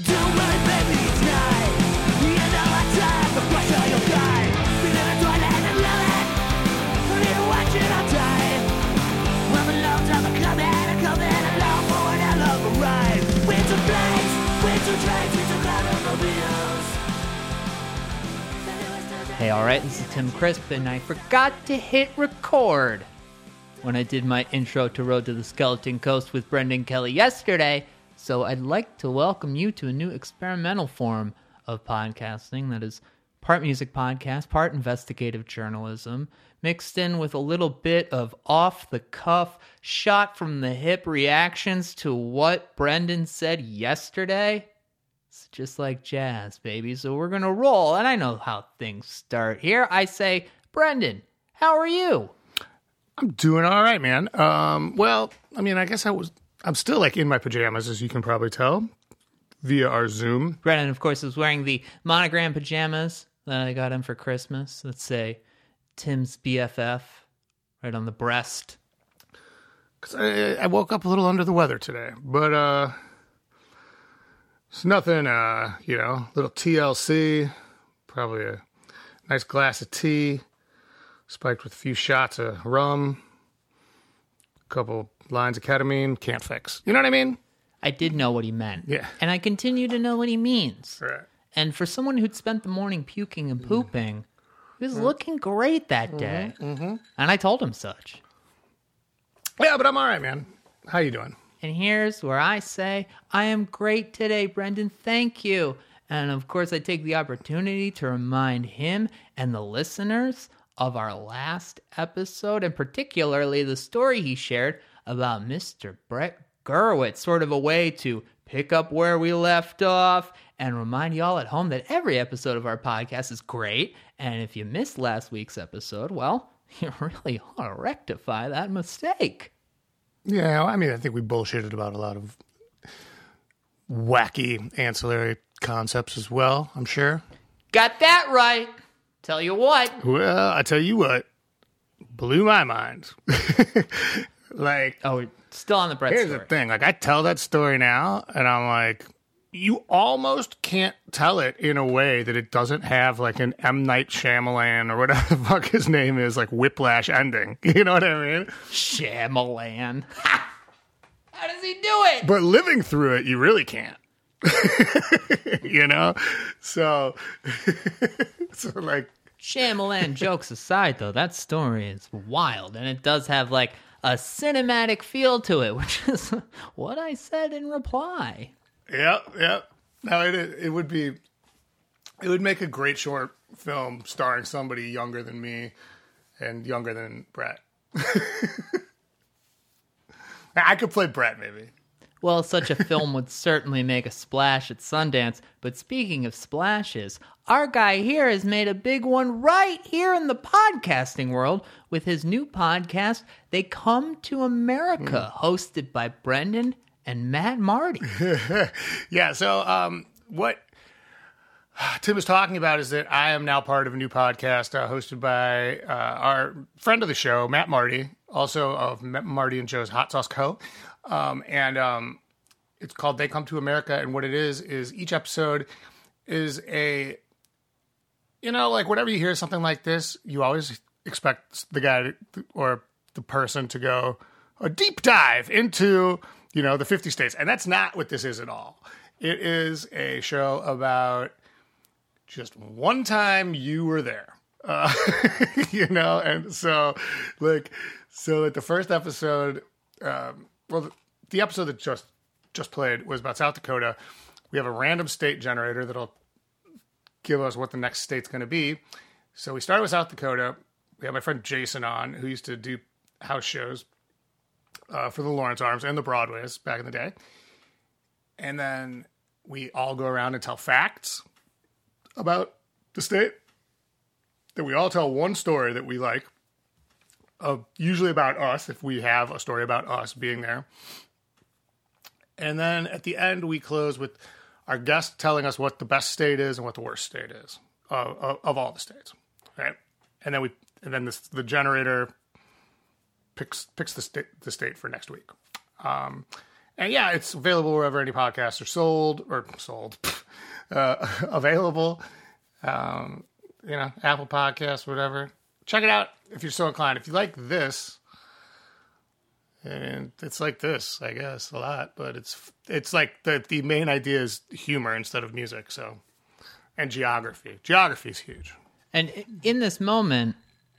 It. All. Hey, alright, this is Tim Crisp, and I forgot to hit record. When I did my intro to Road to the Skeleton Coast with Brendan Kelly yesterday. So I'd like to welcome you to a new experimental form of podcasting that is part music podcast, part investigative journalism, mixed in with a little bit of off the cuff, shot from the hip reactions to what Brendan said yesterday. It's just like jazz, baby. So we're gonna roll, and I know how things start here. I say, Brendan, how are you? I'm doing all right, man. Um, well, I mean, I guess I was. I'm still like in my pajamas, as you can probably tell via our Zoom. Brendan, of course, is wearing the monogram pajamas that I got him for Christmas. Let's say Tim's BFF right on the breast. Cause I, I woke up a little under the weather today, but uh, it's nothing. Uh, you know, little TLC, probably a nice glass of tea, spiked with a few shots of rum, couple lines of ketamine. Can't fix. You know what I mean? I did know what he meant. Yeah. And I continue to know what he means. Right. And for someone who'd spent the morning puking and mm-hmm. pooping, he was mm-hmm. looking great that mm-hmm. day. Mm-hmm. And I told him such. Yeah, but I'm all right, man. How you doing? And here's where I say, I am great today, Brendan. Thank you. And of course, I take the opportunity to remind him and the listeners of our last episode, and particularly the story he shared about Mr. Brett Gurewitz, sort of a way to pick up where we left off and remind y'all at home that every episode of our podcast is great. And if you missed last week's episode, well, you really ought to rectify that mistake. Yeah, I mean, I think we bullshitted about a lot of wacky ancillary concepts as well. I'm sure. Got that right. Tell you what. Well, I tell you what, blew my mind. like, Oh, we're still on the Brett here's story. the thing. Like, I tell that story now, and I'm like, you almost can't tell it in a way that it doesn't have like an M Night Shyamalan or whatever the fuck his name is, like whiplash ending. You know what I mean? Shyamalan. How does he do it? But living through it, you really can't. you know, so so like Shyamalan jokes aside, though, that story is wild, and it does have like a cinematic feel to it, which is what I said in reply. Yep, yep. No, it it would be it would make a great short film starring somebody younger than me and younger than Brett. I could play Brett maybe. Well, such a film would certainly make a splash at Sundance. But speaking of splashes, our guy here has made a big one right here in the podcasting world with his new podcast, They Come to America, hosted by Brendan and Matt Marty. Yeah, so um what Tim is talking about is that I am now part of a new podcast uh, hosted by uh, our friend of the show, Matt Marty, also of Ma- Marty and Joe's Hot Sauce Co. Um, and um, it's called They Come to America. And what it is, is each episode is a, you know, like whenever you hear something like this, you always expect the guy or the person to go a deep dive into, you know, the 50 states. And that's not what this is at all. It is a show about just one time you were there. Uh, you know, and so like so like the first episode um well the, episode that just just played was about South Dakota. We have a random state generator that'll give us what the next state's going to be. So we started with South Dakota. We have my friend Jason on who used to do house shows uh, for the Lawrence Arms and the Broadways back in the day. And then we all go around and tell facts about the state. That we all tell one story that we like, usually about us, if we have a story about us being there. And then at the end, we close with our guest telling us what the best state is and what the worst state is of, of, of all the states, right? And then we and then this, the generator picks picks the state the state for next week. Um, and yeah, it's available wherever any podcasts are sold or sold, uh, available. Um, you know, Apple Podcasts, whatever. Check it out if you're so inclined. If you like this, and it's like this, I guess, a lot, but it's it's like the the main idea is humor instead of music. So, and geography. Geography is huge. And in this moment,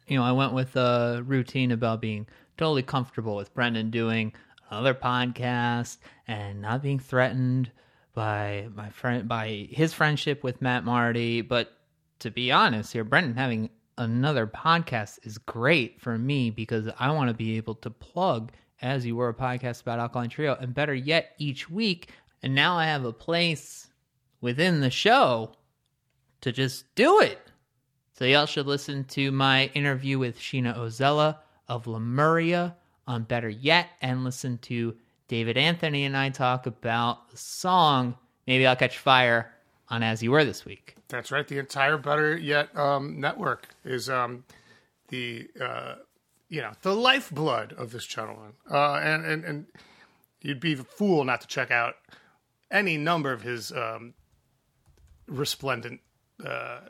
you know, I went with a routine about being totally comfortable with Brendan doing another podcast and not being threatened by my friend by his friendship with Matt Marty. But to be honest here, Brendan having another podcast is great for me because I want to be able to plug as you were a podcast about Alkaline Trio and better yet each week. And now I have a place within the show to just do it. So y'all should listen to my interview with Sheena Ozzella of Lemuria on Better Yet and listen to David Anthony and I talk about the song Maybe I'll Catch Fire on As You Were this week. That's right. The entire Better Yet um, network is um, the uh, you know the lifeblood of this gentleman, uh, and and and you'd be a fool not to check out any number of his um, resplendent uh,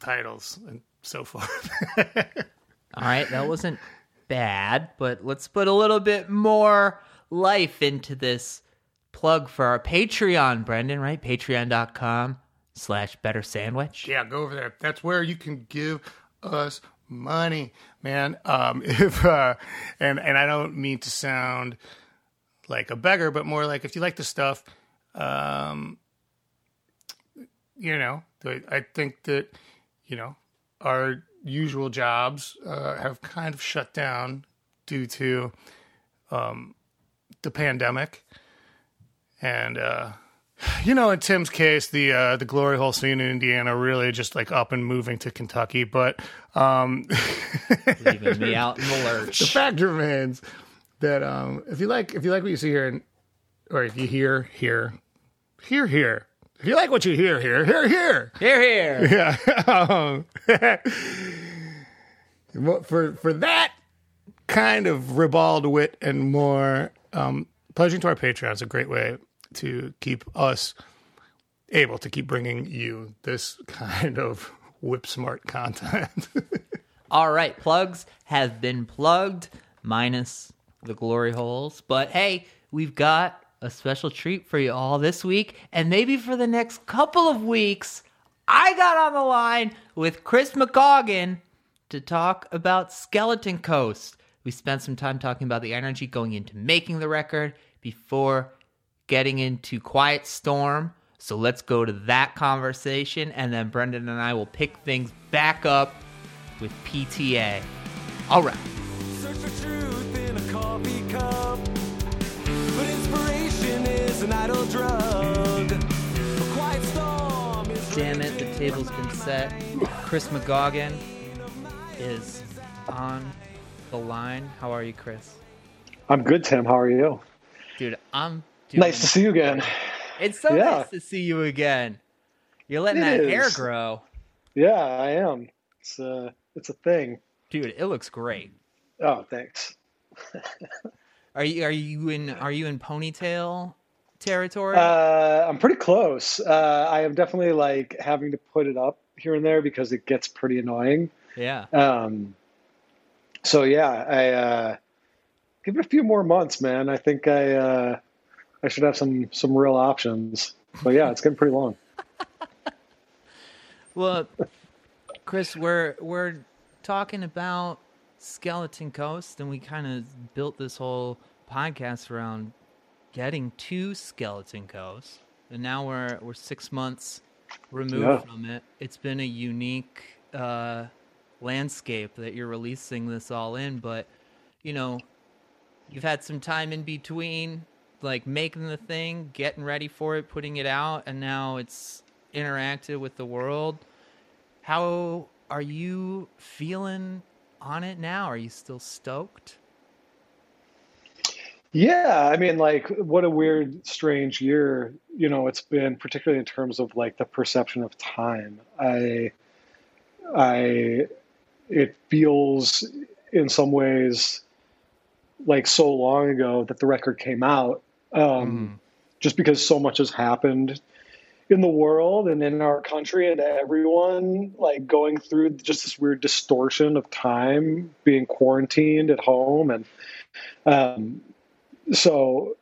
titles and so forth. All right, that wasn't bad, but let's put a little bit more life into this plug for our Patreon, Brendan, right? Patreon.com slash better sandwich. yeah, go over there. That's where you can give us money, man. Um, if uh, and and I don't mean to sound like a beggar, but more like if you like the stuff, um, you know, I think that you know our usual jobs uh, have kind of shut down due to um, the pandemic, and uh, you know, in Tim's case, the uh, the glory hole scene in Indiana really just like up and moving to Kentucky, but um, Leaving me out in the lurch. the fact remains that um, if you like if you like what you see here, and, or if you hear here, hear here, if you like what you hear here, hear here. Here, here. Yeah. um, for for that kind of ribald wit and more, um, pledging to our Patreon is a great way to keep us able to keep bringing you this kind of whip smart content. All right, plugs have been plugged, minus the glory holes. But hey, we've got a special treat for you all this week, and maybe for the next couple of weeks. I got on the line with Chris McCaughan to talk about Skeleton Coast. We spent some time talking about the energy going into making the record before getting into Quiet Storm. So let's go to that conversation, and then Brendan and I will pick things back up with PTA. All right. Search for truth in a coffee cup. But inspiration is an idle drug. A quiet storm is Damn it, the table's been set. Chris McCaughan is on the line. How are you, Chris? I'm good, Tim. How are you? Dude, I'm Nice to see you again. It's so Yeah. nice to see you again. You're letting It that hair grow. Yeah, I am. It's uh, it's a thing. Dude, it looks great. Oh, thanks. Are you are you in are you in ponytail territory? Uh, I'm pretty close. Uh, I am definitely like having to put it up here and there because it gets pretty annoying. yeah. Um, so yeah, I uh, give it a few more months, man. I think I uh, I should have some some real options. But yeah, it's getting pretty long. Well, Chris, we're we're talking about Skeleton Coast, and we kind of built this whole podcast around getting to Skeleton Coast, and now we're we're six months removed Yeah. from it. It's been a unique uh, landscape that you're releasing this all in, but you know, you've had some time in between, like making the thing, getting ready for it, putting it out, and now it's interacted with the world. How are you feeling on it now? Are you still stoked? Yeah, I mean, like, what a weird, strange year, you know, it's been, particularly in terms of like the perception of time. I, I, it feels in some ways like so long ago that the record came out. Um, just because so much has happened in the world and in our country and everyone like going through just this weird distortion of time being quarantined at home and um, so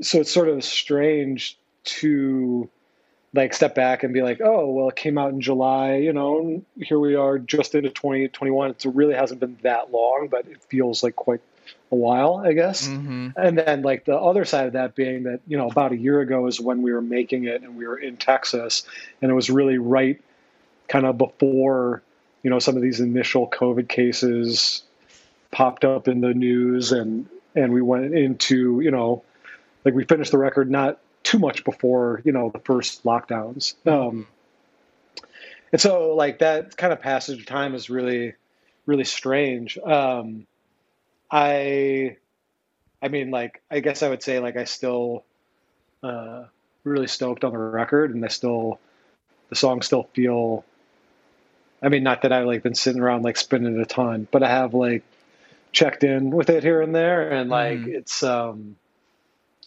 so it's sort of strange to like step back and be like oh well it came out in july you know and here we are just into 2021 it really hasn't been that long but it feels like quite a while i guess. Mm-hmm. and then like the other side of that being that you know about a year ago is when we were making it and we were in texas and it was really right kind of before you know some of these initial covid cases popped up in the news and and we went into you know like we finished the record not too much before you know the first lockdowns. Um and so like that kind of passage of time is really really strange. Um i i mean like i guess i would say like i still uh really stoked on the record and i still the songs still feel i mean not that i've like been sitting around like spinning it a ton but i have like checked in with it here and there and like Mhm. it's um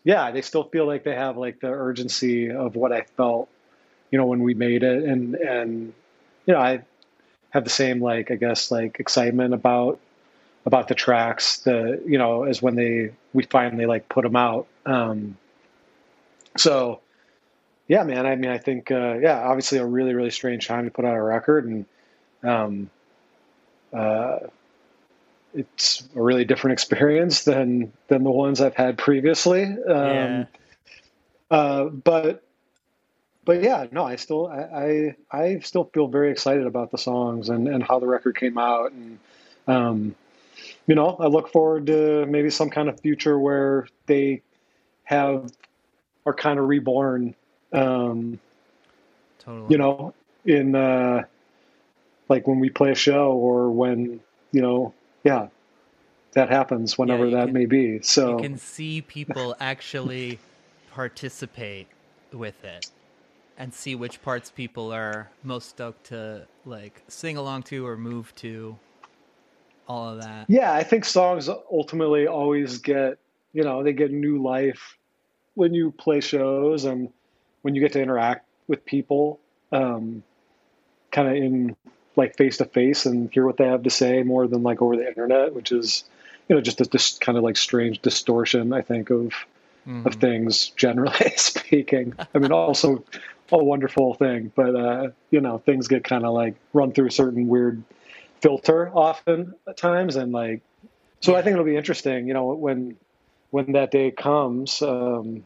yeah they still feel like they have like the urgency of what i felt you know when we made it and and you know i have the same like i guess like excitement about about the tracks the you know as when they we finally like put them out um so yeah man i mean i think uh yeah obviously a really really strange time to put out a record and um uh it's a really different experience than than the ones I've had previously. Um, Yeah. uh, but but yeah, no, I still I, I I still feel very excited about the songs and and how the record came out and um, you know I look forward to maybe some kind of future where they have are kind of reborn. Um, Totally. you know, in uh, like when we play a show or when you know, yeah, that happens whenever you that can- may be. So you can see people actually participate with it and see which parts people are most stoked to like sing along to or move to all of that yeah, I think songs ultimately always get you know they get new life when you play shows and when you get to interact with people, um, kind of in like face to face and hear what they have to say more than like over the internet, which is you know just a this kind of like strange distortion I think of of things generally speaking. I mean, also a wonderful thing, but uh, you know, things get kind of like run through certain weird filter often at times, and like, so I think it'll be interesting, you know, when when that day comes, um,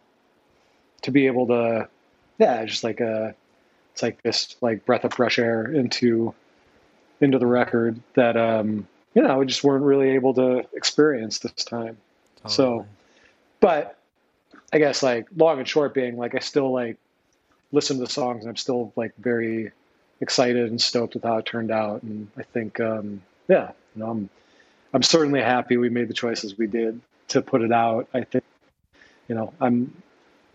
to be able to, yeah, just like a, it's like this like breath of fresh air into into the record that um, you know we just weren't really able to experience this time. So, but I guess like long and short being like I still like listen to the songs and I'm still like very excited and stoked with how it turned out. And I think um yeah you know I'm I'm certainly happy we made the choices we did to put it out. I think you know I'm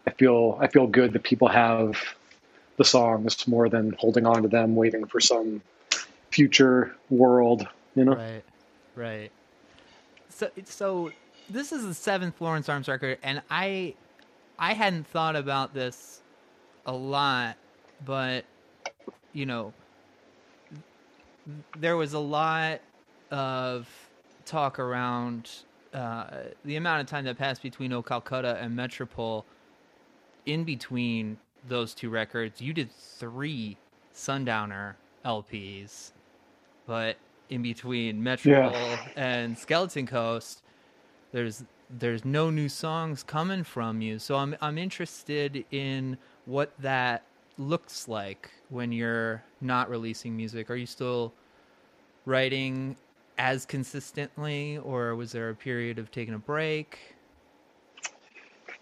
I feel I feel good that people have the songs more than holding on to them waiting for some future world you know? Right, right. So, so this is the seventh Lawrence Arms record, and I, I hadn't thought about this a lot, but you know, there was a lot of talk around uh, the amount of time that passed between O Calcutta and Metropole. In between those two records, you did three Sundowner LPs but in between Metropole and Skeleton Coast, there's there's no new songs coming from you. So I'm I'm interested in what that looks like when you're not releasing music. Are you still writing as consistently, or was there a period of taking a break?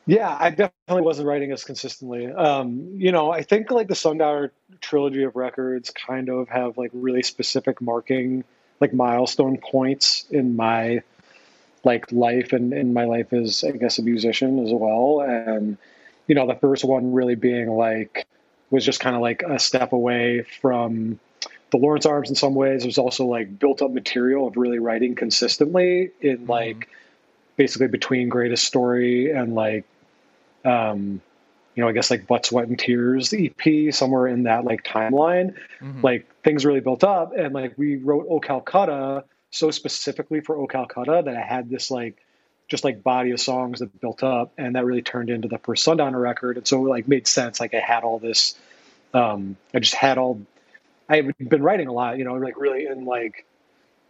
Yeah, I definitely wasn't writing as consistently. Um, you know, I think like the Sundowner trilogy of records kind of have like really specific marking, like milestone points in my like life and in my life as I guess a musician as well. And you know, the first one really being like was just kind of like a step away from the Lawrence Arms in some ways. It was also like built up material of really writing consistently in like basically between greatest story and like um, you know, I guess like Buttsweat, and Tears EP, somewhere in that like timeline, Mhm. like things really built up. And like we wrote O Calcutta so specifically for O Calcutta that I had this like just like body of songs that built up and that really turned into the first Sundowner record. And so it like made sense. Like I had all this, um, I just had all, I had been writing a lot, you know, like really in like,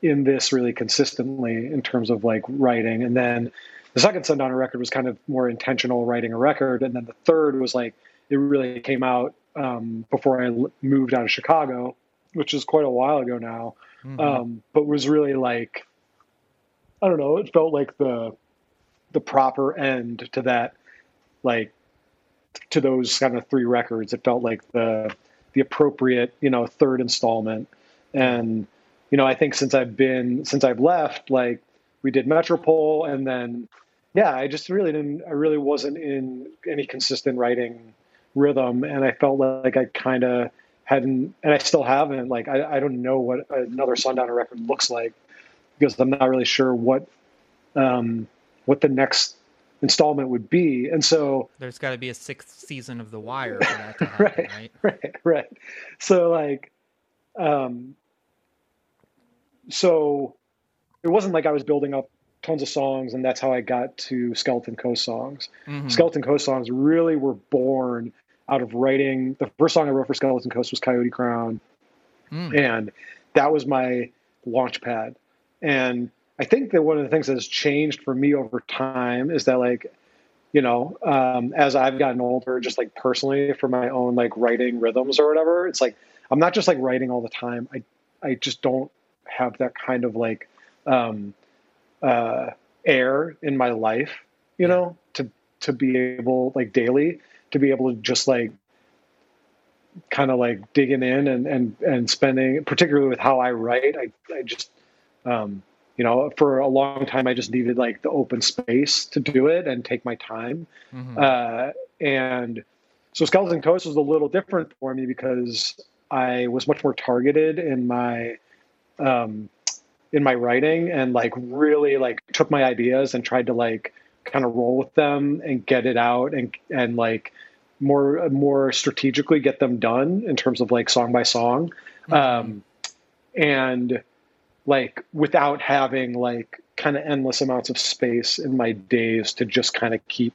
in this really consistently in terms of like writing. And then the second Sundowner record was kind of more intentional writing a record. And then the third was like, it really came out um, before I l- moved out of Chicago, which is quite a while ago now. Mhm. Um, but was really like, I don't know, it felt like the, the proper end to that, like to those kind of three records. It felt like the, the appropriate, you know, third installment. And, you know, I think since I've been, since I've left, like we did Metropole and then, yeah, I just really didn't, I really wasn't in any consistent writing rhythm. And I felt like I kind of hadn't, and I still haven't, like, I, I don't know what another Sundowner record looks like because I'm not really sure what, um, what the next installment would be. And so, There's got to be a sixth season of The Wire for that to happen, right, right? right, right. So like, um, so it wasn't like I was building up tons of songs and that's how I got to Skeleton Coast songs. Mhm. Skeleton Coast songs really were born out of writing. The first song I wrote for Skeleton Coast was Coyote Crown, Mm. and that was my launch pad. And I think that one of the things that has changed for me over time is that like, you know, um, as I've gotten older, just like personally for my own like writing rhythms or whatever, it's like I'm not just like writing all the time. I I just don't have that kind of like um, uh, air in my life, you know, to to be able like daily to be able to just like kind of like digging in and and and spending particularly with how I write I I just um you know for a long time I just needed like the open space to do it and take my time. Mhm. uh and so skeleton coast was a little different for me because I was much more targeted in my um in my writing and like really like took my ideas and tried to like kind of roll with them and get it out and and like more more strategically get them done in terms of like song by song. Um and like without having like kind of endless amounts of space in my days to just kind of keep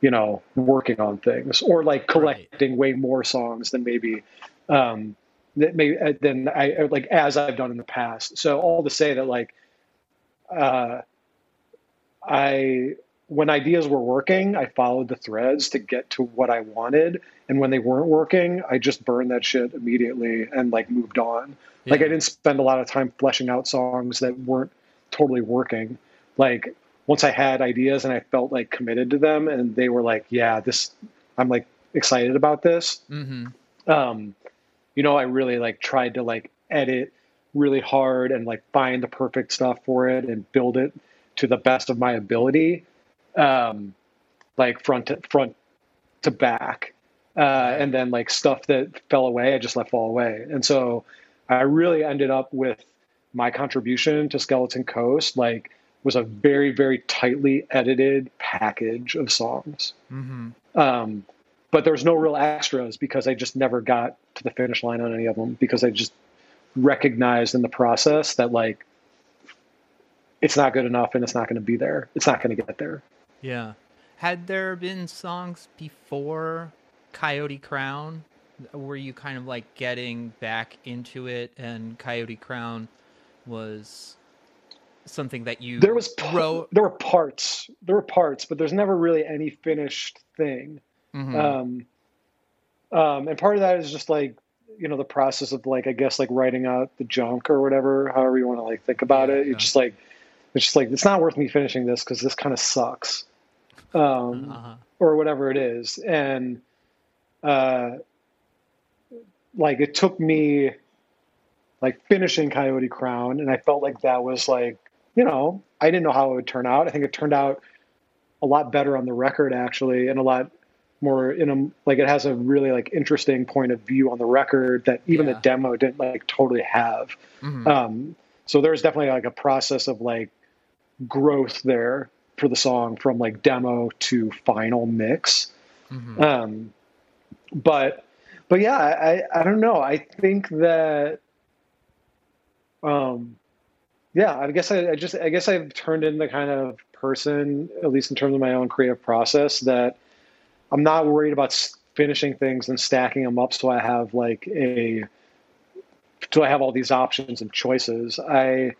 you know working on things or like collecting way more songs than maybe um that maybe uh, than I like as I've done in the past. So all to say that like uh I when ideas were working, I followed the threads to get to what I wanted. And when they weren't working, I just burned that shit immediately and like moved on. Like I didn't spend a lot of time fleshing out songs that weren't totally working. Like once I had ideas and I felt like committed to them and they were like, yeah, this I'm like excited about this. Mhm. Um, you know, I really like tried to like edit really hard and like find the perfect stuff for it and build it to the best of my ability. Um, like front to front to back. Uh, and then like stuff that fell away, I just let fall away. And so I really ended up with my contribution to Skeleton Coast, like was a very, very tightly edited package of songs. Mhm. Um, but there's no real extras because I just never got to the finish line on any of them because I just recognized in the process that like it's not good enough and it's not going to be there. It's not going to get there. Yeah. Had there been songs before Coyote Crown? Were you kind of like getting back into it and Coyote Crown was something that you There was wrote? there were parts, there were parts, but there's never really any finished thing. Mhm. Um, um, and part of that is just like you know the process of like I guess like writing out the junk or whatever, however you want to like think about Yeah, it. yeah. It's just like it's just like it's not worth me finishing this because this kind of sucks, um, Uh-huh. or whatever it is. And uh, like it took me like finishing Coyote Crown, and I felt like that was like you know I didn't know how it would turn out. I think it turned out a lot better on the record actually, and a lot more in a like it has a really like interesting point of view on the record that even Yeah. the demo didn't like totally have. Mhm. Um, so there's definitely like a process of like growth there for the song from like demo to final mix. Mhm. Um, but but yeah, I I don't know. I think that um yeah, I guess I, I just I guess I've turned into the kind of person, at least in terms of my own creative process, that I'm not worried about finishing things and stacking them up so I have like a so I have all these options and choices. I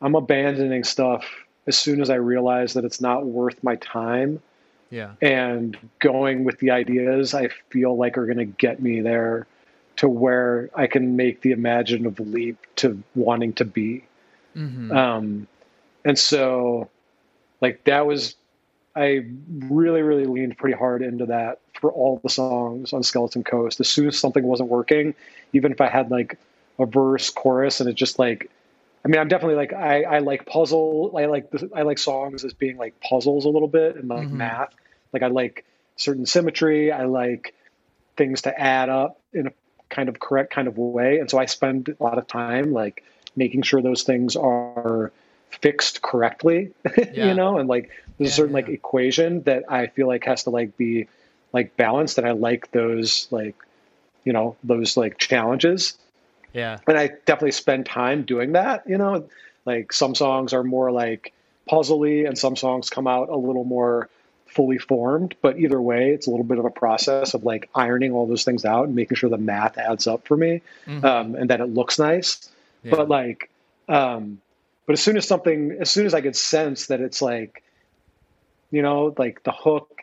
I'm abandoning stuff as soon as I realize that it's not worth my time Yeah. and going with the ideas I feel like are going to get me there to where I can make the imaginative leap to wanting to be. hmm Um, and so, like, that was, I really, really leaned pretty hard into that for all the songs on Skeleton Coast. As soon as something wasn't working, even if I had like a verse, chorus, and it just like, I mean, I'm definitely like, I, I like puzzle, I like, the, I like songs as being like puzzles a little bit and like Mhm. math. Like, I like certain symmetry. I like things to add up in a kind of correct kind of way. And so I spend a lot of time like making sure those things are fixed correctly, Yeah. you know, and like there's Yeah, a certain yeah. like equation that I feel like has to like be like balanced and I like those like, you know, those like challenges. Yeah. And I definitely spend time doing that, you know, like some songs are more like puzzly and some songs come out a little more fully formed but either way it's a little bit of a process of like ironing all those things out and making sure the math adds up for me Mhm. um, and that it looks nice Yeah. but like um but as soon as something as soon as i could sense that it's like you know like the hook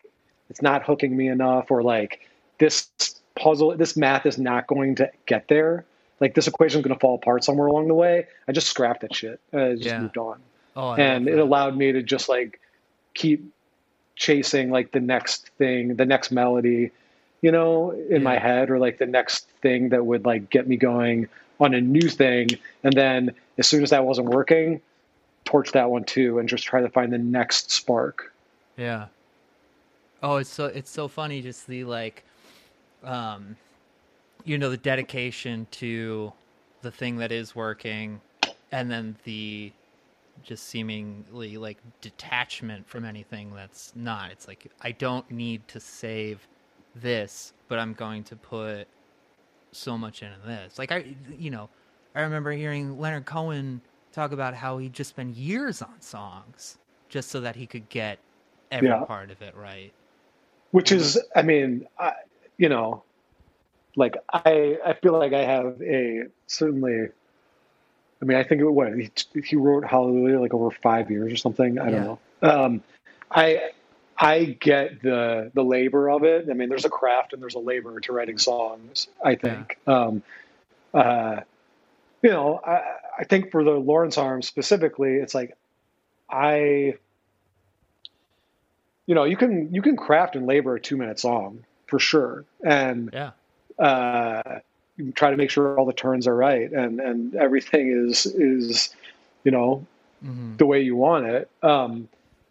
it's not hooking me enough or like this puzzle this math is not going to get there like this equation is going to fall apart somewhere along the way. I just scrapped that shit. And I just Yeah. moved on. Oh, and it allowed me to just like keep chasing like the next thing the next melody you know in my head or like the next thing that would like get me going on a new thing. And then as soon as that wasn't working torch that one too and just try to find the next spark. Yeah. Oh, it's so it's so funny just the like um you know the dedication to the thing that is working and then the just seemingly like detachment from anything that's not. It's like I don't need to save this, but I'm going to put so much into this. Like I you know, I remember hearing Leonard Cohen talk about how he'd just spend years on songs just so that he could get every Yeah. part of it right. which is i mean I, you know like i i feel like i have a certainly i mean i think it what he, he wrote hallelujah like over five years or something? I don't Yeah. know. Um i i get the the labor of it. I mean there's a craft and there's a labor to writing songs i think. Um uh you know i i think for the lawrence arms specifically it's like i you know you can you can craft and labor a two minute song for sure. And Yeah. Uh try to make sure all the turns are right and and everything is is you know hmm the way you want it. Um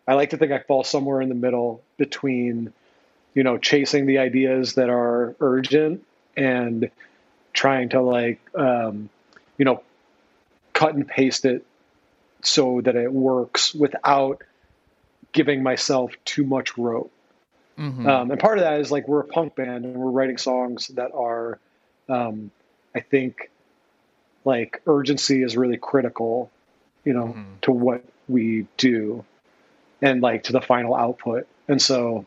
i like to think i fall somewhere in the middle between you know chasing the ideas that are urgent and trying to like um you know cut and paste it so that it works without giving myself too much rope hmm um, and part of that is like we're a punk band and we're writing songs that are, um, I think, like urgency is really critical, you know, Mhm. to what we do, and like to the final output. And so,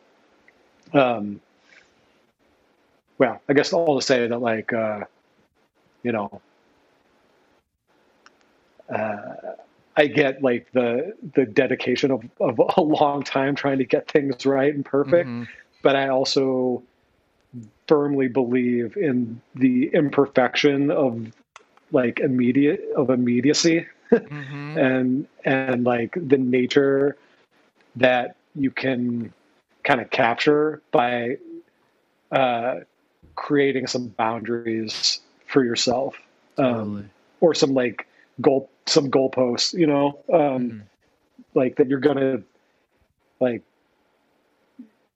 um, well, I guess all to say that like, uh, you know, uh, I get like the the dedication of, of a long time trying to get things right and perfect, Mhm. but I also firmly believe in the imperfection of like immediate of immediacy Mhm. and and like the nature that you can kind of capture by uh, creating some boundaries for yourself um, Totally. or some like goal some goalposts you know um, Mhm. like that you're gonna like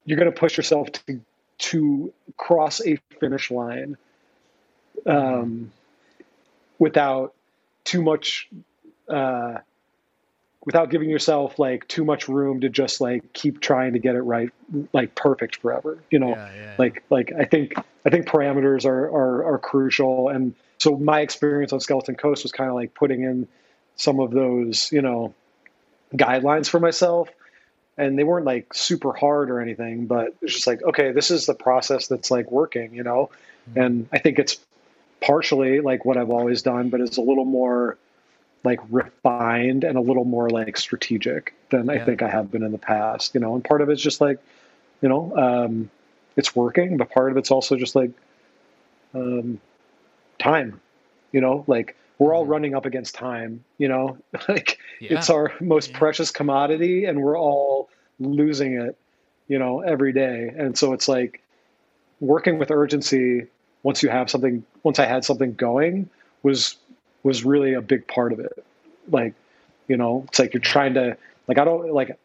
you're gonna push yourself to to cross a finish line um, without too much uh, without giving yourself like too much room to just like keep trying to get it right like perfect forever you know? Yeah, yeah, like like i think i think parameters are are, are crucial. And so my experience on skeleton coast was kind of like putting in some of those you know guidelines for myself. And they weren't like super hard or anything but it's just like okay this is the process that's like working you know? And i think it's partially like what i've always done but it's a little more like refined and a little more like strategic than I think I have been in the past, you know. And part of it's just like, you know, um, it's working, but part of it's also just like um, time, you know. Like we're all mm-hmm. running up against time, you know. like Yeah. it's our most Yeah. precious commodity, and we're all losing it, you know, every day. And so it's like working with urgency. Once you have something, once I had something going, was was really a big part of it. Like, you know, it's like you're trying to like I don't like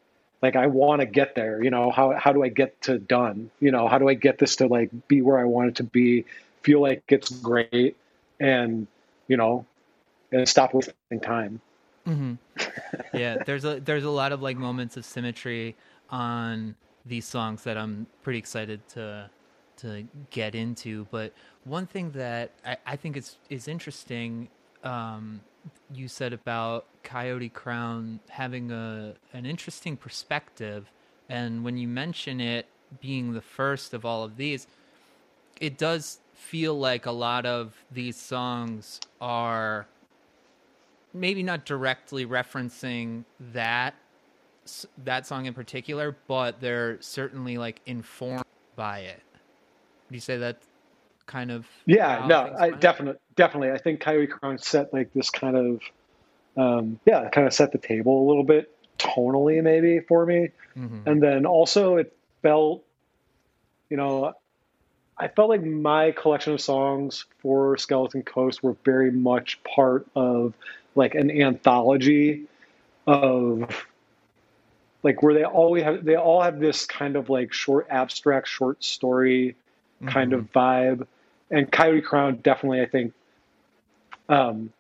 like I want to get there, you know, how how do I get to done? You know, how do I get this to like be where I want it to be, feel like it's great and, you know, and stop wasting time. yeah, there's a there's a lot of like moments of symmetry on these songs that I'm pretty excited to to get into. But one thing that I, I think is is interesting, um, you said about Coyote Crown having a an interesting perspective, and when you mention it being the first of all of these, it does feel like a lot of these songs are maybe not directly referencing that that song in particular, but they're certainly like informed by it. Would you say that kind of Yeah, no, I definitely, definitely. I think Coyote Crown set like this kind of, um, yeah, kind of set the table a little bit tonally, maybe for me. Mhm. And then also it felt, you know, I felt like my collection of songs for Skeleton Coast were very much part of like an anthology of like where they always have they all have this kind of like short abstract short story kind of vibe. And coyote crown definitely i think um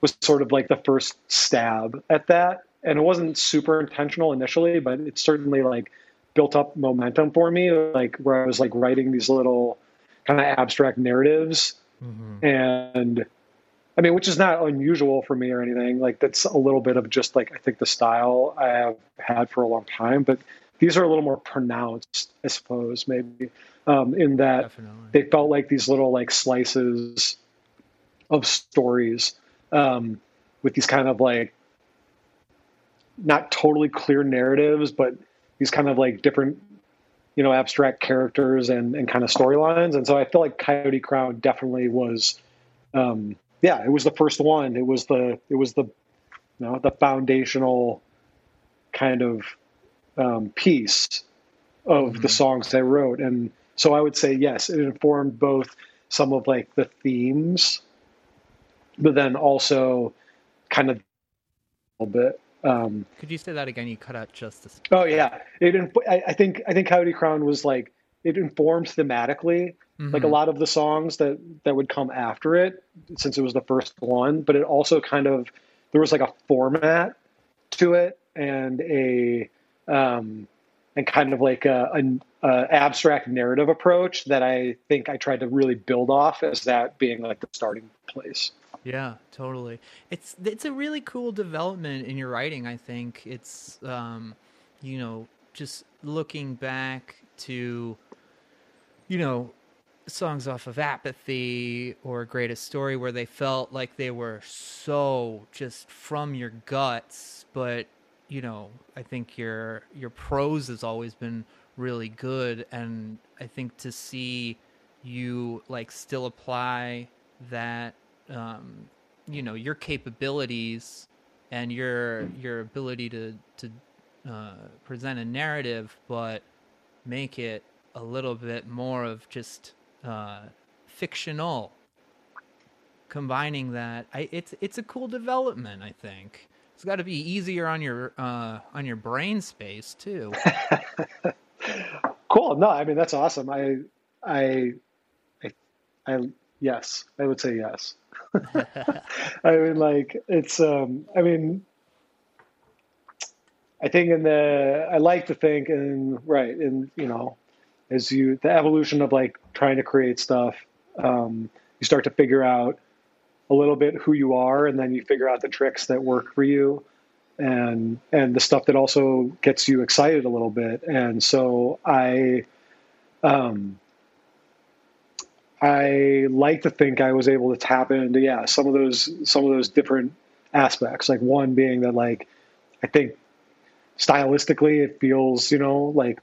was sort of like the first stab at that. And it wasn't super intentional initially but it certainly like built up momentum for me like where i was like writing these little kind of abstract narratives and I mean, which is not unusual for me or anything. Like that's a little bit of just like I think the style I have had for a long time, but these are a little more pronounced, I suppose, maybe, um, in that Definitely. they felt like these little like slices of stories um, with these kind of like not totally clear narratives, but these kind of like different, you know, abstract characters and, and kind of storylines. And so I feel like Coyote Crown definitely was, um, yeah, it was the first one. It was the, it was the, you know, the foundational kind of um, piece of the songs I wrote. And so I would say, yes, it informed both some of like the themes, but then also kind of a little bit. Um, Could you say that again? You cut out just a Oh yeah, it. I, I think I think Coyote Crown was like it informed thematically, like a lot of the songs that that would come after it, since it was the first one. But it also kind of there was like a format to it and a um, and kind of like a, a, a abstract narrative approach that I think I tried to really build off as that being like the starting place. Yeah, totally. It's it's a really cool development in your writing. I think it's um, you know just looking back to you know songs off of Apathy or Greatest Story where they felt like they were so just from your guts, but you know I think your your prose has always been really good, and I think to see you like still apply that um, you know your capabilities and your your ability to to uh, present a narrative, but make it a little bit more of just uh, fictional. Combining that, I, it's it's a cool development. I think it's got to be easier on your uh, on your brain space too. Cool. No, I mean that's awesome. I, I, I, I yes, I would say yes. I mean, like it's. Um, I mean, I think in the I like to think and right and you know as you the evolution of like trying to create stuff um, you start to figure out a little bit who you are and then you figure out the tricks that work for you and and the stuff that also gets you excited a little bit and so I um I like to think I was able to tap into yeah some of those some of those different aspects like one being that like I think stylistically it feels you know like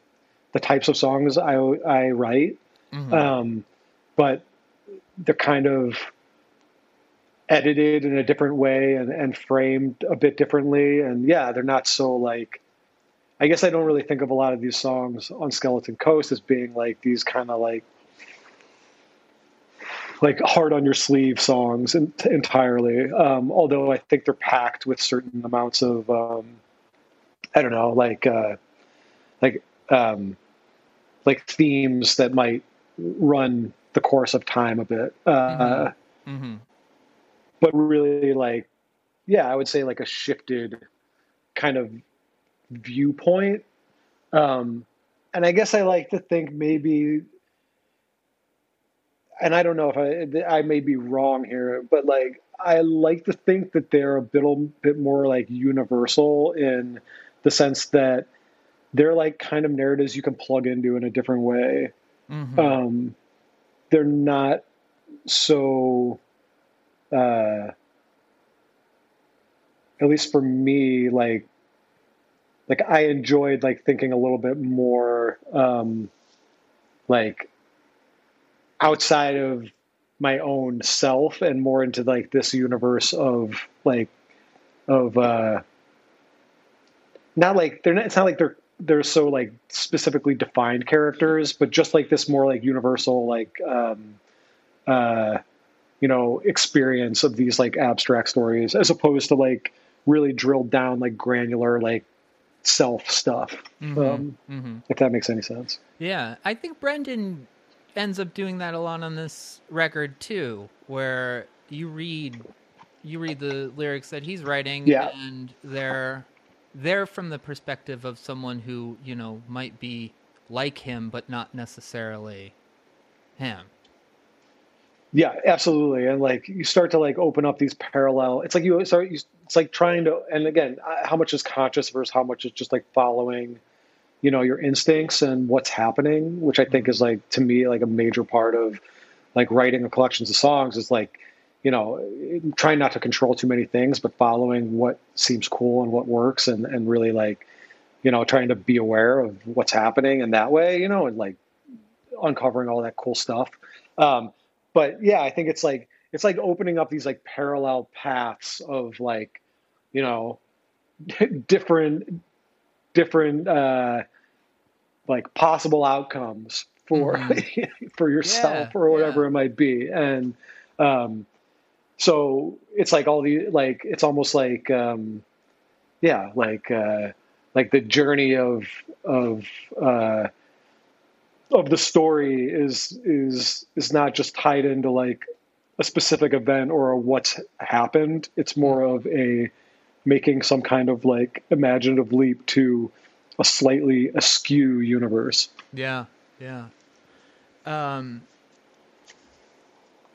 the types of songs I I write Mhm. um, but they're kind of edited in a different way and, and framed a bit differently and yeah they're not so like I guess I don't really think of a lot of these songs on Skeleton Coast as being like these kind of like like hard on your sleeve songs en- entirely. Um, although I think they're packed with certain amounts of um, I don't know, like uh, like um, like themes that might run the course of time a bit. Uh, hmm But really, like, yeah, I would say like a shifted kind of viewpoint. Um, and I guess I like to think maybe, and I don't know if I I may be wrong here, but like I like to think that they're a bit bit more like universal in the sense that they're like kind of narratives you can plug into in a different way. hmm Um, they're not so. Uh, at least for me, like like I enjoyed like thinking a little bit more um like outside of my own self and more into like this universe of like of uh not like they're not it's not like they're they're so like specifically defined characters but just like this more like universal like um uh you know experience of these like abstract stories as opposed to like really drilled down like granular like self stuff. Um hmm if that makes any sense. Yeah, I think Brendan ends up doing that a lot on this record too, where you read you read the lyrics that he's writing Yeah. and they're they're from the perspective of someone who, you know, might be like him but not necessarily him. Yeah, absolutely. And like you start to like open up these parallel. It's like you start. You, it's like trying to. And again, how much is conscious versus how much is just like following, you know, your instincts and what's happening, which I think is like to me like a major part of like writing a collections of songs is like, you know, trying not to control too many things, but following what seems cool and what works, and and really like, you know, trying to be aware of what's happening in that way, you know, and like uncovering all that cool stuff. Um, but yeah, I think it's like it's like opening up these like parallel paths of like, you know, different different uh like possible outcomes for for yourself Yeah, or whatever yeah. it might be. And um so it's like all the like it's almost like um yeah, like uh like the journey of of uh of the story is is is not just tied into like a specific event or a what's happened. It's more of a making some kind of like imaginative leap to a slightly askew universe. Yeah, yeah. Um,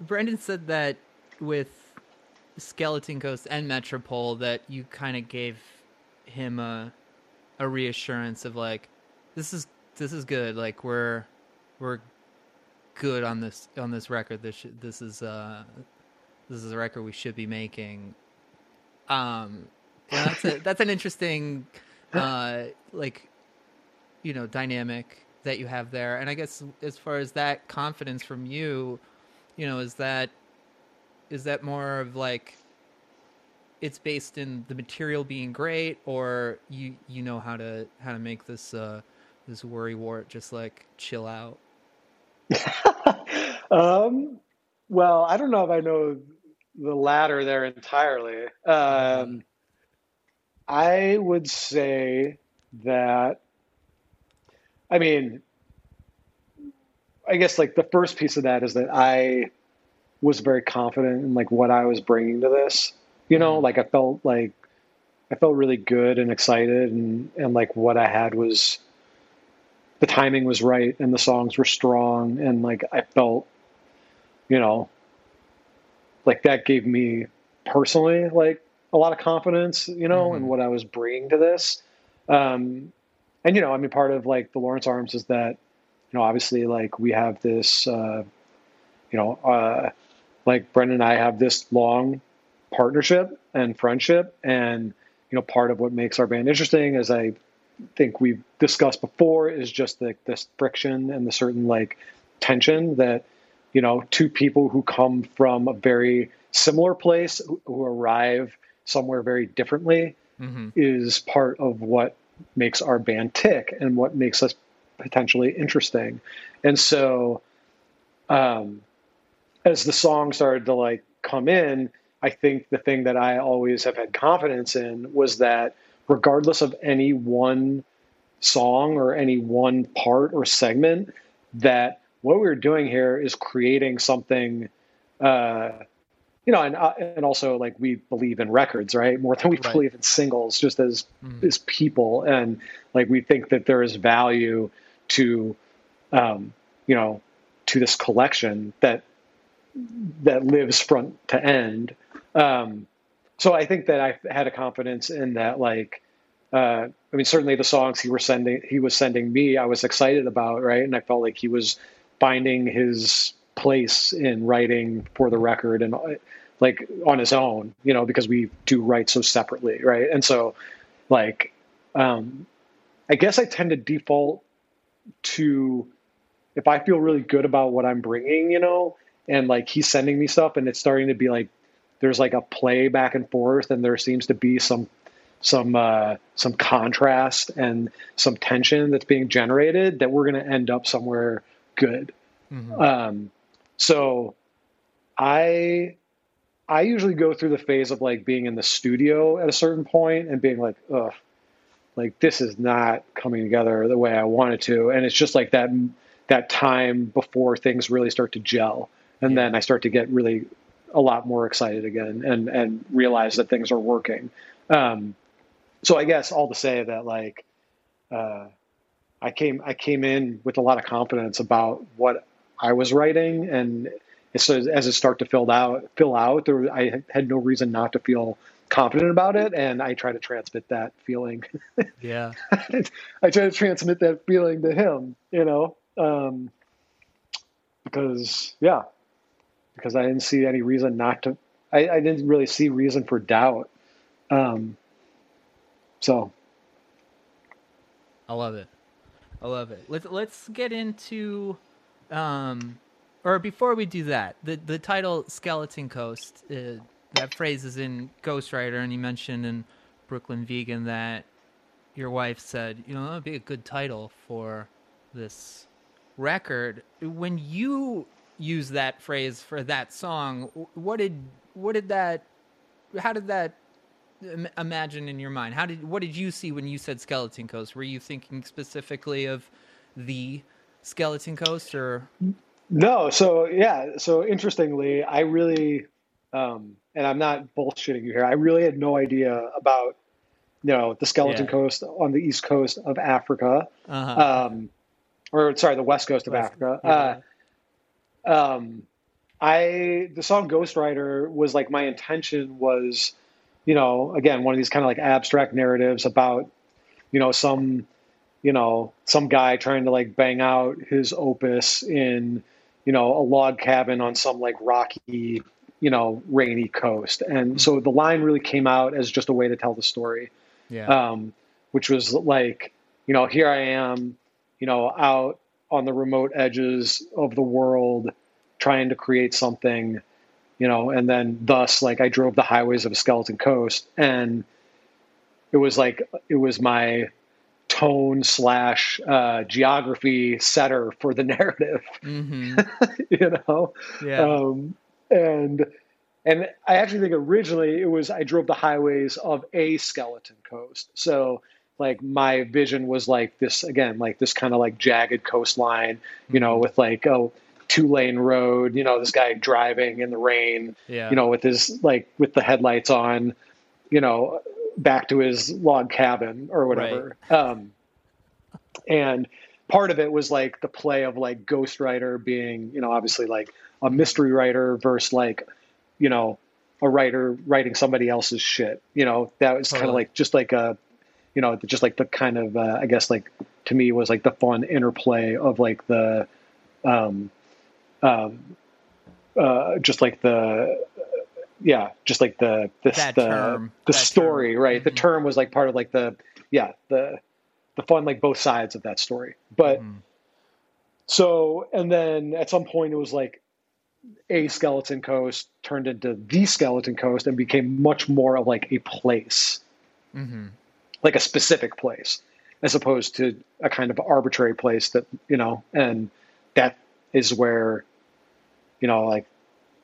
Brendan said that with Skeleton Coast and Metropole, that you kind of gave him a a reassurance of like, this is this is good. Like we're we're good on this on this record. This this is uh this is a record we should be making. Um, and that's a, that's an interesting uh like you know dynamic that you have there. And i guess as far as that confidence from you you know is that is that more of like it's based in the material being great or you you know how to how to make this uh this worry wart just like chill out? Um, well, I don't know if I know the latter there entirely. Um, I would say that, I mean, I guess like the first piece of that is that I was very confident in like what I was bringing to this. You know, Mhm. like I felt like I felt really good and excited, and and like what I had was the timing was right, and the songs were strong, and like I felt, you know, like that gave me personally like a lot of confidence, you know, in what I was bringing to this. Um, and you know, I mean, part of like the Lawrence Arms is that, you know, obviously like we have this, uh, you know, uh, like Brendan and I have this long partnership and friendship, and you know, part of what makes our band interesting, as I think we've discussed before, is just the this friction and the certain like tension that you know two people who come from a very similar place who, who arrive somewhere very differently is part of what makes our band tick and what makes us potentially interesting. And so um as the song started to like come in i think the thing that i always have had confidence in was that regardless of any one song or any one part or segment that what we're doing here is creating something uh you know and uh, and also like we believe in records right more than we Right. believe in singles just as as people and like we think that there is value to um you know to this collection that that lives front to end um so i think that i had a confidence in that like uh, I mean, certainly the songs he was sending, he was sending me, I was excited about, right? And I felt like he was finding his place in writing for the record and like on his own, you know, because we do write so separately, right? And so, like, um, I guess I tend to default to if I feel really good about what I'm bringing, you know, and like he's sending me stuff and it's starting to be like there's like a play back and forth and there seems to be some some uh, some contrast and some tension that's being generated that we're going to end up somewhere good. Um, so I I usually go through the phase of like being in the studio at a certain point and being like, ugh, like this is not coming together the way I wanted to, and it's just like that that time before things really start to gel, and then I start to get really a lot more excited again and and realize that things are working. Um, so I guess all to say that like uh, I came I came in with a lot of confidence about what I was writing, and so as it started to fill out fill out, there I had no reason not to feel confident about it, and I try to transmit that feeling. Yeah. I try to transmit that feeling to him, you know, um, because yeah, because I didn't see any reason not to. I, I didn't really see reason for doubt. Um, so I love it. I love it. Let's let's get into um or before we do that, the the title Skeleton Coast, uh, that phrase is in Ghostwriter and you mentioned in Brooklyn Vegan that your wife said, you know, that would be a good title for this record. When you use that phrase for that song, what did what did that how did that imagine in your mind? How did what did you see when you said Skeleton Coast? Were you thinking specifically of the Skeleton Coast or No, so yeah, so interestingly, I really, um, and I'm not bullshitting you here. I really had no idea about, you know, the skeleton Yeah. coast on the east coast of Africa, uh um, or sorry, the west coast of West- Africa. yeah. Uh, um, I the song Ghostwriter was like my intention was, you know, again one of these kind of like abstract narratives about, you know, some, you know, some guy trying to like bang out his opus in, you know, a log cabin on some like rocky, you know, rainy coast, and so the line really came out as just a way to tell the story. Yeah. um, which was like, you know, here I am, you know, out on the remote edges of the world trying to create something, you know, and then thus, like, I drove the highways of a skeleton coast, and it was like, it was my tone slash uh, geography setter for the narrative, mhm. you know? Yeah. Um, and and I actually think originally it was I drove the highways of a skeleton coast. So like my vision was like this again, like this kind of like jagged coastline, you know, with like a two lane road, you know, this guy driving in the rain, Yeah. you know, with his like with the headlights on, you know, back to his log cabin or whatever. Um, and part of it was like the play of like ghostwriter being, you know, obviously like a mystery writer versus like, you know, a writer writing somebody else's shit. You know, that was kind of Totally. like just like a, you know, just like the kind of uh, I guess like to me was like the fun interplay of like the, um, um, uh, just like the, yeah, just like the this That the term. the That story, term. right? The Mhm. term was like part of like the yeah the the fun like both sides of that story, but. Mhm. So, and then at some point it was like a skeleton coast turned into the skeleton coast and became much more of like a place, Mhm. like a specific place, as opposed to a kind of arbitrary place that, you know, and that is where, you know, like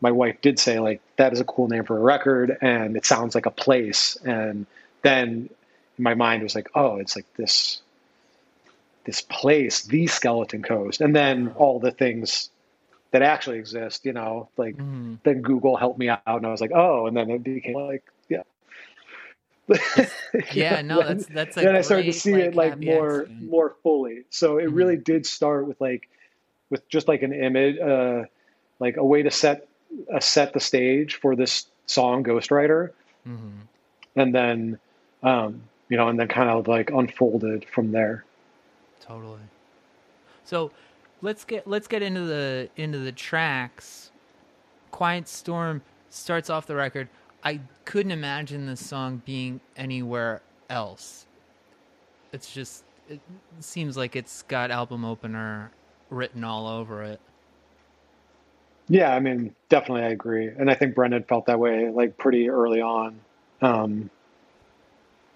my wife did say, like, that is a cool name for a record and it sounds like a place. And then my mind was like, oh, it's like this this place, the Skeleton Coast, and then all the things that actually exist, you know, like Mhm. then Google helped me out, and I was like, oh, and then it became like, yeah, Yeah, no, Then- that's that's a then I started to see it like more accident. more fully. So it Mhm. really did start with like with just like an image, uh, like a way to set uh, set the stage for this song, Ghostwriter, Mhm. and then um, you know, and then kind of like unfolded from there. Totally. So let's get let's get into the into the tracks. Quiet Storm starts off the record. I couldn't imagine this song being anywhere else. It's just it seems like it's got album opener written all over it. Yeah, I mean, definitely, I agree, and I think Brendan felt that way like pretty early on, um,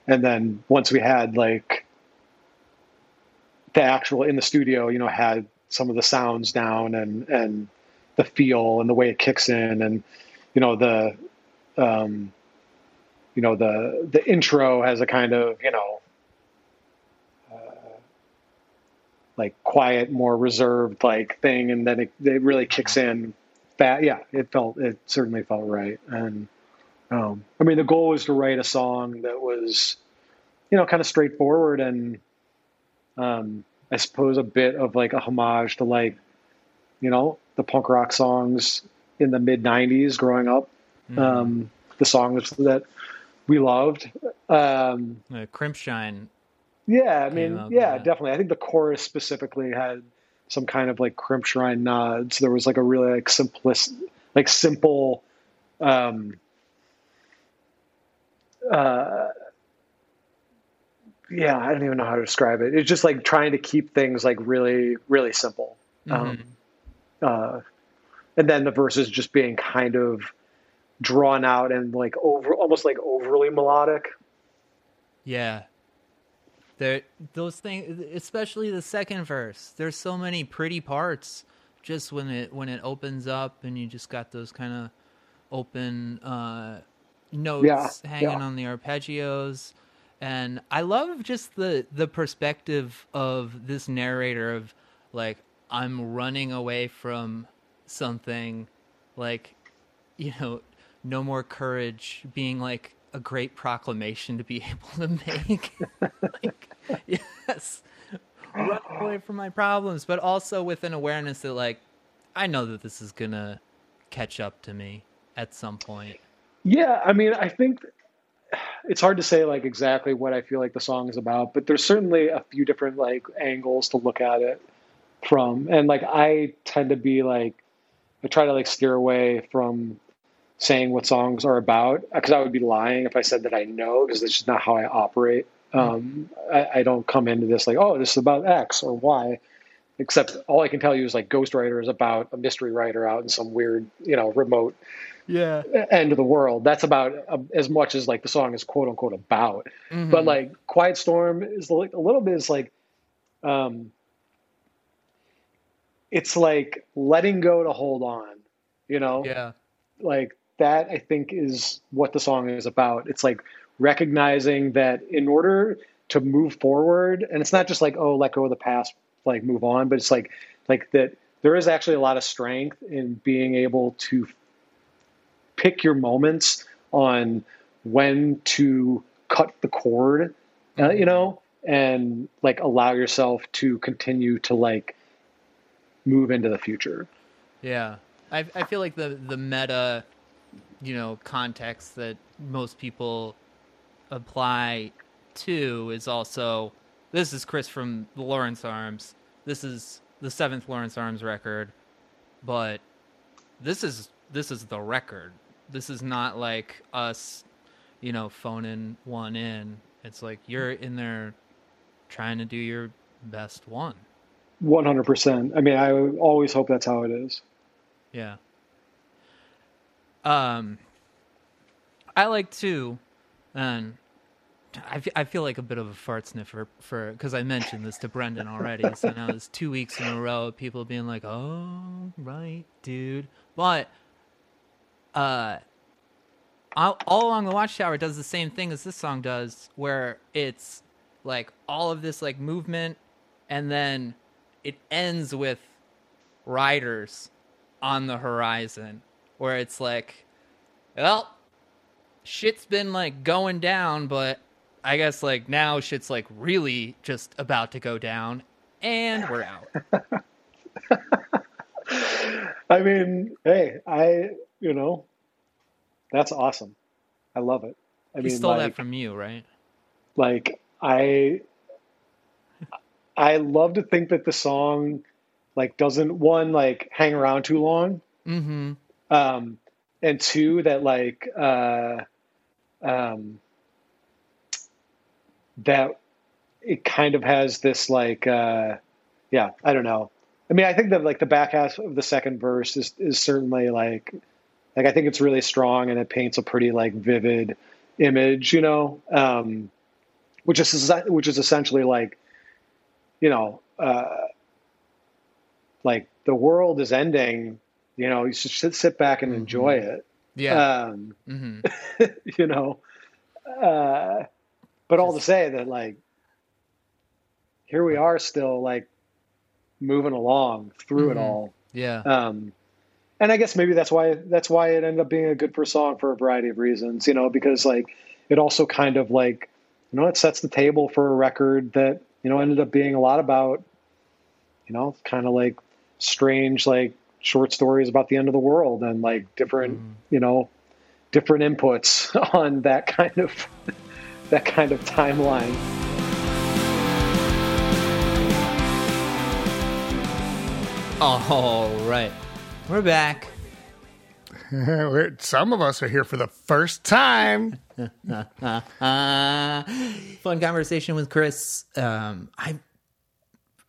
and then once we had like the actual in the studio, you know, had some of the sounds down and and the feel and the way it kicks in, and you know the, um, you know the the intro has a kind of you know. uh, Like quiet, more reserved, like thing, and then it, it really kicks in Yeah, it felt it certainly felt right. And um, I mean, the goal was to write a song that was, you know, kind of straightforward and um, I suppose a bit of like a homage to like, you know, the punk rock songs in the mid '90s growing up. Mhm. Um, the songs that we loved. Um, Uh, Crimpshrine. yeah, I mean, yeah, yeah. definitely. I think the chorus specifically had some kind of like Crimpshrine nods. There was like a really like simplistic, like simple, um, uh, yeah, I don't even know how to describe it. It's just like trying to keep things like really, really simple. Um, uh, and then the verses just being kind of drawn out and like over, almost like overly melodic. Yeah. There those things especially the second verse. There's so many pretty parts just when it when it opens up and you just got those kind of open uh notes Yeah, hanging yeah. on the arpeggios and I love just the the perspective of this narrator of like I'm running away from something like you know no more courage being like a great proclamation to be able to make. Like yes. Run away from my problems but also with an awareness that like i know that this is gonna catch up to me at some point. Yeah, I mean, I think it's hard to say like exactly what I feel like the song is about, but there's certainly a few different like angles to look at it from. And like I tend to be like I try to like steer away from saying what songs are about because I would be lying if I said that I know because that's just not how I operate. Um, I, I don't come into this like, oh, this is about X or Y. Except all I can tell you is like Ghostwriter is about a mystery writer out in some weird, you know, remote yeah end of the world. That's about uh, as much as like the song is quote unquote about. Mm-hmm. But like Quiet Storm is like a little bit is like, um, it's like letting go to hold on, you know, yeah like that I think is what the song is about. It's like recognizing that in order to move forward, and it's not just like, oh, let go of the past, like move on, but it's like like that there is actually a lot of strength in being able to pick your moments on when to cut the cord, uh, you know, and like allow yourself to continue to like move into the future. Yeah, I I feel like the the meta, you know, context that most people apply to is also this is Chris from the Lawrence Arms. This is the seventh Lawrence Arms record, but this is this is the record. This is not like us, you know, phoning one in. It's like you're in there trying to do your best one. One hundred percent. I mean, I always hope that's how it is. Yeah. Um, I like to, and I I feel like a bit of a fart sniffer for because I mentioned this to Brendan already. So now it's two weeks in a row of people being like, "Oh, right, dude," but uh, all along the Watchtower does the same thing as this song does, where it's like all of this like movement, and then it ends with riders on the horizon where it's like well shit's been like going down but i guess like now shit's like really just about to go down and we're out I mean, hey, I you know, that's awesome. I love it. I he mean, stole like, that from you right like I I love to think that the song like doesn't one like hang around too long mm-hmm um and two that like uh um that it kind of has this like uh yeah i don't know. I mean i think that like the back half of the second verse is is certainly like like i think it's really strong and it paints a pretty like vivid image you know? Um which is which is essentially like you know uh like the world is ending you know you should sit, sit back and enjoy it. Yeah. Um hmm you know uh but all to say that like here we are still like moving along through it Mhm. all. Yeah. Um and i guess maybe that's why that's why it ended up being a good first song for a variety of reasons you know because like it also kind of like you know it sets the table for a record that you know ended up being a lot about you know kind of like strange like short stories about the end of the world and like different you know different inputs on that kind of that kind of timeline all right we're back We're- Some of us are here for the first time. uh, fun conversation with Chris. Um, I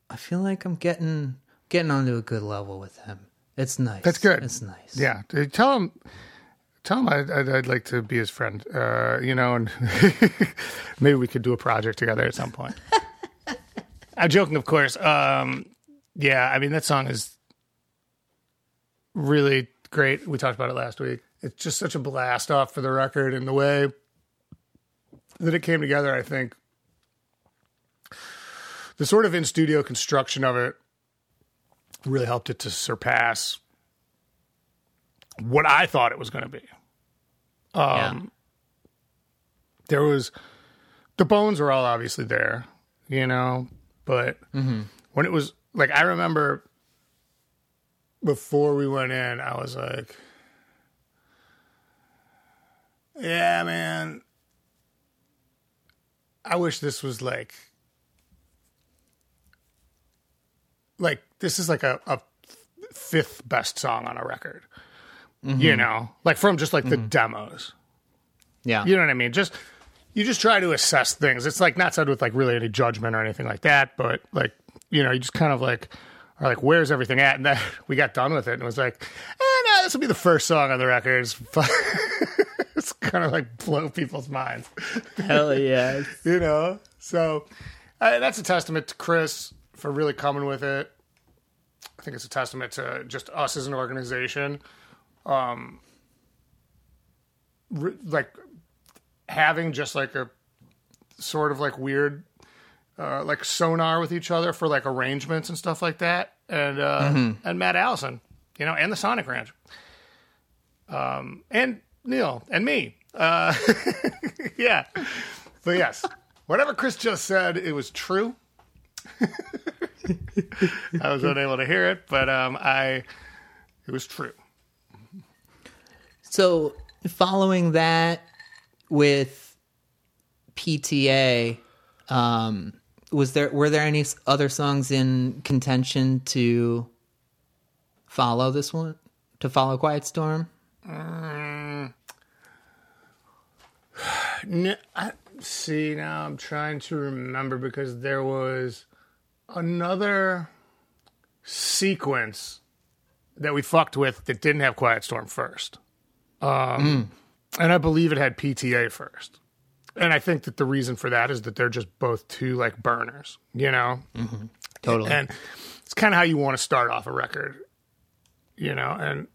I feel like I'm getting getting onto a good level with him. It's nice. That's good. It's nice. Yeah, tell him. Tell him I'd, I'd, I'd like to be his friend. Uh, you know, and maybe we could do a project together at some point. I'm joking, of course. Um, yeah, I mean that song is really great. We talked about it last week. It's just such a blast off for the record, and the way that it came together, I think the sort of in studio construction of it really helped it to surpass what I thought it was going to be. Um, There was the bones were all obviously there, you know, but when it was like I remember before we went in, I was like, "Yeah, man, I wish this was like." Like this is like a, a fifth best song on a record you know, like from just like the demos. Yeah. You know what I mean? Just you just try to assess things. It's like not said with like really any judgment or anything like that, but like you know, you just kind of like are like, where's everything at? And then we got done with it and it was like, eh, no, this will be the first song on the record. It's, it's kind of like blow people's minds, Hell yeah. you know. So uh, that's a testament to Chris for really coming with it. I think it's a testament to just us as an organization. Um, re- like having just like a sort of like weird uh, like sonar with each other for like arrangements and stuff like that and uh and Matt Allison you know and the Sonic Ranch um and Neil and me uh yeah but yes, whatever Chris just said, it was true. I was unable to hear it, but um, I it was true. So, following that with PTA, um, was there were there any other songs in contention to follow this one? To follow Quiet Storm? N- I, see, now I'm trying to remember because there was another sequence that we fucked with that didn't have Quiet Storm first. Um, And I believe it had PTA first. And I think that the reason for that is that they're just both two like burners, you know? Totally. And it's kind of how you want to start off a record, you know? And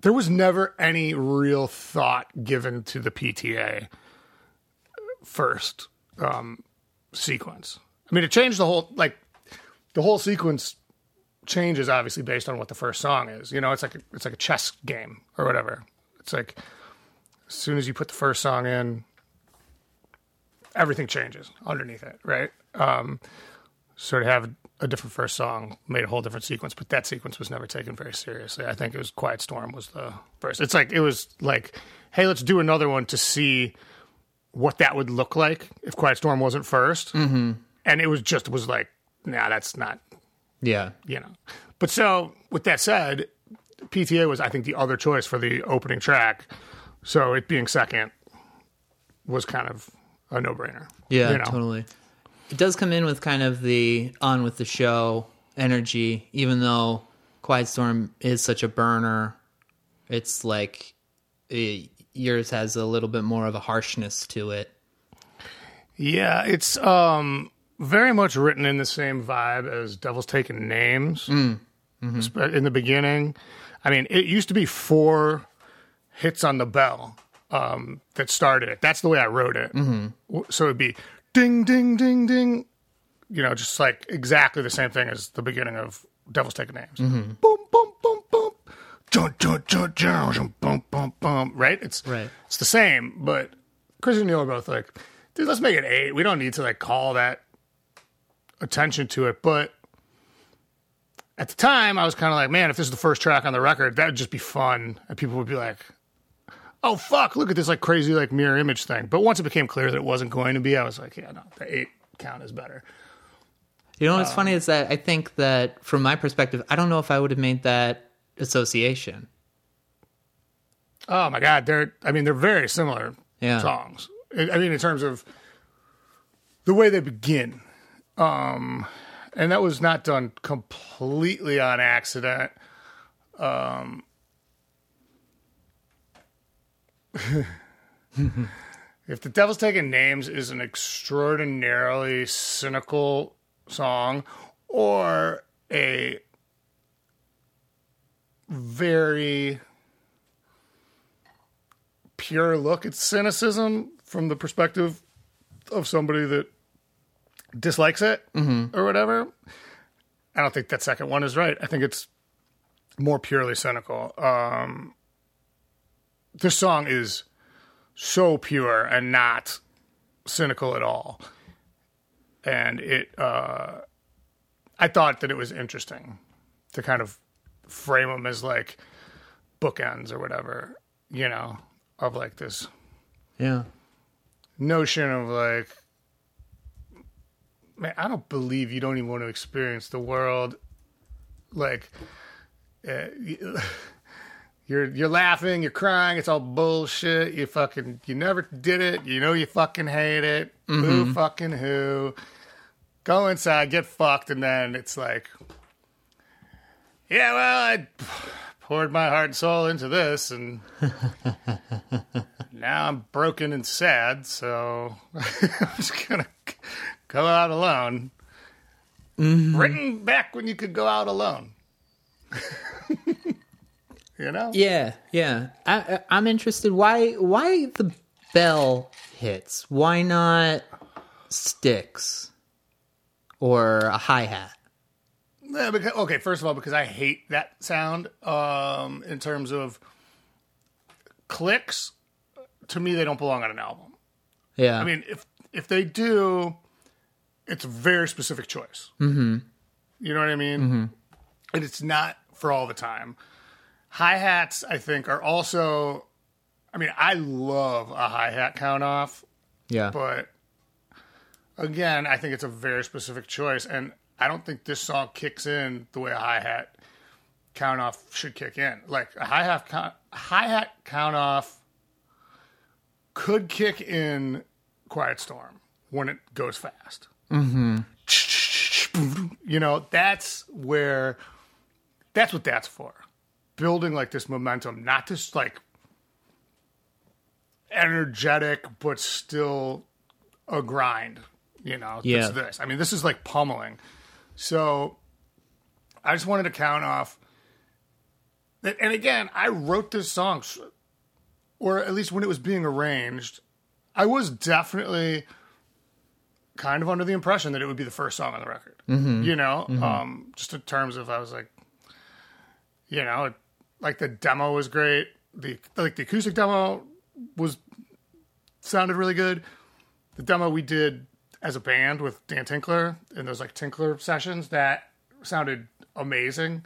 there was never any real thought given to the PTA first um, sequence. I mean, it changed the whole, like, the whole sequence changes obviously based on what the first song is. You know, it's like a, it's like a chess game or whatever. It's like as soon as you put the first song in, everything changes underneath it, right? Um, sort of have a different first song made a whole different sequence, but that sequence was never taken very seriously. I think it was Quiet Storm was the first. It's like it was like, hey, let's do another one to see what that would look like if Quiet Storm wasn't 1st mm-hmm. and it was just was like, nah, that's not yeah. you know. But so with that said, PTA was I think the other choice for the opening track. So it being second was kind of a no brainer. Yeah, you know? totally. It does come in with kind of the on with the show energy, even though Quiet Storm is such a burner. It's like eh, yours has a little bit more of a harshness to it. Yeah, it's um very much written in the same vibe as Devil's Taking Names Sp- in the beginning. I mean, it used to be four hits on the bell um, that started it. That's the way I wrote it. W- So it'd be ding, ding, ding, ding. You know, just like exactly the same thing as the beginning of Devil's Taking Names. Boom, boom, boom, boom, boom. Right? It's Right. It's the same, but Chris and Neil are both like, dude, let's make it eight. We don't need to like call that attention to it. But at the time, I was kind of like, man, if this is the first track on the record, that would just be fun, and people would be like, oh fuck, look at this like crazy like mirror image thing. But once it became clear that it wasn't going to be, I was like, yeah, no, the eight count is better. You know what's funny um, is that I think that from my perspective, I don't know if I would have made that association. Oh my god, they're I mean they're very similar Yeah. songs. I I mean in terms of the way they begin. Um and that was not done completely on accident. Um If the Devil's Taking Names is an extraordinarily cynical song or a very pure look at cynicism from the perspective of somebody that dislikes it or whatever. I don't think that second one is right. I think it's more purely cynical. Um, this song is so pure and not cynical at all. And it, uh, I thought that it was interesting to kind of frame them as like bookends or whatever, you know, of like this Yeah. notion of like, man, I don't believe you don't even want to experience the world. Like, uh, you- you're you're laughing, you're crying, it's all bullshit. You fucking you never did it. You know you fucking hate it. Who fucking who? Go inside, get fucked, and then it's like, yeah, well, I poured my heart and soul into this, and now I'm broken and sad, so I'm just gonna go out alone. Mm-hmm. Written back when you could go out alone. you know? Yeah, yeah. I, I, I'm interested. Why? Why the bell hits? Why not sticks or a hi hat? Yeah, because, okay, first of all, because I hate that sound. Um, in terms of clicks, to me, they don't belong on an album. Yeah. I mean, if if they do, it's a very specific choice. Mm-hmm. You know what I mean? And it's not for all the time. Hi hats, I think, are also. I mean, I love a hi hat count off, Yeah. but again, I think it's a very specific choice, and I don't think this song kicks in the way a hi hat count off should kick in. Like a hi hat count, hi hat count off could kick in Quiet Storm when it goes fast. Mm-hmm. You know, that's where that's what that's for. Building like this momentum, not just like energetic, but still a grind. You know, Yeah. This. I mean, this is like pummeling. So I just wanted to count off. that- And again, I wrote this song, or at least when it was being arranged, I was definitely kind of under the impression that it would be the first song on the record. You know, um, just in terms of I was like, you know, like the demo was great. The like the acoustic demo was sounded really good. The demo we did as a band with Dan Tinkler in those like Tinkler sessions that sounded amazing,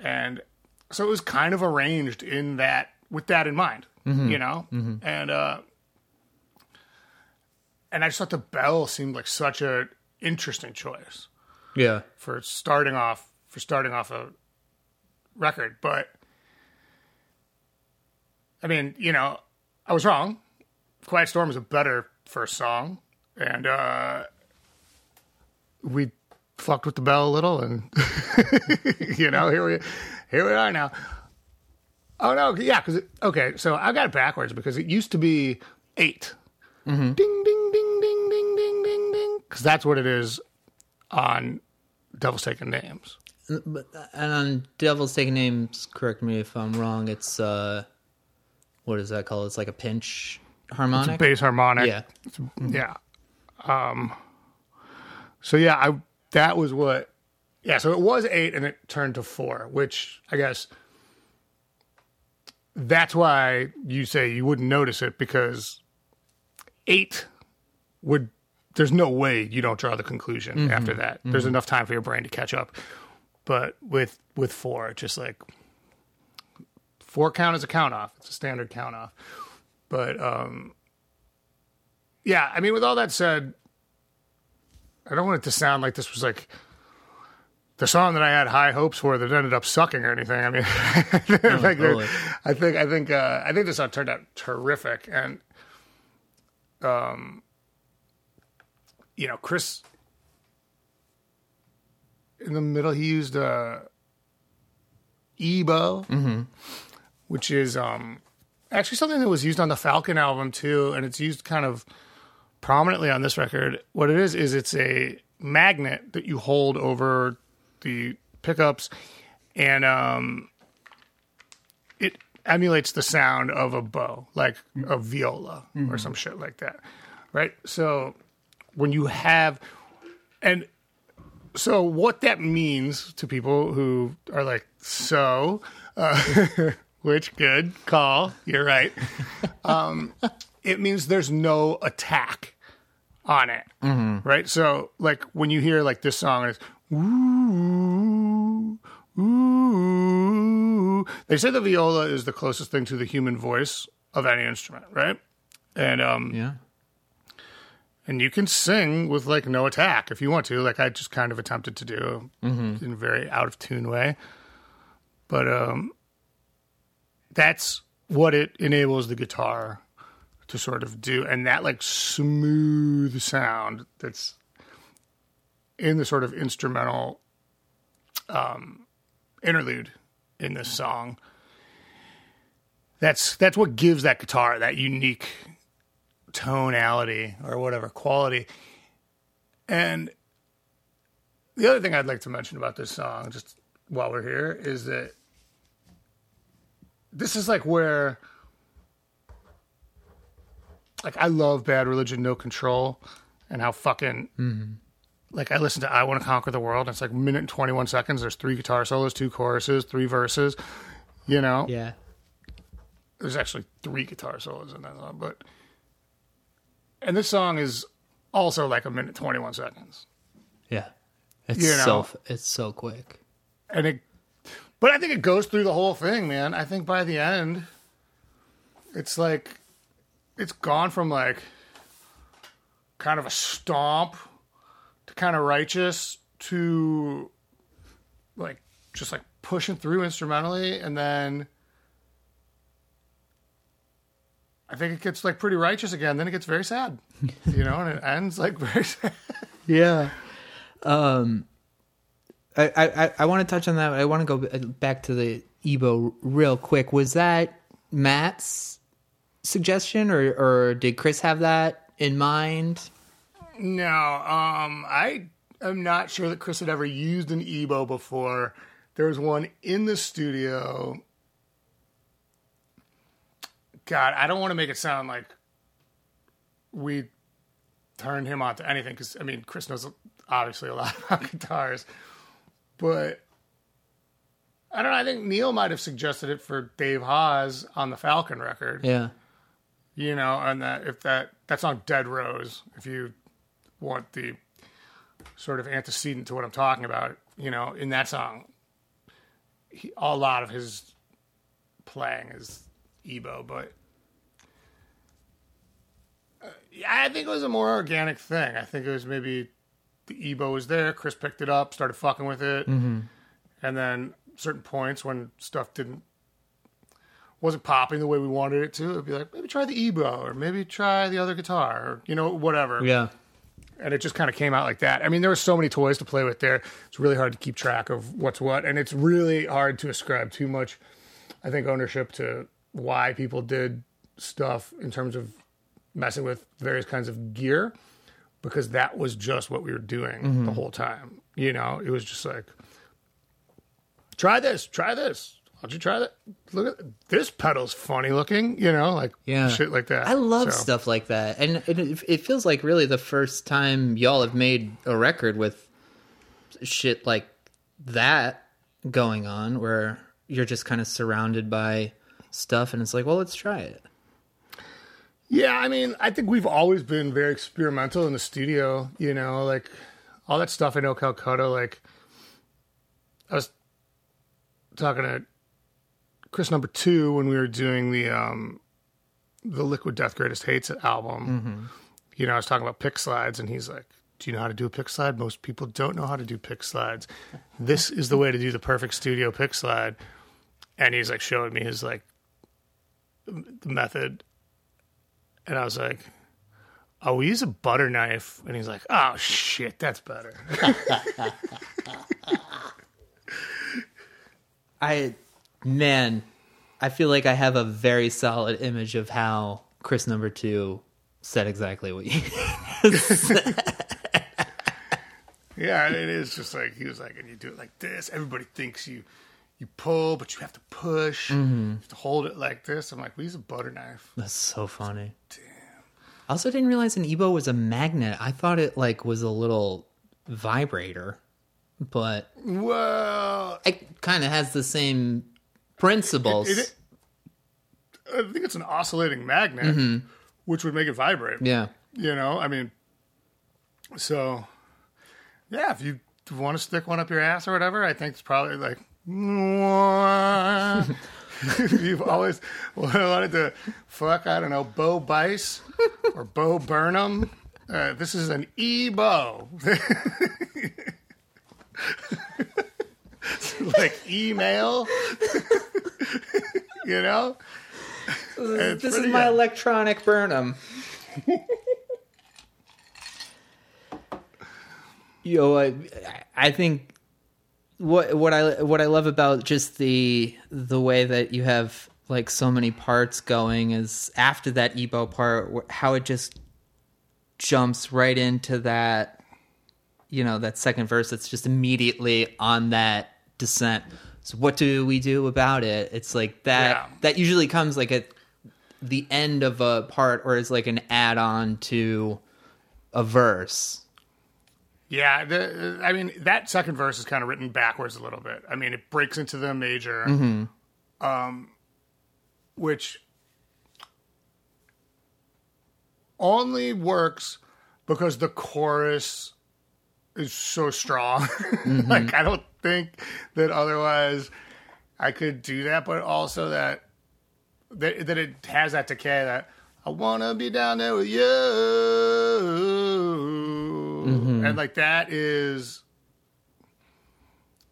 and so it was kind of arranged in that with that in mind, you know, and uh, and I just thought the bell seemed like such a interesting choice yeah. for starting off for starting off a record. But i mean you know i was wrong. Quiet storm is a better first song and uh, we fucked with the bell a little, and you know, here we here we are now. Oh no, yeah, because okay, so I got it backwards because it used to be 8 mm-hmm. Ding ding ding ding ding ding ding ding, because that's what it is on Devil's Taking Names. Uh, uh, and on Devil's Taking Names, correct me if I'm wrong. It's uh, what is that called? It's like a pinch harmonic, bass harmonic. Yeah, yeah. Um so yeah, I that was what yeah, so it was 8 and it turned to 4, which I guess that's why you say you wouldn't notice it because 8 would there's no way you don't draw the conclusion after that. There's enough time for your brain to catch up. But with with 4 just like 4 count is a count off. It's a standard count off. But um yeah, I mean, with all that said, I don't want it to sound like this was like the song that I had high hopes for that ended up sucking or anything. I mean, like totally. I think I think uh, I think this song turned out terrific, and um, you know, Chris in the middle he used uh, EBow, which is um actually something that was used on the Falcon album too, and it's used kind of prominently on this record. What it is is it's a magnet that you hold over the pickups, and um, it emulates the sound of a bow, like a viola or some shit like that, right? So when you have, and so what that means to people who are like, so, uh, which good call, you're right. Um, it means there's no attack on it, right? So, like when you hear like this song, and it's ooh, ooh. They say the viola is the closest thing to the human voice of any instrument, right? And um, yeah. and you can sing with like no attack if you want to like i just kind of attempted to do in a very out of tune way but um that's what it enables the guitar to sort of do and that like smooth sound that's in the sort of instrumental um interlude in this song that's that's what gives that guitar that unique tonality or whatever quality. And the other thing I'd like to mention about this song, just while we're here, is that this is like where, like, I love Bad Religion, No Control, and how fucking. Mm-hmm. Like I listen to "I Want to Conquer the World." And it's like minute and twenty one seconds. There's three guitar solos, two choruses, three verses. You know, Yeah. there's actually three guitar solos in that song, but and this song is also like a minute 21 seconds. Yeah. It's You know. so it's so quick. And it, but I think it goes through the whole thing, man. I think by the end, it's like, it's gone from like kind of a stomp to kind of righteous to like just like pushing through instrumentally and then I think it gets like pretty righteous again. Then it gets very sad, you know, and it ends like very sad. Yeah. Um, I, I, I want to touch on that. I want to go back to the EBow real quick. Was that Matt's suggestion, or or did Chris have that in mind? No, um, I am not sure that Chris had ever used an EBow before. There was one in the studio. God, I don't want to make it sound like we turned him on to anything because I mean Chris knows obviously a lot about guitars, but I don't know. I think Neil might have suggested it for Dave Hause on the Falcon record Yeah. You know, and that if that that's on Dead Rose, if you want the sort of antecedent to what I'm talking about, you know, in that song, he, a lot of his playing is EBow, but uh, yeah, I think it was a more organic thing. I think it was maybe the EBow was there, Chris picked it up, started fucking with it, and then certain points when stuff didn't wasn't popping the way we wanted it to, it'd be like maybe try the EBow or maybe try the other guitar or you know whatever. Yeah. And it just kind of came out like that. I mean, there were so many toys to play with there. It's really hard to keep track of what's what, and it's really hard to ascribe too much. I think ownership to why people did stuff in terms of messing with various kinds of gear because that was just what we were doing mm-hmm. the whole time. You know, it was just like try this, try this. Why don't you try that? Look at this pedal's funny looking, you know, like Yeah. shit like that. I love So, stuff like that, and it, it feels like really the first time y'all have made a record with shit like that going on, where you're just kind of surrounded by stuff, and it's like, well, let's try it. Yeah, I mean, I think we've always been very experimental in the studio, you know, like all that stuff I know Calcutta, like I was talking to Chris number two when we were doing the um the Liquid Death Greatest Hates album. You know, I was talking about pick slides and he's like, Do you know how to do a pick slide? Most people don't know how to do pick slides. This is the way to do the perfect studio pick slide. And he's like showing me his like the method and I was like, "Oh, we use a butter knife." And he's like, "Oh shit, that's better." I, man, I feel like I have a very solid image of how Chris number two said exactly what you. yeah, it is just like he was like, "And you do it like this." Everybody thinks you you pull, but you have to push. You mm-hmm. have to hold it like this. I'm like, "We use a butter knife." That's so funny. Damn. I also didn't realize an EBow was a magnet. I thought it like was a little vibrator, but Well, it kind of has the same principles. it- it- I think it's an oscillating magnet, which would make it vibrate. yeah. You know, I mean, so yeah, if you want to stick one up your ass or whatever, I think it's probably like. You've always wanted to fuck, I don't know, Bo Bice or Bo Burnham. Uh, this is an E-Bo. like email. you know? It's this is pretty my good. electronic Burnham. Yo, I, I think what what I what I love about just the the way that you have like so many parts going is after that EBow part, how it just jumps right into that, you know, that second verse. It's just immediately on that descent. So what do we do about it? It's like that. Yeah. That usually comes like at the end of a part, or is like an add-on to a verse. Yeah, the, I mean that second verse is kind of written backwards a little bit. I mean, it breaks into the major, um, which only works because the chorus is so strong. like I don't think that otherwise I could do that, but also that that, that it has that decay that I wanna be down there with you, mm-hmm. and like that is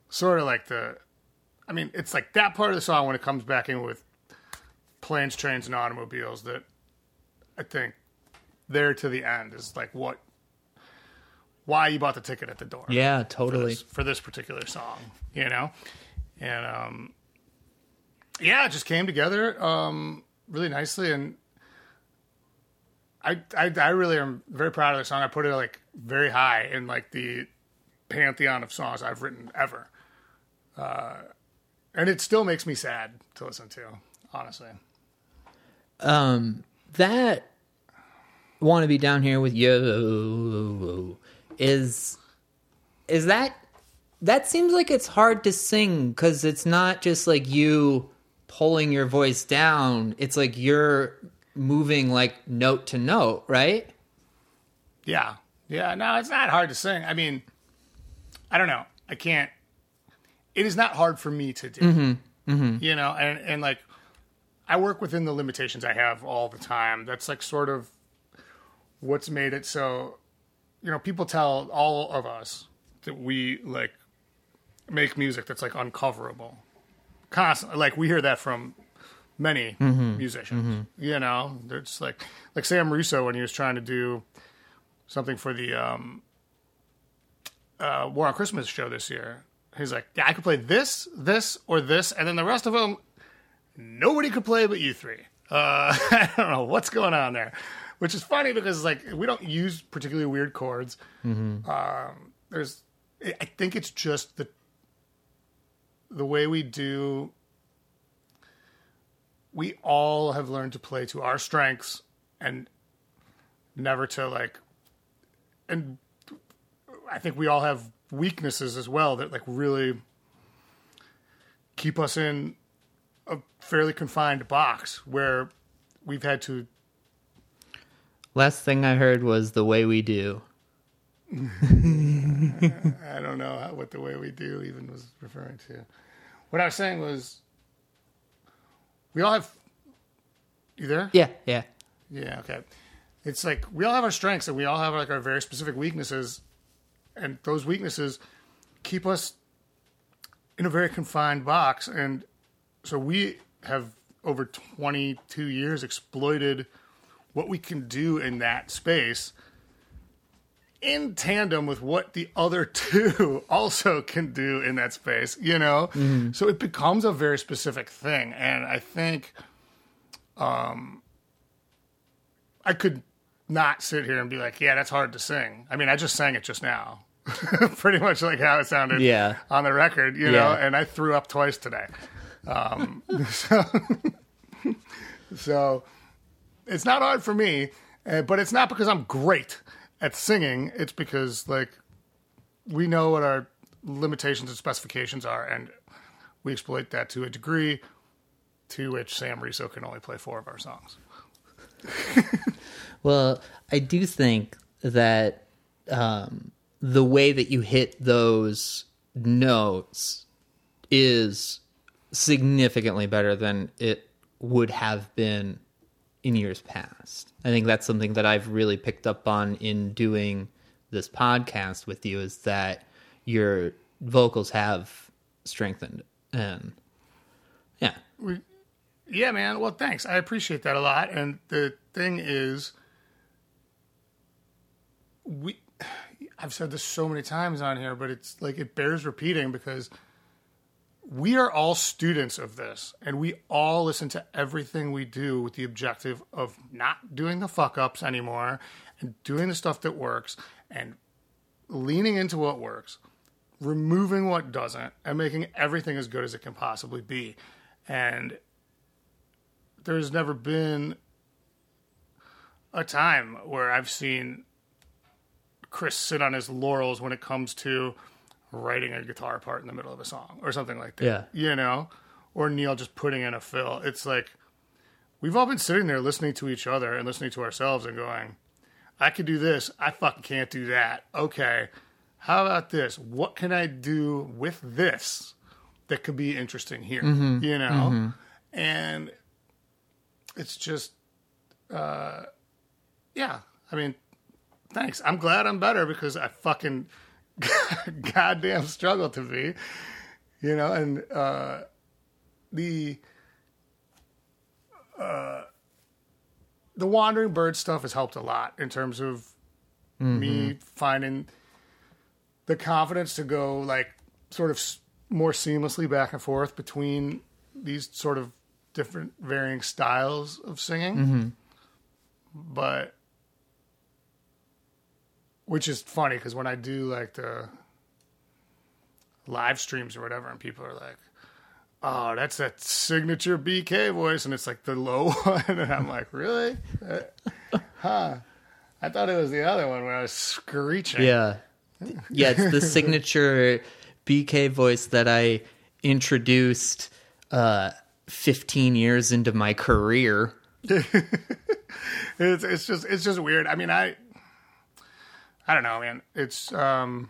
sort of like the. I mean, it's like that part of the song when it comes back in with planes, trains, and automobiles that I think there to the end is like what why you bought the ticket at the door Yeah, for totally. this, for this particular song, you know? And um yeah, it just came together um really nicely and I, I I really am very proud of the song. I put it like very high in like the pantheon of songs I've written ever. Uh and it still makes me sad to listen to, honestly. Um, that want to be down here with you is is that that seems like it's hard to sing because it's not just like you pulling your voice down. It's like you're moving like note to note, right? Yeah. Yeah. No, it's not hard to sing. I mean, I don't know. I can't. It is not hard for me to do. Mm-hmm. Mm-hmm. You know, and, and like, I work within the limitations I have all the time. That's like sort of what's made it so, you know, people tell all of us that we like make music that's like uncoverable. Constantly. Like, we hear that from many musicians. You know, they're like like Sam Russo when he was trying to do something for the um, uh, War on Christmas show this year. He's like, yeah, I could play this, this, or this, and then the rest of them, nobody could play but you three. Uh, I don't know what's going on there, which is funny because like we don't use particularly weird chords. Um, there's, I think it's just the the way we do we all have learned to play to our strengths and never to like and I think we all have weaknesses as well that like really keep us in a fairly confined box where we've had to Last thing I heard was the way we do. I don't know how, what the way we do even was referring to. What I was saying was we all have you there? Yeah, yeah. Yeah, okay. It's like we all have our strengths and we all have like our very specific weaknesses, and those weaknesses keep us in a very confined box. And so we have over 22 years exploited what we can do in that space in tandem with what the other two also can do in that space, you know? So it becomes a very specific thing. And I think um, I could not sit here and be like, yeah, that's hard to sing. I mean, I just sang it just now. Pretty much like how it sounded Yeah. on the record, you know, and I threw up twice today. Um, so, so it's not hard for me, uh, but it's not because I'm great at singing. It's because like we know what our limitations and specifications are, and we exploit that to a degree to which Sam Russo can only play four of our songs. Well, I do think that um, the way that you hit those notes is significantly better than it would have been in years past. I think that's something that I've really picked up on in doing this podcast with you is that your vocals have strengthened and yeah. We, Yeah, man. Well, thanks. I appreciate that a lot. And the thing is, we. I've said this so many times on here, but it's like it bears repeating because we are all students of this, and we all listen to everything we do with the objective of not doing the fuck ups anymore and doing the stuff that works and leaning into what works, removing what doesn't, and making everything as good as it can possibly be. And there's never been a time where I've seen Chris sit on his laurels when it comes to writing a guitar part in the middle of a song or something like that. Yeah. You know? Or Neil just putting in a fill. It's like we've all been sitting there listening to each other and listening to ourselves and going, I could do this. I fucking can't do that. Okay. How about this? What can I do with this that could be interesting here? You know? And it's just, uh, yeah. I mean, thanks. I'm glad I'm better because I fucking goddamn struggle to be, you know, and, uh, the, uh, the wandering bird stuff has helped a lot in terms of me finding the confidence to go like sort of more seamlessly back and forth between these sort of different varying styles of singing. But which is funny because when I do like the live streams or whatever, and people are like, "Oh, that's that signature BK voice," and it's like the low one, and I'm like, "Really? Uh, huh? I thought it was the other one where I was screeching." Yeah. Yeah, it's the signature BK voice that I introduced uh 15 years into my career. it's it's just it's just weird. I mean, I I don't know, man. It's um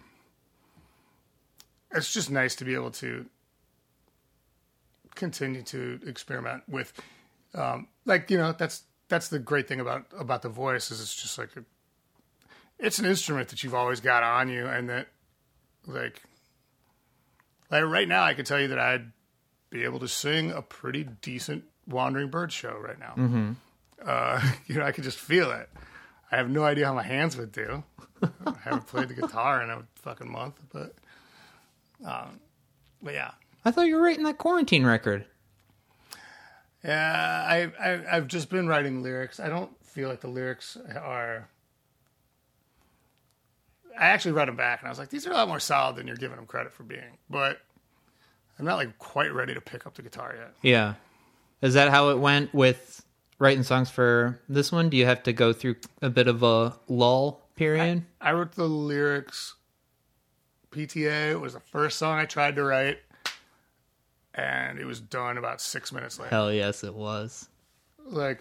it's just nice to be able to continue to experiment with um like, you know, that's that's the great thing about about the voice is it's just like a, it's an instrument that you've always got on you and that like like right now I could tell you that I'd be able to sing a pretty decent wandering bird show right now uh, you know, I could just feel it. I have no idea how my hands would do. I haven't played the guitar in a fucking month, but, um, but yeah, I thought you were writing that quarantine record. yeah. I, I I've just been writing lyrics. I don't feel like the lyrics are. I actually read them back and I was like, these are a lot more solid than you're giving them credit for being. But I'm not like quite ready to pick up the guitar yet. Yeah. Is that how it went with writing songs for this one? Do you have to go through a bit of a lull period? I wrote the lyrics. PTA was the first song I tried to write, and it was done about six minutes later. Hell yes, it was. Like,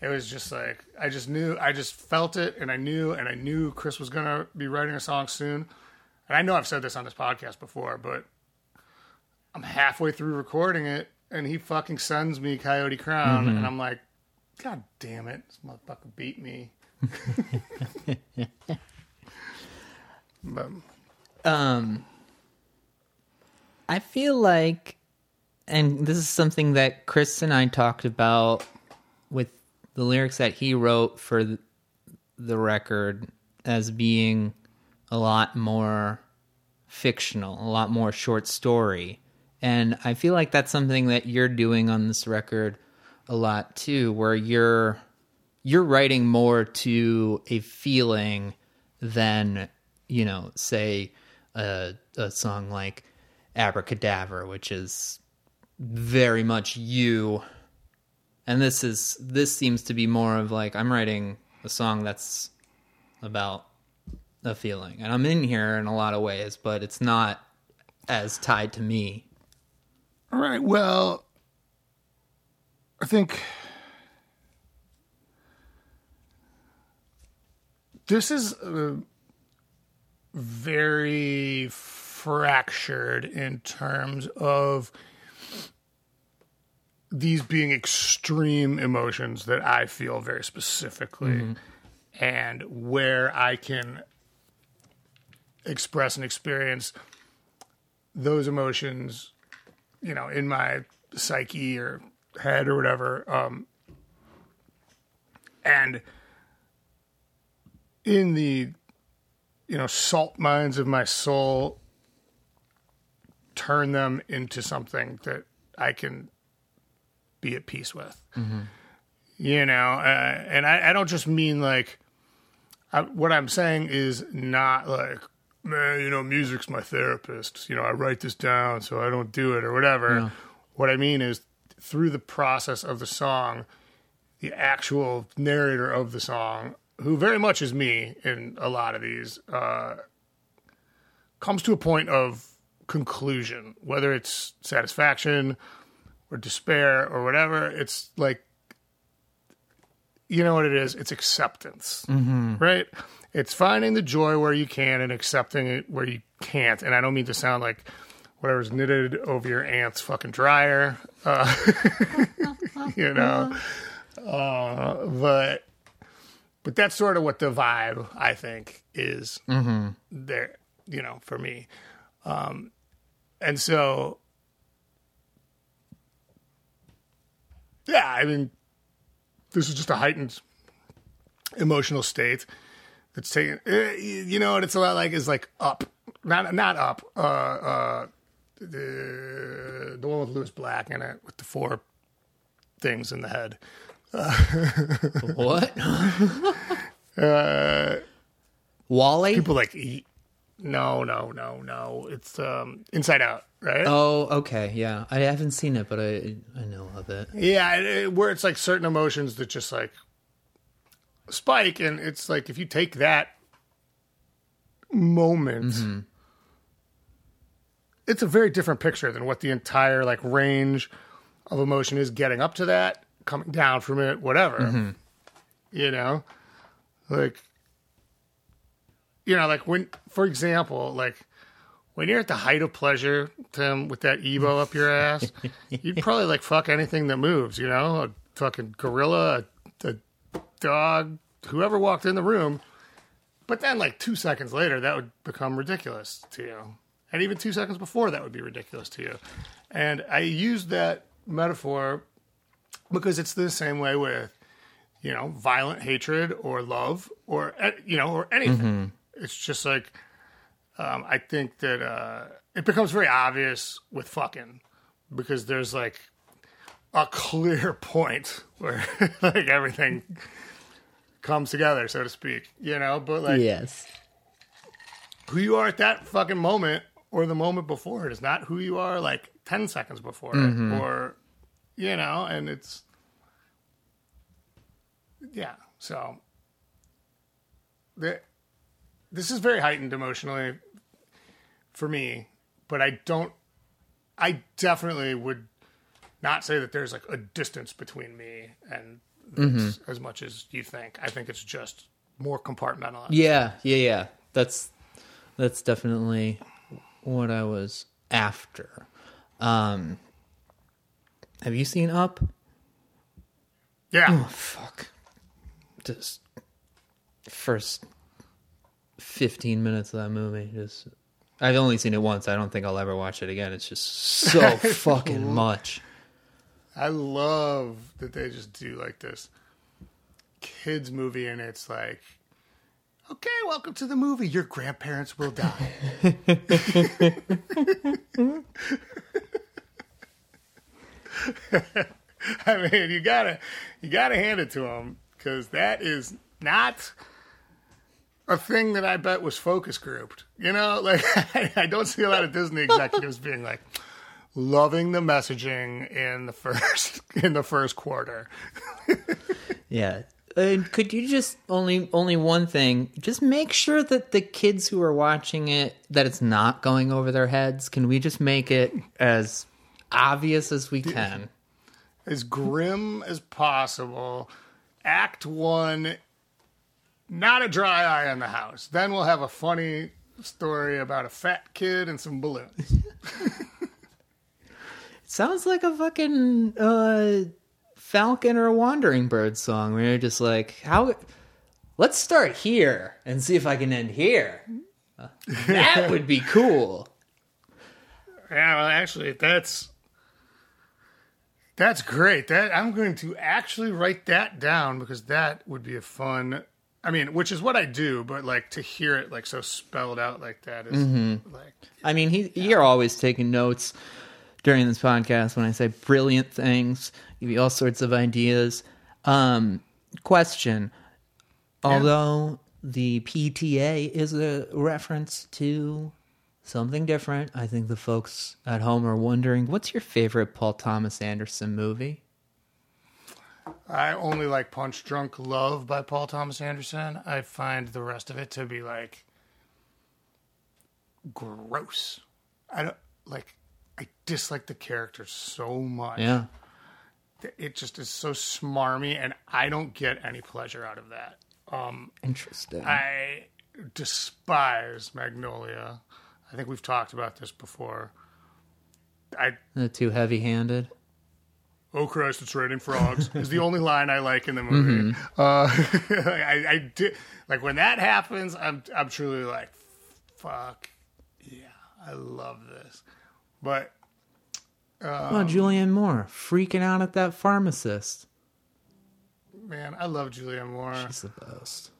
it was just like I just knew, I just felt it, and I knew, and I knew Chris was gonna be writing a song soon. And I know I've said this on this podcast before, but I'm halfway through recording it, and he fucking sends me Coyote Crown, and I'm like, God damn it, this motherfucker beat me. but Um, I feel like, and this is something that Chris and I talked about with the lyrics that he wrote for the, the record as being a lot more fictional, a lot more short story. And I feel like that's something that you're doing on this record a lot too, where you're you're writing more to a feeling than you know, say a, a song like Abracadabra, which is very much you. And this is this seems to be more of like I'm writing a song that's about a feeling, and I'm in here in a lot of ways, but it's not as tied to me. All right. Well, I think this is uh, very fractured in terms of these being extreme emotions that I feel very specifically and where I can express and experience those emotions you know, in my psyche or head or whatever. Um, and in the, you know, salt mines of my soul, turn them into something that I can be at peace with. You know, uh, and I, I don't just mean like, I, what I'm saying is not like, man, you know, music's my therapist. You know, I write this down so I don't do it or whatever. What I mean is through the process of the song, the actual narrator of the song, who very much is me in a lot of these, uh, comes to a point of conclusion, whether it's satisfaction or despair or whatever. It's like you know what it is? It's acceptance, mm-hmm. right? It's finding the joy where you can and accepting it where you can't. And I don't mean to sound like whatever's knitted over your aunt's fucking dryer, uh, you know. Uh, but but that's sort of what the vibe I think is there, you know, for me. Um, and so, yeah, I mean, this is just a heightened emotional state that's taken. eh, You know what it's a lot like is like up, not not up. Uh, uh, the the one with Lewis Black in it with the four things in the head. What? Uh, Wally? people like eat. No, no, no, no. It's um, Inside Out, right? Oh, okay, yeah. I haven't seen it, but I I know of it. Yeah, it, it- where it's like certain emotions that just like spike, and it's like if you take that moment, it's a very different picture than what the entire like range of emotion is getting up to that, coming down from it, whatever. Mm-hmm. You know, like you know, like when, for example, like when you're at the height of pleasure, Tim, with that EBow up your ass, you'd probably like fuck anything that moves, you know, a fucking gorilla, a dog, whoever walked in the room. But then, like two seconds later, that would become ridiculous to you. And even two seconds before, that would be ridiculous to you. And I used that metaphor because it's the same way with, you know, violent hatred or love or, eh, you know, or anything. It's just like, um, I think that uh, it becomes very obvious with fucking because there's like a clear point where like everything comes together, so to speak, you know. But like Yes. who you are at that fucking moment or the moment before it is not who you are like 10 seconds before it or you know and it's yeah so the, this is very heightened emotionally for me but i don't i definitely would not say that there's like a distance between me and this as much as you think i think it's just more compartmentalized Yeah, yeah, yeah. That's that's definitely what I was after. Um Have you seen Up? yeah Oh fuck. Just first 15 minutes of that movie just I've only seen it once. I don't think I'll ever watch it again. It's just so fucking much. I love that they just do like this kids movie and it's like okay welcome to the movie. Your grandparents will die. I mean you gotta you gotta hand it to them because that is not a thing that i bet was focus grouped you know? Like i don't see a lot of disney executives being like loving the messaging in the first in the first quarter Yeah. And could you just only only one thing? Just make sure that the kids who are watching it that it's not going over their heads. Can we just make it as obvious as we can? as grim as possible. Act one, not a dry eye in the house. Then we'll have a funny story about a fat kid and some balloons. Sounds like a fucking uh, Falcon or a Wandering Bird song where you're just like, how? Let's start here and see if I can end here. Uh, that would be cool. Yeah, well, actually, that's that's great. That I'm going to actually write that down because that would be a fun. I mean, which is what I do, but like to hear it like so spelled out like that is like I mean, he, you're always taking notes during this podcast when I say brilliant things, give you all sorts of ideas. Um, question: Although the PTA is a reference to something different, I think the folks at home are wondering, what's your favorite Paul Thomas Anderson movie? I only like Punch Drunk Love by Paul Thomas Anderson. I find the rest of it to be like gross. I don't like I dislike the character so much. Yeah, it just is so smarmy, and I don't get any pleasure out of that. Um, Interesting. I despise Magnolia. I think we've talked about this before. I Uh, too heavy-handed. oh Christ, it's raining frogs is the only line I like in the movie. Uh, I, I did like when that happens. I'm I'm truly like, fuck yeah, I love this. But oh, Julianne Moore freaking out at that pharmacist. man, I love Julia Moore. She's the best.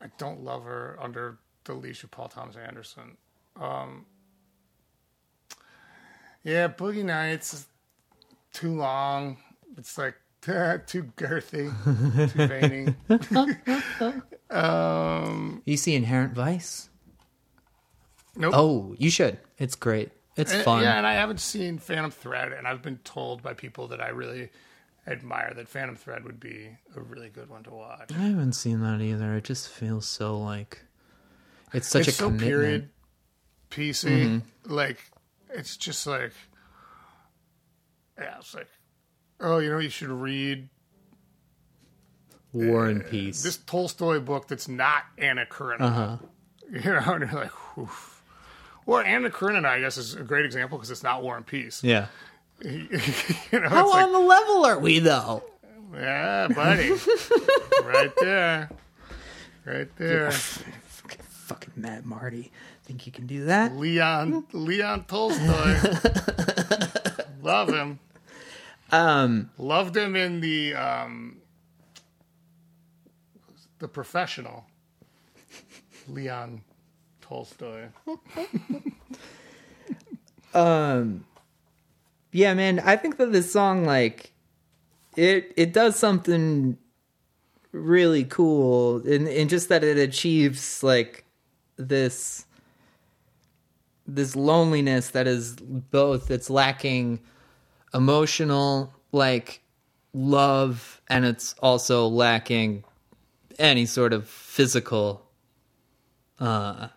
I don't love her under the leash of Paul Thomas Anderson. Um, yeah, Boogie Nights is too long. It's like too girthy, too veiny. You see Inherent Vice? Nope. Oh, you should. It's great. It's And- fun. Yeah, and I haven't seen Phantom Thread, and I've been told by people that I really admire that Phantom Thread would be a really good one to watch. I haven't seen that either. It just feels so like it's such it's a so commitment. period piecey. Mm-hmm. Like it's just like yeah, it's like oh, you know, you should read War and eh, Peace. this Tolstoy book that's not Anna Karenina. uh-huh. You know, and you're like, Oof. Or Anna Karenina, I guess, is a great example because it's not War and Peace. Yeah. you know, How it's like, on the level are we though? yeah, buddy, right there, right there. Fucking Matt Marty. Think you can do that? Leon Leon Tolstoy. Love him. Um Loved him in the um the professional. Leon Tolstoy. um yeah, man, I think that this song like it it does something really cool and and just that it achieves like this this loneliness that is both it's lacking emotional like love and it's also lacking any sort of physical uh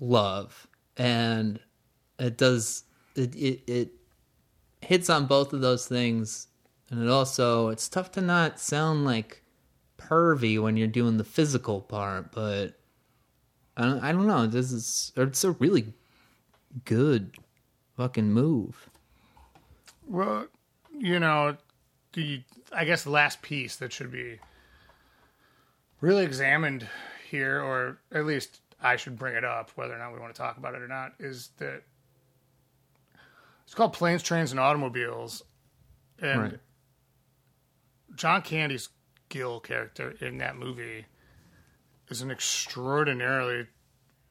love. And it does it it, it hits on both of those things. And it also it's tough to not sound like pervy when you're doing the physical part but i don't, I don't know. This is it's a really good fucking move. Well, you know, the I guess the last piece that should be really examined here, or at least I should bring it up, whether or not we want to talk about it or not, is that it's called Planes, Trains, and Automobiles, and Right. John Candy's Del character in that movie is an extraordinarily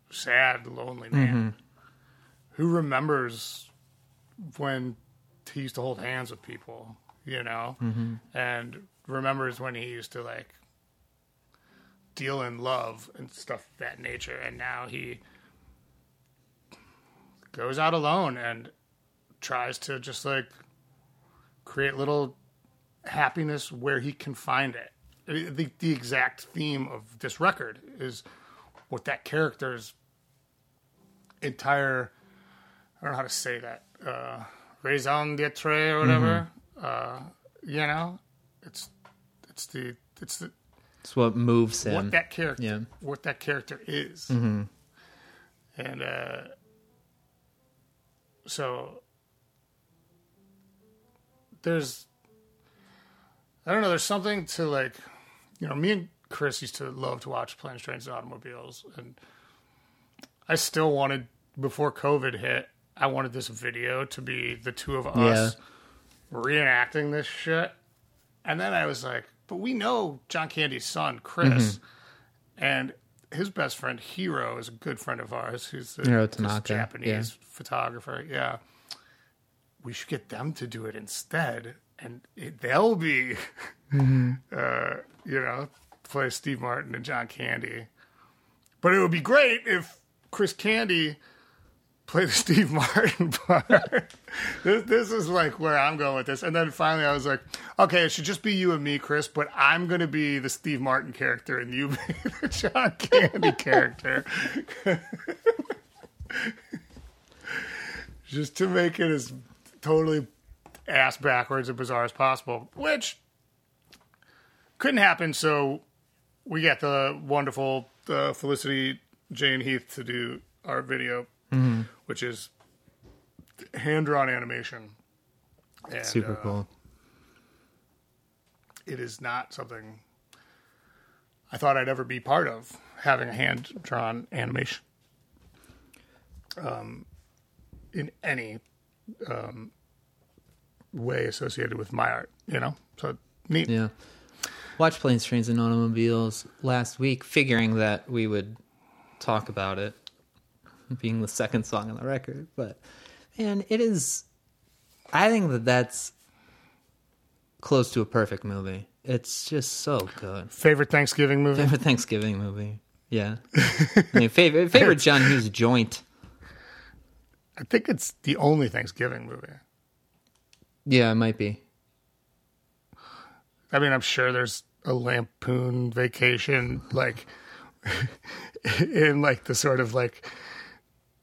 sad, lonely man mm-hmm. who remembers when he used to hold hands with people, you know, mm-hmm. and remembers when he used to like deal in love and stuff of that nature. And now he goes out alone and tries to just like create little happiness where he can find it. The, the exact theme of this record is what that character's entire I don't know how to say that. Uh, raison d'etre or whatever. Uh, you know, it's it's the it's the it's what moves him what that character Yeah. what that character is, and uh, so there's I don't know. There's something to like, you know, me and Chris used to love to watch planes, trains, and automobiles, and I still wanted before COVID hit. I wanted this video to be the two of us reenacting this shit, and then I was like, but we know John Candy's son, Chris, and his best friend Hiro is a good friend of ours, who's Hiro Tanaka, Japanese yeah. photographer. Yeah, we should get them to do it instead, and it, they'll be, uh, you know, play Steve Martin and John Candy. But it would be great if Chris Candy played the Steve Martin part. this, this is like where I'm going with this. And then finally, I was like, okay, it should just be you and me, Chris, but I'm going to be the Steve Martin character and you be the John Candy character. just to make it as totally ass backwards and bizarre as possible, which couldn't happen. So we got the wonderful uh, Felicity Jane Heath to do our video, which is hand drawn animation. And, Super uh, cool. it is not something I thought I'd ever be part of having a hand drawn animation um, in any um, way associated with my art, you know? So neat. Yeah. Watch Planes, Trains, and Automobiles last week, figuring that we would talk about it being the second song on the record. But, man, it is. I think that that's close to a perfect movie. It's just so good. Favorite Thanksgiving movie? Favorite Thanksgiving movie. Yeah. I mean, favorite, favorite John Hughes joint. I think it's the only Thanksgiving movie. Yeah, it might be. I mean, I'm sure there's a Lampoon Vacation, like in like the sort of like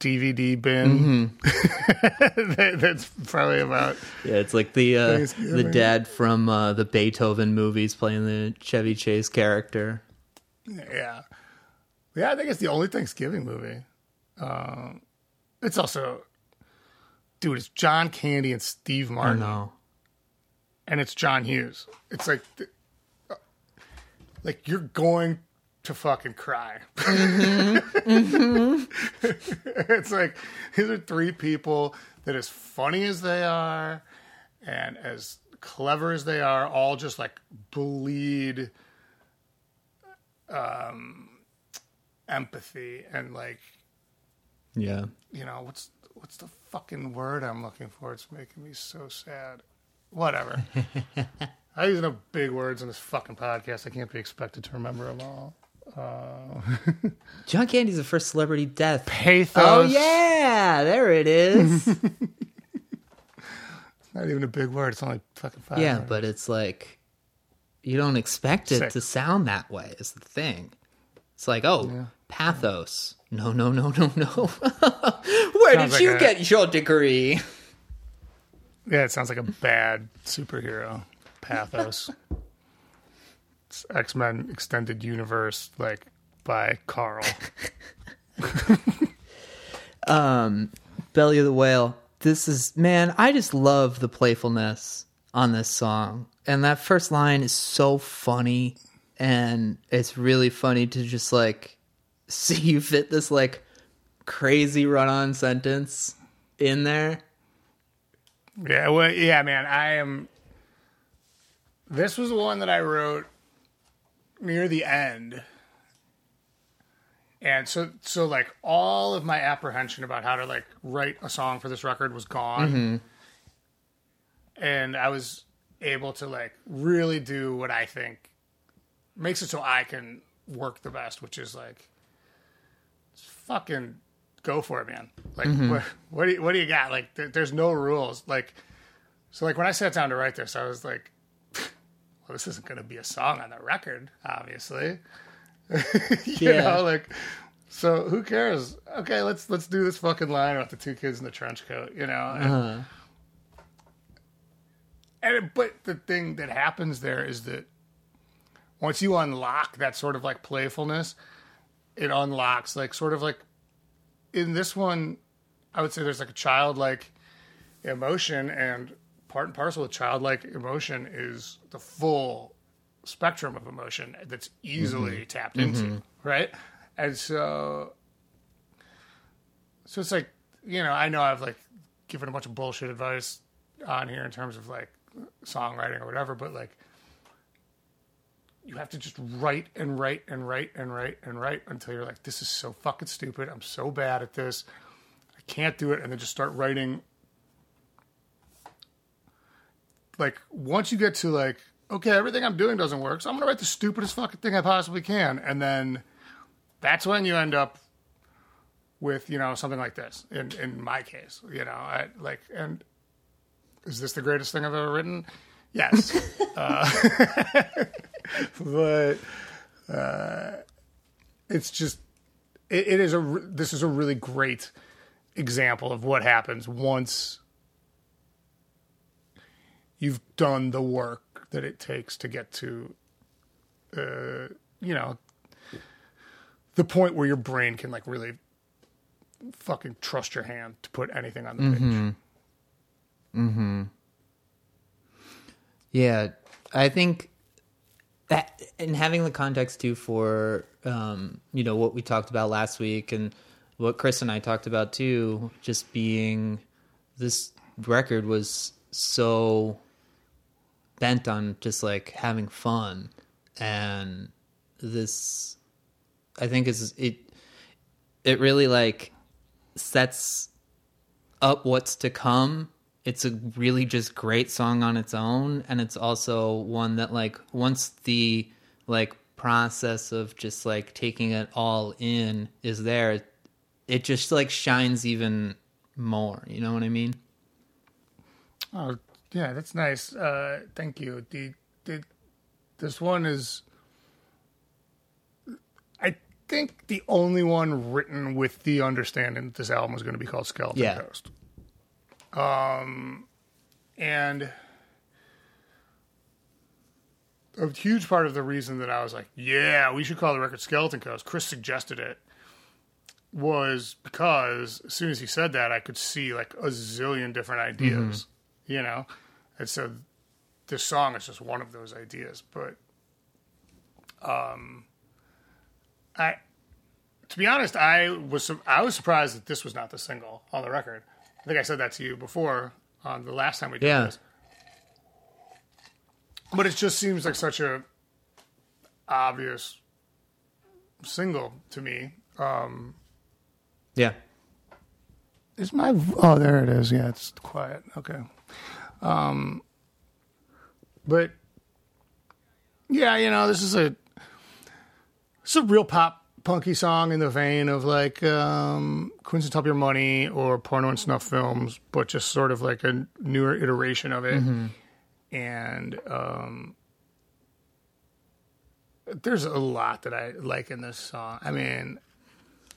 DVD bin. that, that's probably about. Yeah, it's like the uh, the dad from uh, the Beethoven movies playing the Chevy Chase character. Yeah, yeah. I think it's the only Thanksgiving movie. Um, it's also, dude, it's John Candy and Steve I Martin. know. and it's John Hughes. It's like, uh, like you're going to fucking cry. it's like these are three people that, as funny as they are, and as clever as they are, all just like bleed um, empathy and like Yeah. you know what's what's the fucking word I'm looking for? It's making me so sad. Whatever. I use no big words in this fucking podcast. I can't be expected to remember them all. Uh, John Candy's the first celebrity death. Pathos. Oh yeah, there it is. It's not even a big word. It's only fucking five. yeah, words. but it's like you don't expect it to sound that way. Is the thing. It's like oh, pathos. No, no, no, no, no. Where Sounds did you a- get your degree? yeah, it sounds like a bad superhero. Pathos. It's X Men Extended Universe, like by Carl. Um, Belly of the Whale. This is man, I just love the playfulness on this song. And that first line is so funny and it's really funny to just like see you fit this like crazy run-on sentence in there. Yeah, well, yeah, man. I am. This was the one that I wrote near the end, and so so like all of my apprehension about how to like write a song for this record was gone, mm-hmm. and I was able to like really do what I think makes it so I can work the best, which is like fucking go for it, man. Like mm-hmm. what what do you, what do you got? Like there, there's no rules. Like so like when I sat down to write this, I was like, this isn't going to be a song on the record, obviously. you Yeah. know, like so who cares? Okay, let's let's do this fucking line about the two kids in the trench coat, you know. And, uh-huh. and but the thing that happens there is that once you unlock that sort of like playfulness, it unlocks like sort of like in this one, I would say there's like a childlike emotion, and part and parcel of childlike emotion is the full spectrum of emotion that's easily mm-hmm. tapped into, mm-hmm. right? And so, so it's like you know, I know I've like given a bunch of bullshit advice on here in terms of like songwriting or whatever, but like you have to just write and write and write and write and write until you're like, this is so fucking stupid. I'm so bad at this. I can't do it. And then just start writing. Like, once you get to like, okay, everything I'm doing doesn't work, so I'm going to write the stupidest fucking thing I possibly can. And then that's when you end up with, you know, something like this in, in my case, you know, I like, and is this the greatest thing I've ever written? Yes. but uh, it's just it, it is a this is a really great example of what happens once you've done the work that it takes to get to, uh, you know, the point where your brain can like really fucking trust your hand to put anything on the page. Mm-hmm. Yeah, I think that and having the context too for um, you know what we talked about last week and what Chris and I talked about too, just being this record was so bent on just like having fun and this I think is it it really like sets up what's to come. It's a really just great song on its own, and it's also one that like once the like process of just like taking it all in is there, it just like shines even more. You know what I mean? Oh, yeah, that's nice. Uh, thank you. The, the this one is, I think, the only one written with the understanding that this album was going to be called Skeleton Yeah. Coast. Um, and a huge part of the reason that I was like, yeah, we should call the record Skeleton Coast. Chris suggested it was because as soon as he said that, I could see like a zillion different ideas, you know? And so this song is just one of those ideas. But um, I, to be honest, I was I was surprised that this was not the single on the record. I think I said that to you before on the last time we did Yeah. this. But it just seems like such a obvious single to me. Yeah. Is my oh there it is yeah it's quiet okay um but yeah you know this is a it's a real pop punky song in the vein of like um Queens of Top Your Money or porno and snuff films but just sort of like a newer iteration of it. And um there's a lot that I like in this song. I mean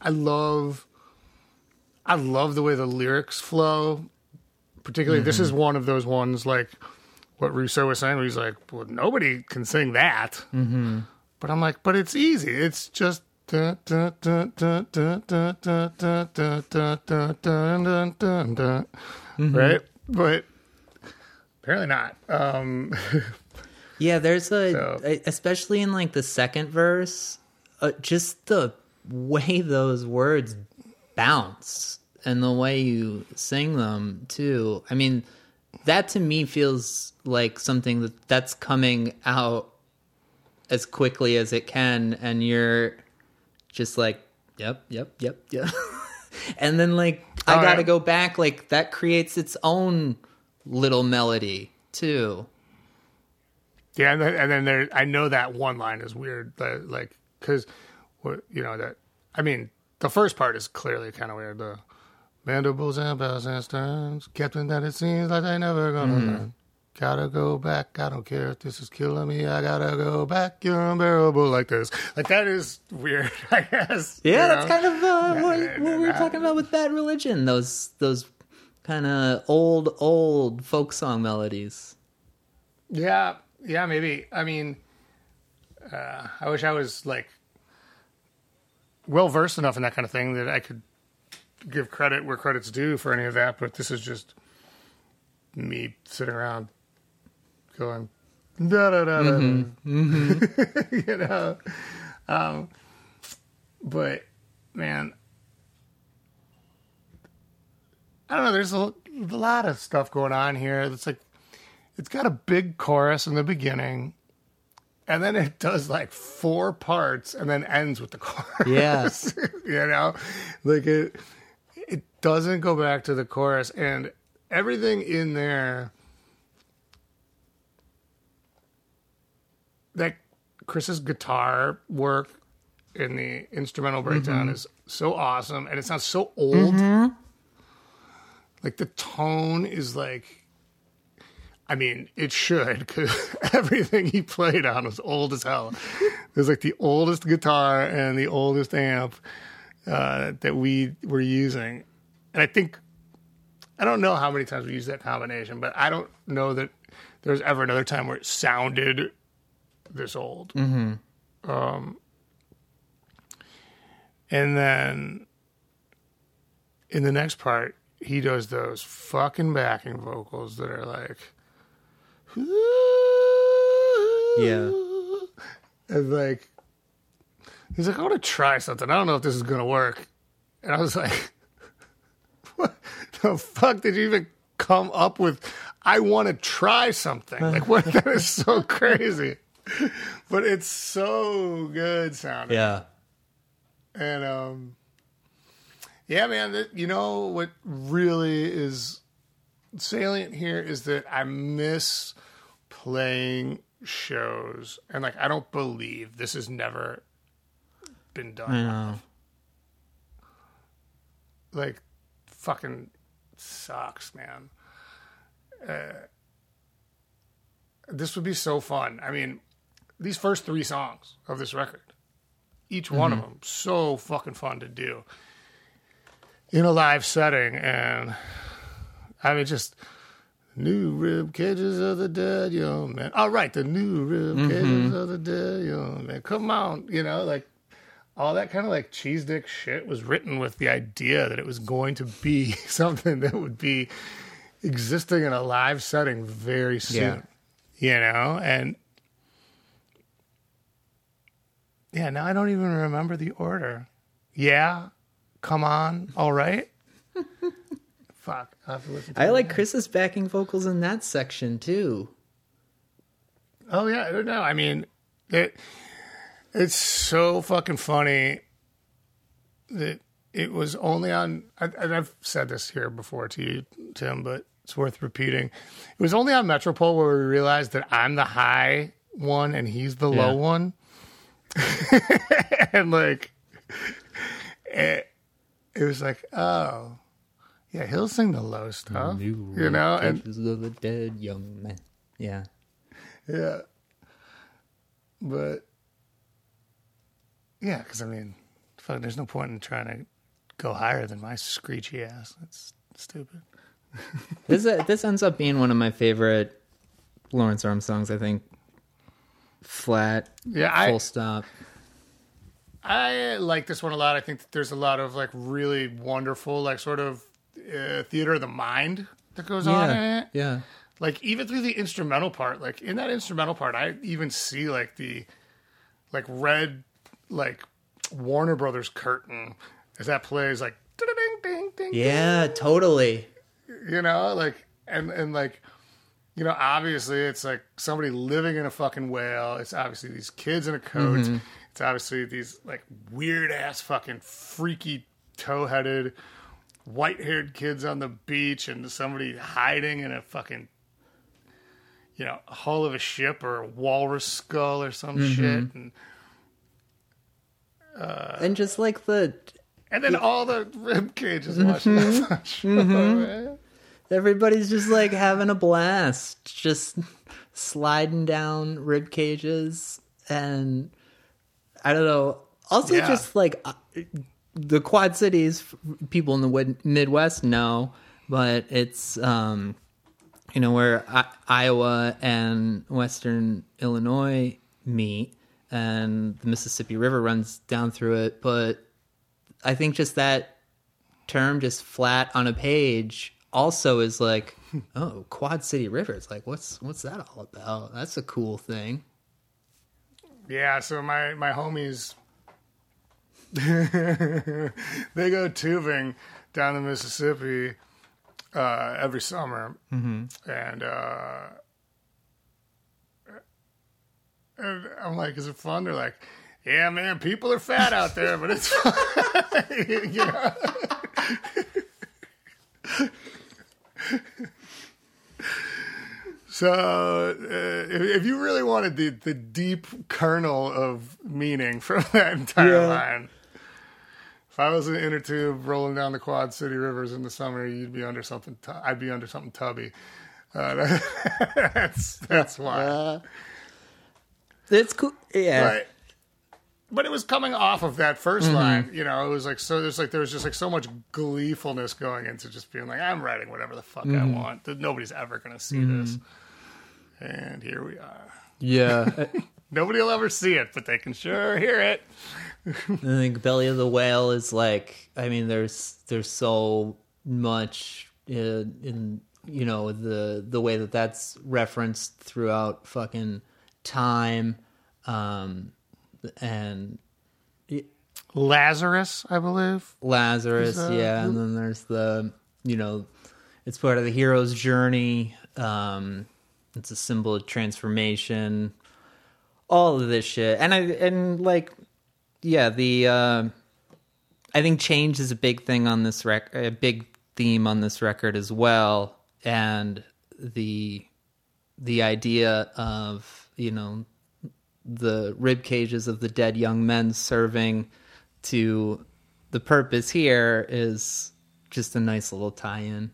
I love I love the way the lyrics flow particularly mm-hmm. this is one of those ones like what Russo was saying, where he's like, well, nobody can sing that. Mm-hmm. But I'm like, but it's easy. It's just. Mm-hmm. Right? But apparently not. Um, yeah, there's a, so. especially in like the second verse, uh, just the way those words bounce and the way you sing them too. I mean, that to me feels like something that that's coming out as quickly as it can and you're just like, yep, yep, yep, yep. and then like I Oh, got to yeah. go back like that creates its own little melody too. Yeah, and then, and then there, I know that one line is weird, but like, because, what you know that, I mean, the first part is clearly kind of weird. The mandibles and bells and sterns, Captain, that it seems like they never gonna learn. Gotta go back. I don't care if this is killing me. I gotta go back. You're unbearable like this. Like that is weird. I guess. Yeah, you that's know? kind of uh, what, what we were talking about with Bad Religion. Those those kind of old old folk song melodies. Yeah, yeah, maybe. I mean, uh, I wish I was like well versed enough in that kind of thing that I could give credit where credit's due for any of that. But this is just me sitting around going da da da da, you know. Um, but man, I don't know. There's a, a lot of stuff going on here. It's like it's got a big chorus in the beginning and then it does like four parts and then ends with the chorus Yeah. you know like it doesn't go back to the chorus and everything in there that chris's guitar work in the instrumental breakdown is so awesome and it sounds so old. Like the tone is like I mean, it should because everything he played on was old as hell. It was like the oldest guitar and the oldest amp uh, that we were using, and I think I don't know how many times we use that combination, but I don't know that there's ever another time where it sounded this old. Mm-hmm. Um, and then in the next part, he does those fucking backing vocals that are like, Yeah. and like, he's like, I want to try something. I don't know if this is gonna work. And I was like, what the fuck did you even come up with? I want to try something. Like, what? that is so crazy. But it's so good sounding. Yeah. And um, yeah, man, that, you know what really is salient here is that I miss playing shows, and like I don't believe this has never been done. Like, fucking sucks, man. Uh, this would be so fun. I mean, these first three songs of this record, each one of them, so fucking fun to do in a live setting, and I mean, just new rib cages of the dead young man. All right, the new rib cages of the dead young man. Come on, you know, like all that kind of like cheese dick shit was written with the idea that it was going to be something that would be existing in a live setting very soon. You know, and yeah, now I don't even remember the order. Yeah, come on, all right. Fuck, I have to listen. To I like. Chris's backing vocals in that section too. Oh yeah, I don't know. I mean, it it's so fucking funny that it was only on. I, and I've said this here before to you, Tim, but it's worth repeating. It was only on Metropole where we realized that I'm the high one and he's the Yeah. low one, and like it, it was like, oh. Yeah, he'll sing the low stuff, you know, and of the dead young man. Yeah. Yeah. But yeah, because I mean, fuck, there's no point in trying to go higher than my screechy ass. That's stupid. This uh, this ends up being one of my favorite Lawrence Arm songs. I think. Flat. Yeah, I full stop. I like this one a lot. I think that there's a lot of like really wonderful, like sort of uh, theater of the mind that goes on in it. Yeah. like even through the instrumental part like in that instrumental part i even see like the like red like warner brothers curtain as that plays like ding ding ding. Yeah. Totally. you know like and and like you know obviously it's like somebody living in a fucking whale. It's obviously these kids in a coat. Mm-hmm. It's obviously these like weird ass fucking freaky toe-headed white-haired kids on the beach and somebody hiding in a fucking you know hull of a ship or a walrus skull or some mm-hmm. shit. And and just like the and then all the rib cages watching show, man. everybody's just like having a blast, just sliding down rib cages, and I don't know. Also, Yeah. just like uh, the Quad Cities, people in the Midwest know, but it's um, you know where I- Iowa and Western Illinois meet, and the Mississippi River runs down through it. But I think just that term, just flat on a page, also is like, oh, Quad City River. It's like, what's what's that all about? That's a cool thing. Yeah, so my my homies they go tubing down the Mississippi uh, every summer, and uh, and I'm like, "Is it fun?" They're like, "Yeah, man, people are fat out there, but it's fun." you know? So, uh, if, if you really wanted the, the deep kernel of meaning from that entire Yeah. line, if I was an inner tube rolling down the Quad City rivers in the summer, you'd be under something. Tu- I'd be under something tubby. Uh, that's that's why. It's cool. Yeah. Right. But it was coming off of that 1st Mm-hmm. line, you know. It was like so. There's like there was just like so much gleefulness going into just being like, I'm writing whatever the fuck Mm-hmm. I want. Nobody's ever gonna see this, And here we are. Yeah. Nobody will ever see it, but they can sure hear it. I think Belly of the Whale is like I mean there's there's so much in, in you know the the way that that's referenced throughout fucking time um and Lazarus, I believe. Lazarus, yeah, and then there's the you know it's part of the hero's journey. Um it's a symbol of transformation. All of this shit. And I and like yeah, the uh I think change is a big thing on this rec a big theme on this record as well and the the idea of, you know, the rib cages of the dead young men serving to the purpose here is just a nice little tie-in.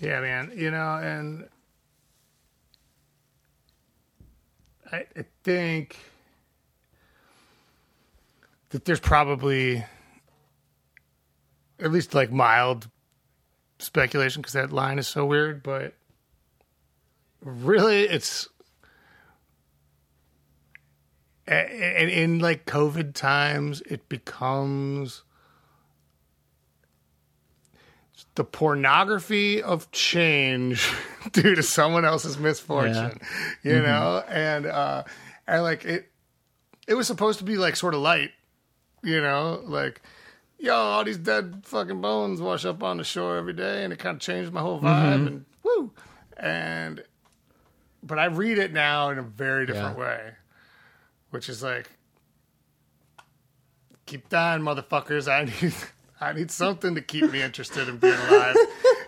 Yeah, man. You know, and I, I think that there's probably at least like mild speculation because that line is so weird, but really it's and in like COVID times, it becomes the pornography of change due to someone else's misfortune, you know, and uh, and like it, it was supposed to be like sort of light, you know, like yo, all these dead fucking bones wash up on the shore every day, and it kind of changed my whole vibe, and woo, and but I read it now in a very different Yeah. way, which is like, keep dying, motherfuckers. I need, I need something to keep me interested in being alive.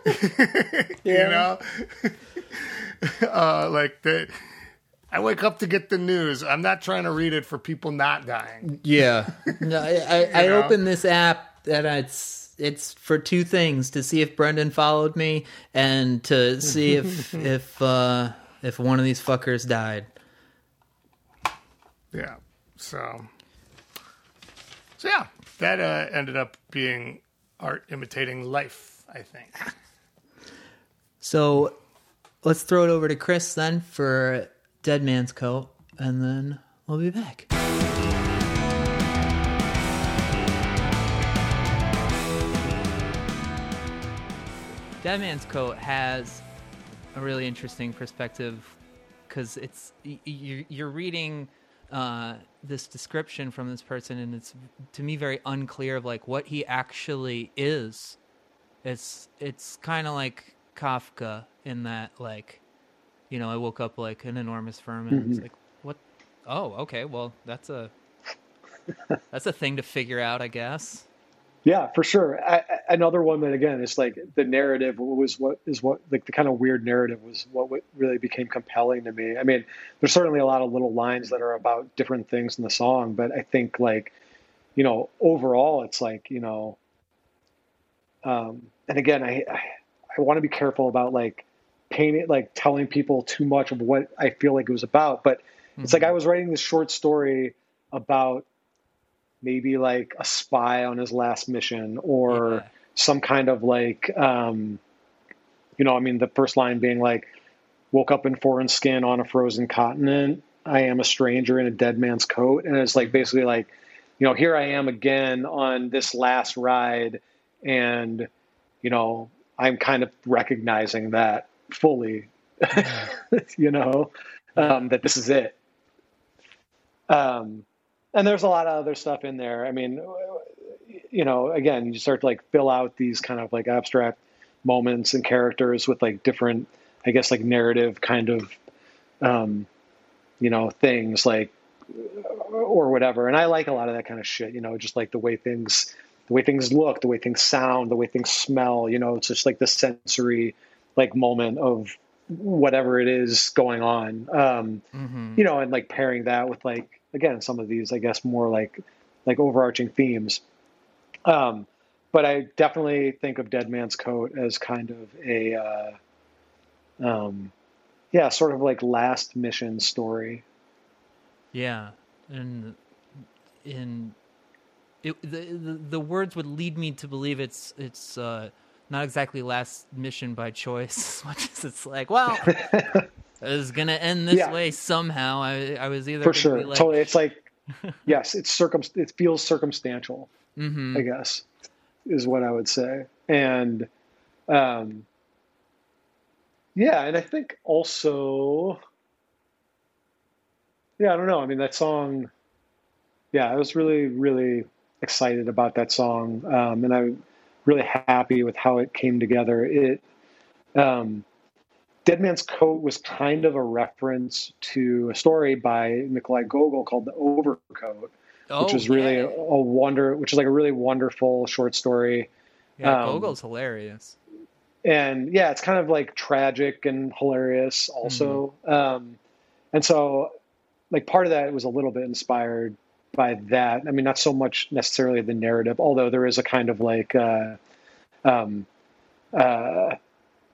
you know, uh, like the. I wake up to get the news. I'm not trying to read it for people not dying. Yeah. No, I, I, I know? opened this app and it's it's for two things: to see if Brendan followed me and to see if if uh, if one of these fuckers died. Yeah. So, so yeah, that uh, ended up being art imitating life. I think. So let's throw it over to Chris then for Dead Man's Coat, and then we'll be back. Dead Man's Coat has a really interesting perspective because it's you're, reading uh, this description from this person, and it's to me very unclear of like what he actually is. It's it's kind of like Kafka in that like, you know, I woke up like an enormous vermin. It's like what? Oh, okay. Well, that's a that's a thing to figure out, I guess. Yeah, for sure. I, another one that again is like the narrative was what is what like the kind of weird narrative was what, what really became compelling to me. I mean, there's certainly a lot of little lines that are about different things in the song, but I think like, you know, overall it's like you know, um, and again, I I, I want to be careful about like painting like telling people too much of what I feel like it was about, but it's like I was writing this short story about maybe like a spy on his last mission or Yeah. some kind of like um you know i mean the first line being like woke up in foreign skin on a frozen continent. I am a stranger in a dead man's coat. And it's like basically like you know here i am again on this last ride. And you know i'm kind of recognizing that fully you know um that this is it. Um and there's a lot of other stuff in there. I mean, you know, again, you start to like fill out these kind of like abstract moments and characters with like different, I guess, like narrative kind of, um, you know, things like or whatever. And I like a lot of that kind of shit. You know, just like the way things, the way things look, the way things sound, the way things smell. You know, it's just like the sensory like moment of whatever it is going on. Um, Mm-hmm. you know, and like pairing that with like again some of these, I guess, more like like overarching themes. Um, but I definitely think of Dead Man's Coat as kind of a, uh, um, yeah, sort of like last mission story. Yeah, and in it, the, the the words would lead me to believe it's it's uh, not exactly last mission by choice as much as it's like, well, it was gonna end this Yeah. way somehow. I I was either for sure. like, totally. It's like, yes, it's circum. It feels circumstantial. Mhm. I guess is what I would say. And, um, yeah, and I think also, yeah, I don't know. I mean, that song, yeah, I was really, really excited about that song, um, and I'm really happy with how it came together. It, um, Dead Man's Coat was kind of a reference to a story by Nikolai Gogol called The Overcoat, oh, which was really yeah, a, a wonder, which is like a really wonderful short story. yeah, um, Gogol's hilarious. And yeah, it's kind of like tragic and hilarious also. Um, and so, like, part of that was a little bit inspired by that. I mean, not so much necessarily the narrative, although there is a kind of like, uh, um, uh,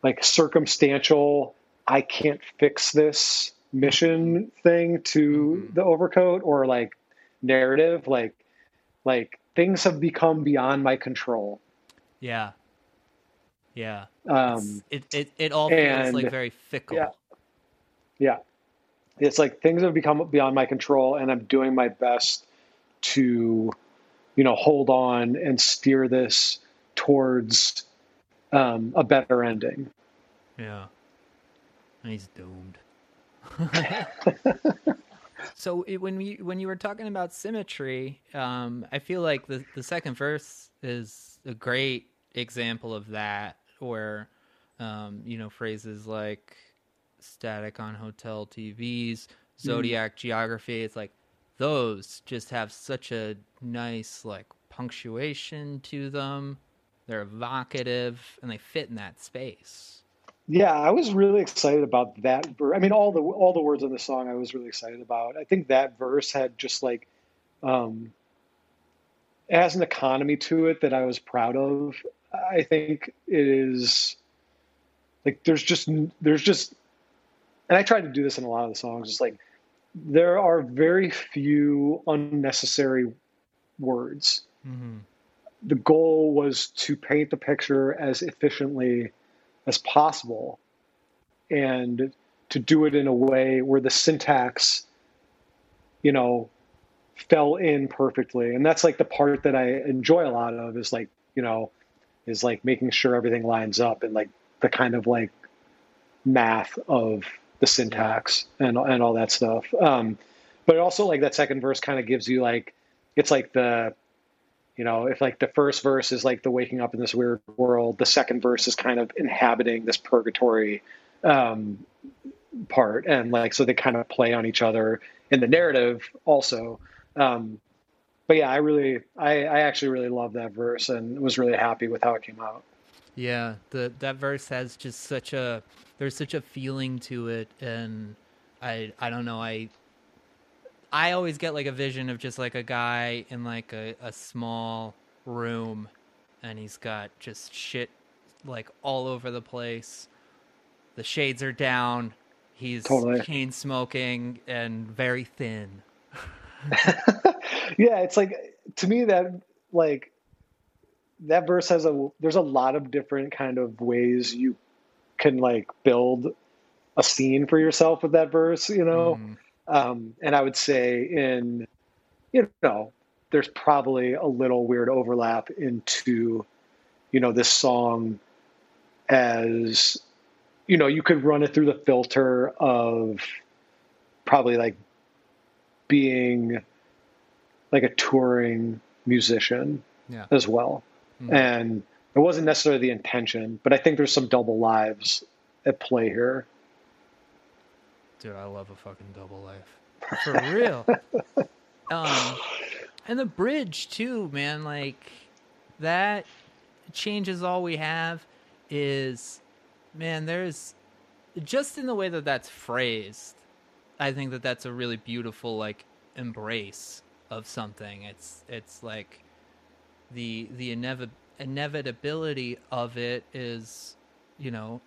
like circumstantial, I can't fix this mission thing to Mhm. the overcoat or like narrative, like, like things have become beyond my control. Yeah, yeah. Um, it it it all feels and- like very fickle. yeah. Yeah. It's like things have become beyond my control and I'm doing my best to, you know, hold on and steer this towards um, a better ending. Yeah. He's doomed. so it, when we when you were talking about symmetry, um, I feel like the the second verse is a great example of that, where um, you know phrases like static on hotel TVs, zodiac geography. It's like those just have such a nice like punctuation to them. They're evocative and they fit in that space. Yeah, I was really excited about that. ver- I mean, all the all the words in the song I was really excited about. I think that verse had just like um, has an economy to it that I was proud of. I think it is like there's just there's just and I tried to do this in a lot of the songs. It's like there are very few unnecessary words. Mm-hmm. The goal was to paint the picture as efficiently as possible and to do it in a way where the syntax you know fell in perfectly. And that's like the part that i enjoy a lot of is like you know is like making sure everything lines up and like the kind of like math of the syntax and and all that stuff. Um but also like that second verse kind of gives you like it's like the you know if like the first verse is like the waking up in this weird world the second verse is kind of inhabiting this purgatory um part. And like so they kind of play on each other in the narrative also. Um but yeah i really i i actually really love that verse and was really happy with how it came out. Yeah, the that verse has just such a there's such a feeling to it, and I I don't know I I always get like a vision of just like a guy in like a, a small room, and he's got just shit like all over the place. The shades are down. He's Totally. chain smoking and very thin. yeah it's like to me that like that verse has a there's a lot of different kind of ways you can like build a scene for yourself with that verse you know Mm, um and i would say in you know there's probably a little weird overlap into you know this song as you know you could run it through the filter of probably like being like a touring musician yeah, as well. Mm. And it wasn't necessarily the intention, but I think there's some double lives at play here. Dude, I love a fucking double life for real. um, and the bridge too, man. Like that changes all we have is, man. There's just in the way that that's phrased. I think that that's a really beautiful like embrace of something. It's it's like the the inevi- inevitability of it is, you know,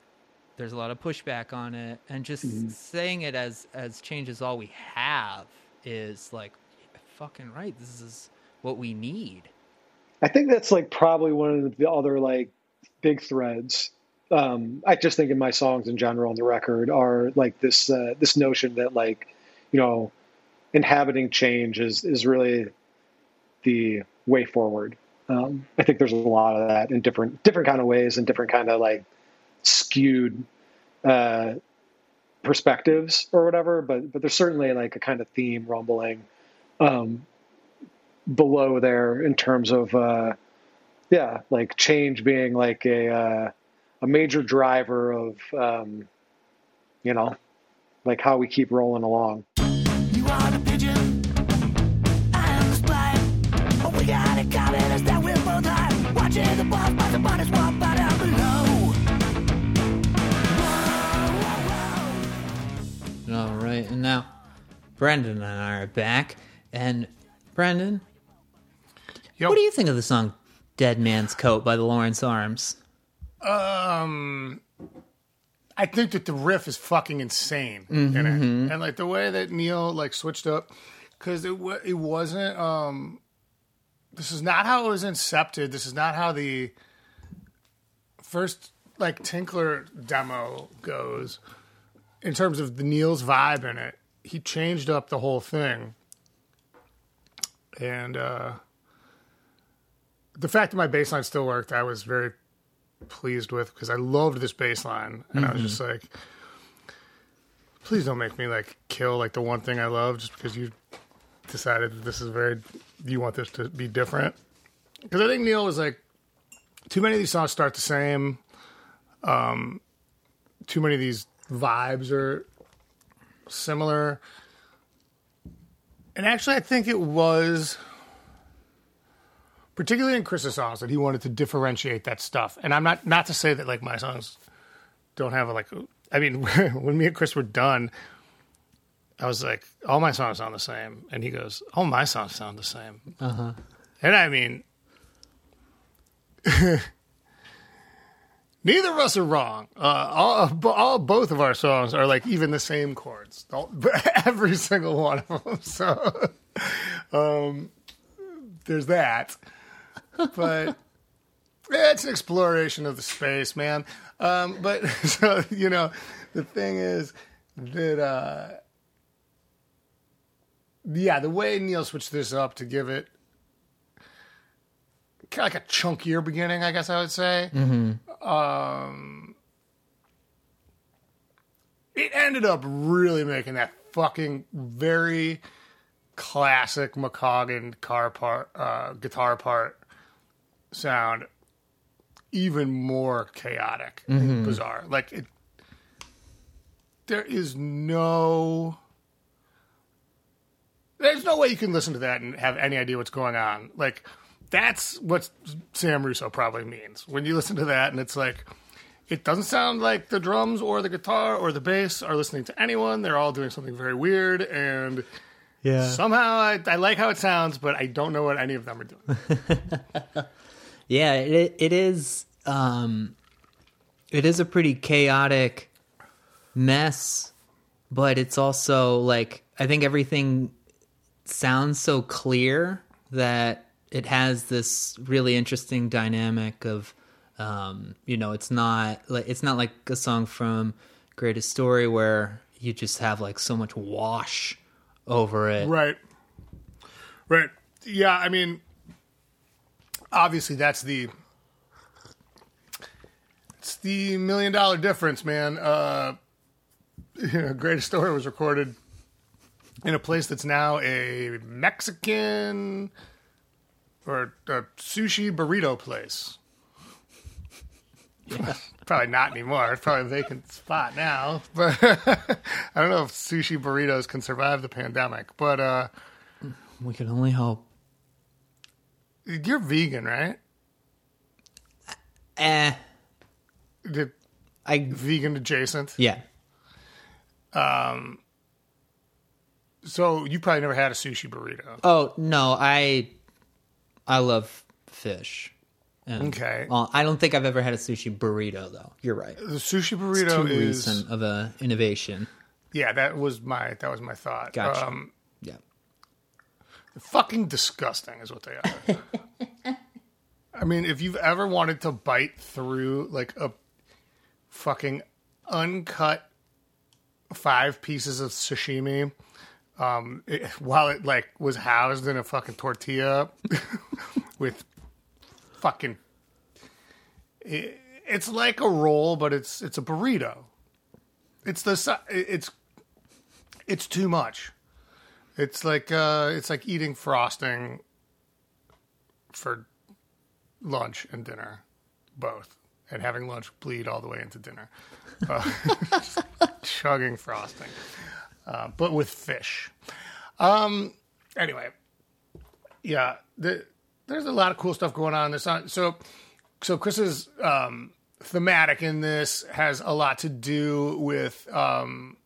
there's a lot of pushback on it, and just Mhm. saying it as as change is all we have is like fucking right. This is what we need. I think that's like probably one of the other like big threads. Um, I just think in my songs in general on the record are like this uh, this notion that like you know inhabiting change is is really the way forward. Um, I think there's a lot of that in different different kind of ways and different kind of like skewed uh, perspectives or whatever. But but there's certainly like a kind of theme rumbling um, below there in terms of uh, yeah, like change being like a uh, a major driver of um, you know like how we keep rolling along. Watching the boss by the bodies Brendan and I are back. And Brendan, Yo. what do you think of the song "Dead Man's Coat" by the Lawrence Arms? Um, I think that the riff is fucking insane in it, and like the way that Neil like switched up because it it wasn't. Um, this is not how it was incepted. This is not how the first like Tinkler demo goes in terms of the Neil's vibe in it. He changed up the whole thing, and uh, the fact that my bass line still worked, I was very pleased with because I loved this bass line, and I was just like, please don't make me like kill like the one thing I love just because you decided that this is very you want this to be different. Because I think Neil was like, too many of these songs start the same. Um, too many of these vibes are similar. And actually, I think it was particularly in Chris's songs that he wanted to differentiate that stuff. And I'm not not to say that like my songs don't have a like. I mean, when me and Chris were done, I was like, all my songs sound the same, and he goes, all my songs sound the same. Uh-huh. And I mean, neither of us are wrong. Uh, all, all both of our songs are like even the same chords, All- every single one of them. So, um, there's that. But yeah, it's an exploration of the space, man. Um, but so you know, the thing is that uh, yeah, the way Neil switched this up to give it like a chunkier beginning, I guess I would say. Um, it ended up really making that fucking very classic McCaughan car part, uh, guitar part sound even more chaotic and bizarre. Like it, there is no. There's no way you can listen to that and have any idea what's going on. Like, that's what Sam Russo probably means when you listen to that, and it's like, it doesn't sound like the drums or the guitar or the bass are listening to anyone. They're all doing something very weird, and Yeah. somehow I, I like how it sounds, but I don't know what any of them are doing. Yeah, it it is um it is a pretty chaotic mess, but it's also like I think everything sounds so clear that it has this really interesting dynamic of um you know, it's not like it's not like a song from Greatest Story where you just have like so much wash over it. Right. Right. Yeah, I mean obviously that's the it's the million dollar difference, man. Uh you know, Greatest Story was recorded in a place that's now a Mexican or a sushi burrito place. probably not anymore. It's probably a vacant spot now. But I don't know if sushi burritos can survive the pandemic. But uh We can only hope. You're vegan, right? Eh, Did- I Vegan adjacent. yeah. Um. So you probably never had a sushi burrito. Oh no, I I love fish. And, Okay. Well, I don't think I've ever had a sushi burrito though. You're right. The sushi burrito is recent of a innovation. yeah. That was my that was my thought. Gotcha. Um, Yeah. fucking disgusting is what they are. I mean, if you've ever wanted to bite through like a fucking uncut five pieces of sashimi, um, it, while it like was housed in a fucking tortilla with fucking, it, it's like a roll, but it's it's a burrito. It's the it's it's too much. It's like uh, it's like eating frosting for lunch and dinner, both, and having lunch bleed all the way into dinner. Uh, chugging frosting, uh, but with fish. Um. Anyway, yeah, the, there's a lot of cool stuff going on. This on so so Chris's um, thematic in this has a lot to do with. Um,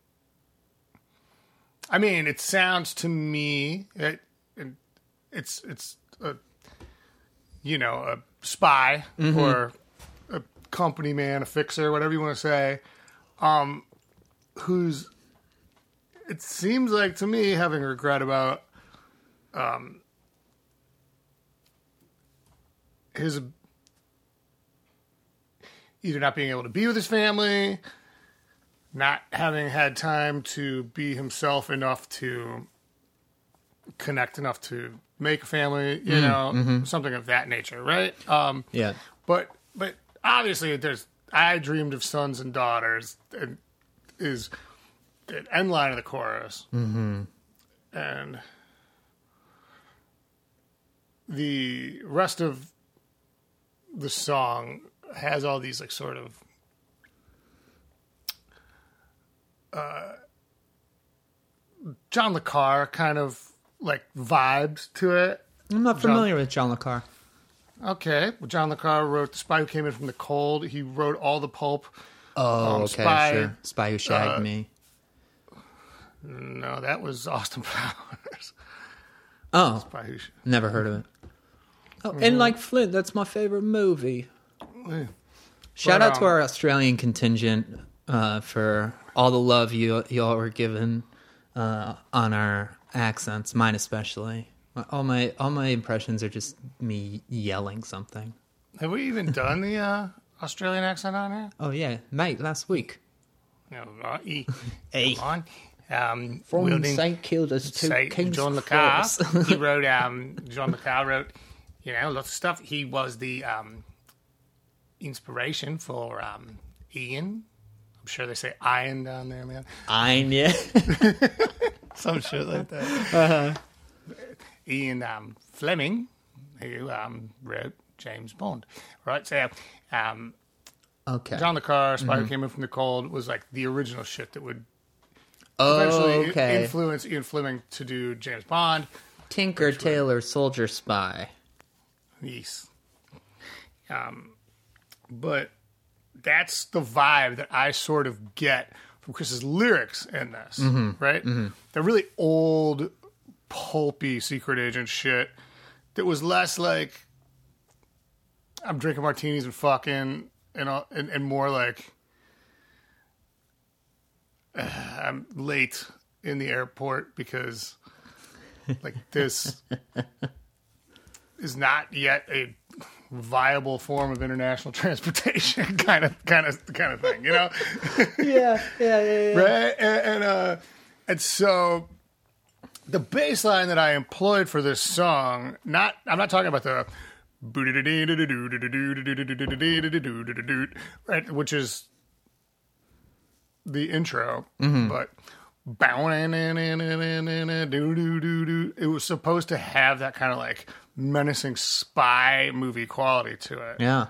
I mean, it sounds to me it, it it's it's a you know a spy or a company man, a fixer, whatever you want to say, um, who's it seems like to me having regret about um, his either not being able to be with his family, not having had time to be himself enough to connect enough to make a family, you know, something of that nature, right? Um, Yeah. but but obviously there's I dreamed of sons and daughters and is the end line of the chorus. Mm-hmm. And the rest of the song has all these like sort of uh John Le Carre kind of like vibes to it. I'm not familiar with John Le Carre. Okay. Well, John Le Carre wrote The Spy Who Came In From the Cold. He wrote all the pulp. Oh, Um, okay, Spy, sure. Spy Who Shagged uh, Me. No, that was Austin Powers. Oh, Sh- never heard of it. Oh, Mm-hmm. and like Flint, that's my favorite movie. Shout But, out to um, our Australian contingent uh, for all the love you y'all were given uh, on our accents, mine especially. All my all my impressions are just me yelling something. Have we even done the uh, Australian accent on here? Oh yeah, mate, last week No, uh, e. Hey. Come on. Um, from St Kilda's to say King's John Le Carre. Cross. he wrote. Um, John Le Carre wrote, you know, lots of stuff. He was the um, inspiration for um, Ian. I'm sure they say Ian down there, man. Ein, yeah. Some shit like that. Ian um, Fleming, who um, wrote James Bond, right? So, um, Okay. John Le Carre, Spy Who Came In From the Cold, was like the original shit that would oh, eventually okay. influence Ian Fleming to do James Bond. Tinker Tailor Soldier Spy. Yes. Um, but that's the vibe that I sort of get from Chris's lyrics in this, right? The really old, pulpy secret agent shit that was less like I'm drinking martinis and fucking, and all, and, and more like I'm late in the airport because like this is not yet a viable form of international transportation kind of kind of kind of thing you know Yeah, yeah, yeah, yeah. right and, and uh and so the bass line that i employed for this song not i'm not talking about the right which is the intro mm-hmm. but it was supposed to have that kind of like menacing spy movie quality to it Yeah.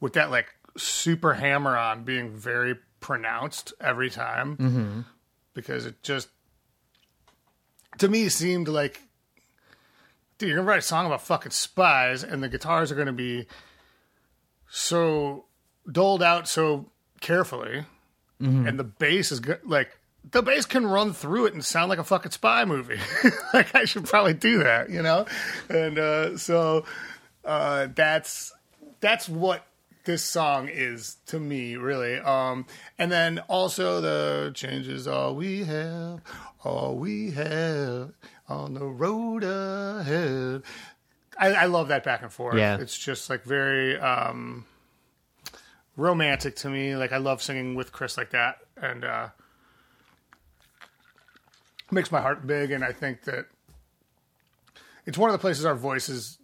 with that like super hammer on being very pronounced every time because it just to me seemed like dude you're gonna write a song about fucking spies and the guitars are gonna be so doled out so carefully and the bass is good. like the bass can run through it and sound like a fucking spy movie like i should probably do that you know and uh so uh that's that's what this song is to me really um and then also the changes all we have all we have on the road ahead I, I love that back and forth. Yeah. It's just like very um, romantic to me. Like I love singing with Chris like that, and uh, makes my heart big. And I think that it's one of the places our voices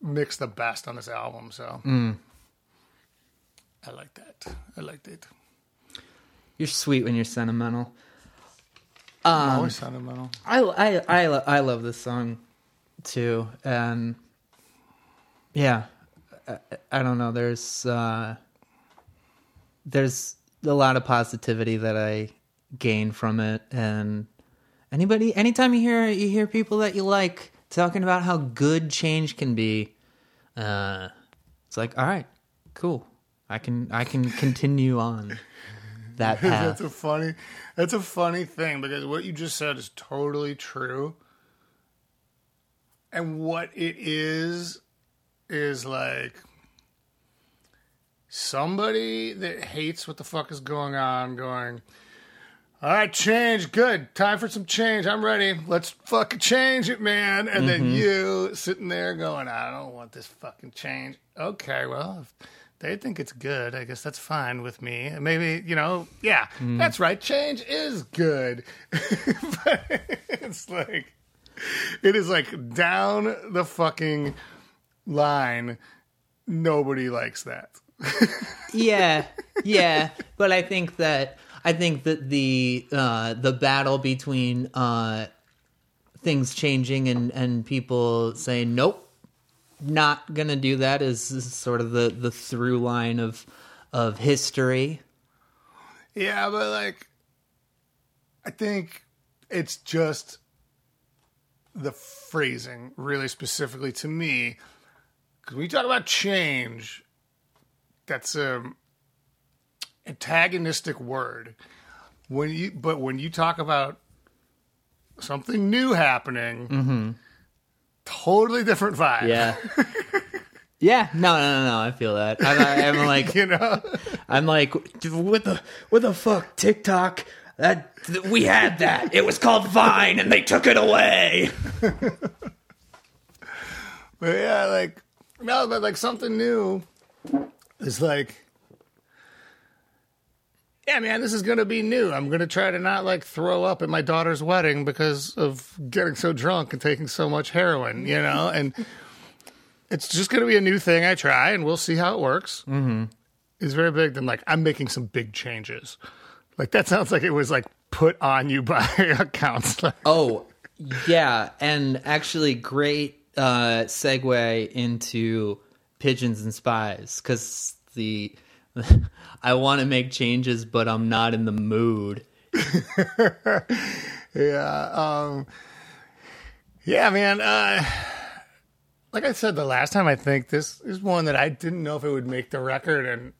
mix the best on this album. So I like that. I liked it. You're sweet when you're sentimental. Um, always sentimental. I I I, I love this song too, and yeah, I, I don't know. There's uh, there's a lot of positivity that I gain from it, and anybody, anytime you hear you hear people that you like talking about how good change can be, uh, it's like, all right, cool. I can I can continue on that path. that's a funny that's a funny thing because what you just said is totally true and what it is is like somebody that hates what the fuck is going on going all right change. Good. Time for some change. I'm ready. Let's fucking change it man. And then mm-hmm. you sitting there going i don't want this fucking change. Okay well if they think it's good i guess that's fine with me. Maybe you know yeah mm. that's right. Change is good. But it's like it is like down the fucking line nobody likes that. Yeah yeah. But i think that i think that the uh the battle between uh things changing and and people saying nope not gonna do that is, is sort of the the through line of of history. Yeah, but like, I think it's just the phrasing, really specifically to me, because when you talk about change, that's a antagonistic word. When you, but when you talk about something new happening, mm-hmm. totally different vibe. yeah. Yeah. No no no no. I feel that. I'm, I'm like you know. i'm like what the what the fuck? Tiktok? That we had that. It was called vine and they took it away. But yeah, like no, but like something new is like Yeah, man, this is gonna be new. I'm gonna try to not like throw up at my daughter's wedding because of getting so drunk and taking so much heroin, you know? And it's just gonna be a new thing I try and we'll see how it works. Mm-hmm. It's very big. Then like I'm making some big changes. Like that sounds like it was like put on you by a counselor. Oh, yeah, and actually, great uh, segue into pigeons and spies because the I want to make changes, but I'm not in the mood. Yeah. Um, yeah, man. Uh, like I said the last time, I think this is one that I didn't know if it would make the record. And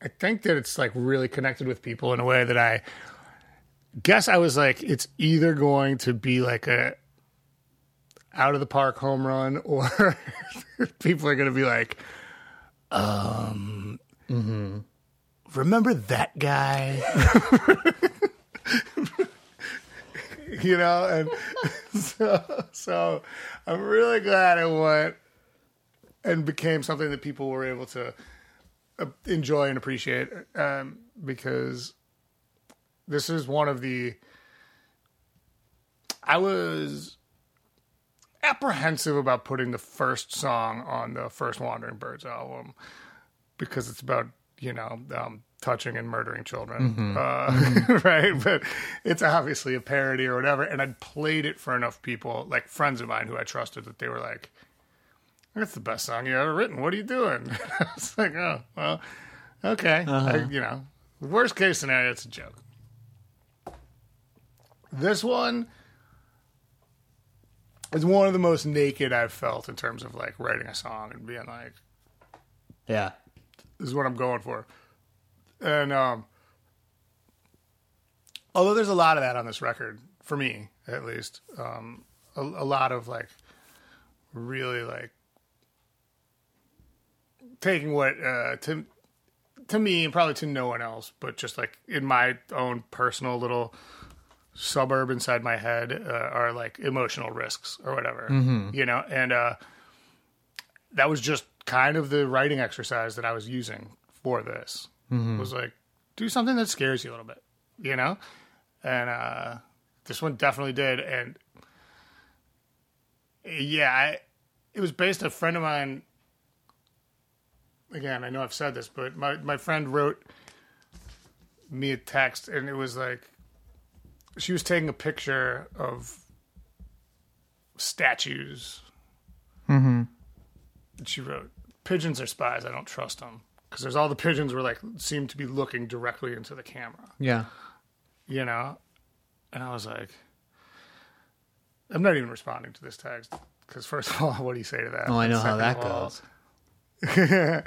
I think that it's like really connected with people in a way that I guess I was like, it's either going to be like a out of the park home run or people are going to be like, um, remember that guy? you know, and so, so I'm really glad it went and became something that people were able to uh, enjoy and appreciate um, because this is one of the I was apprehensive about putting the first song on the first Wandering Birds album because it's about you know um, touching and murdering children, uh, right? But it's obviously a parody or whatever. And I'd played it for enough people, like friends of mine who I trusted, that they were like, "That's the best song you ever written. What are you doing?" I was like, "Oh, well, okay." I, you know, worst case scenario, it's a joke. This one is one of the most naked I've felt in terms of like writing a song and being like, Yeah, this is what I'm going for. And um although there's a lot of that on this record, for me at least, um a, a lot of like really like taking what uh to to me and probably to no one else, but just like in my own personal little suburb inside my head uh, are like emotional risks or whatever, Mm-hmm. you know, and uh, that was just kind of the writing exercise that I was using for this. Mm-hmm. Was like do something that scares you a little bit, you know, and uh, this one definitely did, and yeah, I, it was based a friend of mine. Again, I know I've said this, but my my friend wrote me a text, and it was like she was taking a picture of statues. Mm-hmm. And she wrote, "Pigeons are spies. I don't trust them." Because there's all the pigeons were like seemed to be looking directly into the camera Yeah. you know? And I was like, I'm not even responding to this text because, first of all, what do you say to that? Oh, I know how that all- goes.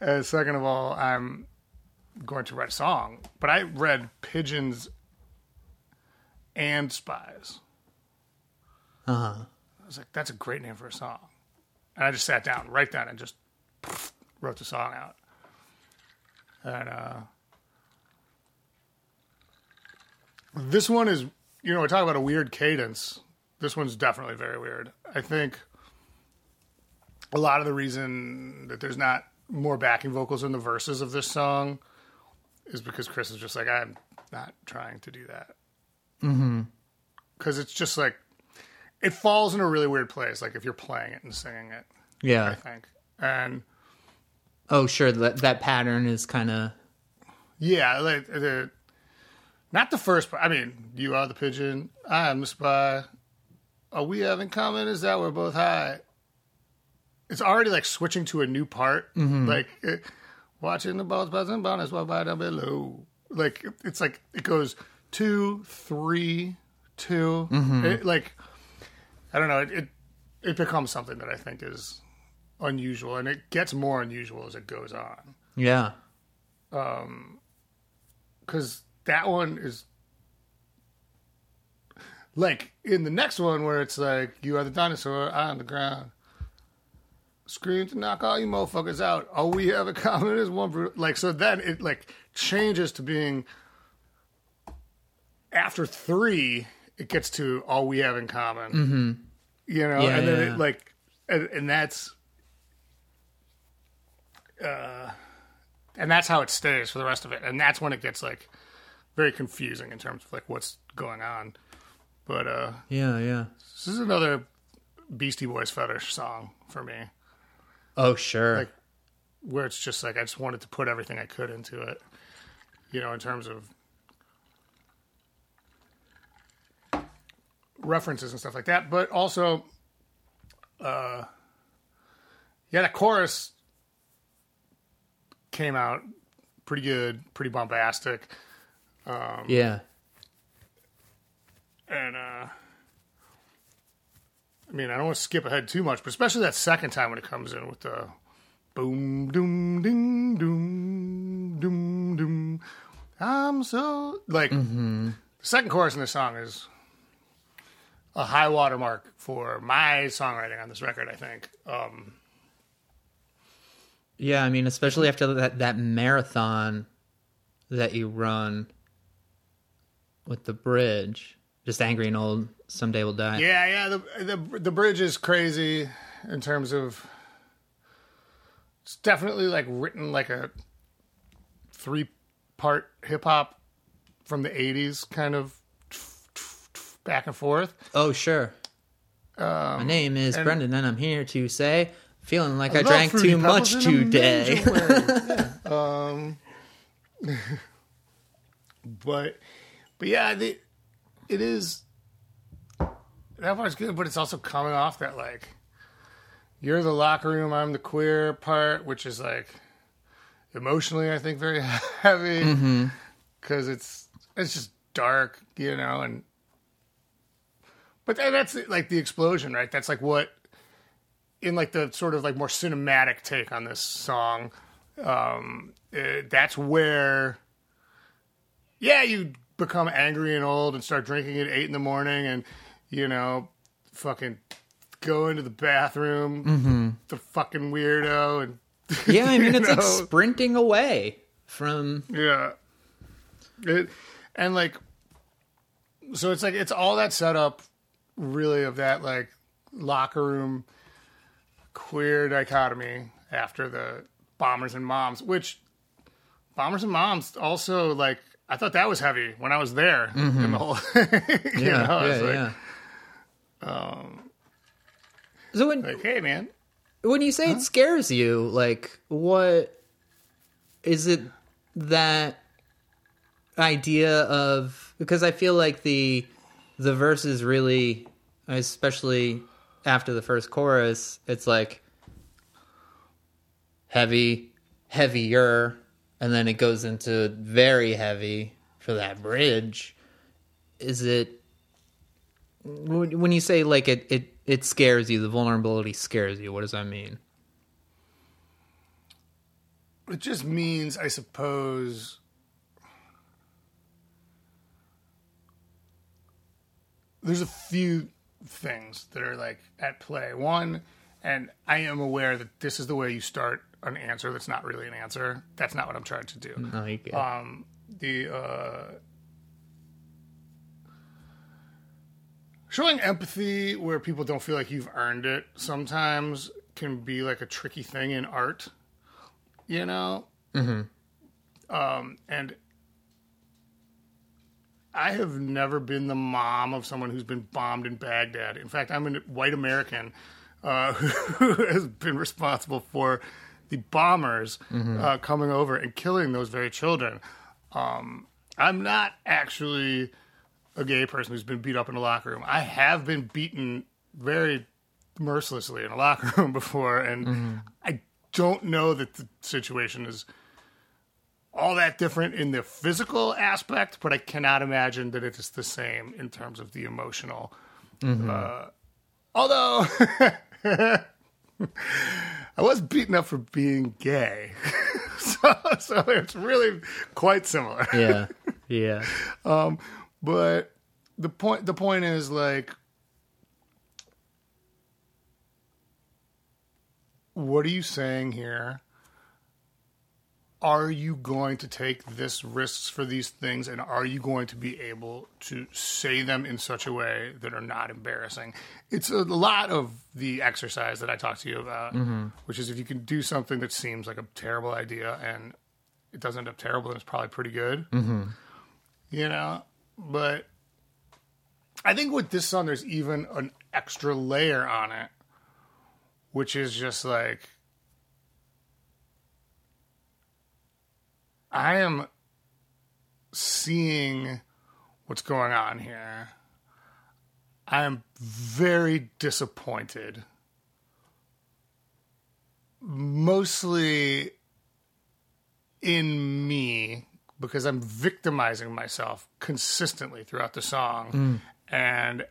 uh, second of all, I'm going to write a song, but I read Pigeons and Spies. Uh huh. I was like, that's a great name for a song. And I just sat down right then and just wrote the song out. And uh, this one is, you know, we talk about a weird cadence. This one's definitely very weird. I think a lot of the reason that there's not more backing vocals in the verses of this song is because Chris is just like, I'm not trying to do that. Mm-hmm. Because it's just like, it falls in a really weird place. Like if you're playing it and singing it, Yeah. I think. And Oh, sure. That that pattern is kind of. yeah, like the not the first. I mean, you are the pigeon. I am the spy. All we have in common is that we're both high. It's already like switching to a new part. Like eh, watching the balls buzzing bonus while by down below. Like it's like it goes two, three, 2 It, like I don't know. It, it it becomes something that I think is unusual, and it gets more unusual as it goes on. Yeah. Um, because that one is like in the next one where it's like you are the dinosaur I on the ground scream to knock all you motherfuckers out all we have in common is one bru-" like so then it like changes to being after three it gets to all we have in common mm-hmm. you know Yeah, and then yeah, it like and, and that's uh and that's how it stays for the rest of it and that's when it gets like very confusing in terms of like what's going on but uh Yeah. Yeah. this is another beastie boys fetish song for me Oh, sure. Like- where it's just like i just wanted to put everything i could into it you know in terms of references and stuff like that but also uh yeah the chorus came out pretty good pretty bombastic yeah. and uh I mean, I don't want to skip ahead too much, but especially that second time when it comes in with the boom, doom, ding, doom, doom, doom. I'm so like mm-hmm. the second chorus in this song is a high watermark for my songwriting on this record. I think. Um, Yeah, I mean, especially after that that marathon that you run with the bridge, just angry and old. Someday we'll die. Yeah, yeah. The the the bridge is crazy in terms of it's definitely like written like a three part hip hop from the eighties kind of back and forth. Oh, sure. My name is Um, and- Brendan, and I'm here to say, feeling like I, love drank too much today. Yeah. um, but but yeah, the, it is that part's good, but it's also coming off that like you're the locker room, I'm the queer part, which is like emotionally, I think, very heavy because it's it's just dark, you know, and but that's like the explosion, right? That's like what in like the sort of like more cinematic take on this song. Um, uh, that's where, yeah, you become angry and old and start drinking at eight in the morning, and you know, fucking go into the bathroom, the fucking weirdo, and yeah, I mean, it's like sprinting away from. Yeah. It, and like so it's like it's all that setup, really, of that like locker room queer dichotomy after the bombers and moms, which bombers and moms also like. I thought that was heavy when I was there in the mm-hmm. whole. you Yeah, know, yeah, like, yeah. Um, so when like, hey, man, when you say it scares you, like what is it that idea of because I feel like the the verses really especially after the first chorus, it's like heavy, heavier, and then it goes into very heavy for that bridge. Is it when when you say like it it it scares you, the vulnerability scares you? What does that mean? it just means, I suppose, there's a few things that are like at play. One, and I am aware that this is the way you start an answer that's not really an answer. That's not what I'm trying to do. No, you get Um, the uh, showing empathy where people don't feel like you've earned it sometimes can be like a tricky thing in art. You know, um, and I have never been the mom of someone who's been bombed in Baghdad. In fact, I'm a white American uh, who has been responsible for the bombers uh, coming over and killing those very children. Um, I'm not actually a gay person who's been beat up in a locker room. I have been beaten very mercilessly in a locker room before, and I don't know that the situation is all that different in the physical aspect, but I cannot imagine that it is the same in terms of the emotional. Uh, although I was beaten up for being gay, so, so it's really quite similar. yeah, yeah. But the point the point is like what are you saying here? Are you going to take this risks for these things and are you going to be able to say them in such a way that are not embarrassing? It's a lot of the exercise that I talked to you about, mm-hmm. which is if you can do something that seems like a terrible idea and it doesn't end up terrible, then it's probably pretty good. Mm-hmm. You know? But I think with this song, there's even an extra layer on it, which is just like I am seeing what's going on here. I am very disappointed. Mostly in me because I'm victimizing myself consistently throughout the song. Mm. And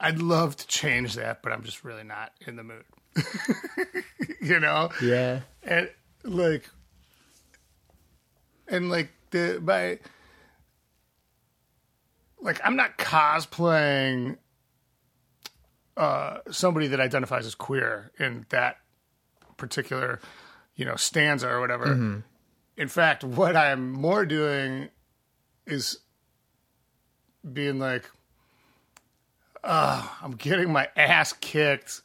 I'd love to change that, but I'm just really not in the mood. you know? Yeah. and like and like the by like i'm not cosplaying uh somebody that identifies as queer in that particular you know stanza or whatever. In fact what i'm more doing is being like uh, i'm getting my ass kicked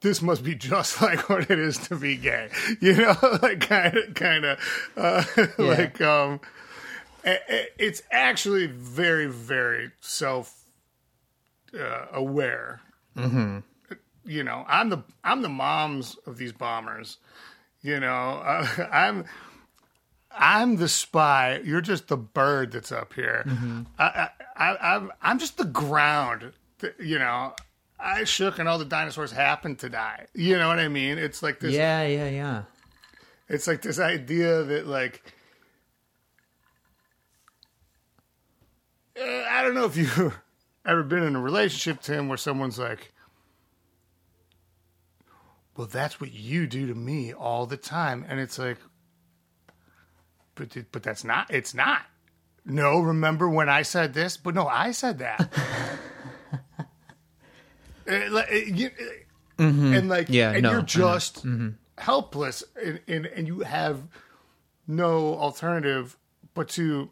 this must be just like what it is to be gay, you know, like kind of, kind of, uh, like, um, it's actually very, very self uh, aware. Mm-hmm. You know, I'm the I'm the moms of these bombers. You know, uh, I'm I'm the spy. You're just the bird that's up here. I, I, I, I'm I'm just the ground. You know, I shook and all the dinosaurs happened to die. You know what I mean? It's like this. Yeah, yeah, yeah. It's like this idea that like. Uh, I don't know if you've ever been in a relationship, Tim, where someone's like, "Well, that's what you do to me all the time," and it's like, "But but that's not. It's not." No, remember when I said this? But no, I said that. Uh, like, uh, you- uh, And like, Yeah, and no, I you're know. just helpless, and, and and you have no alternative but to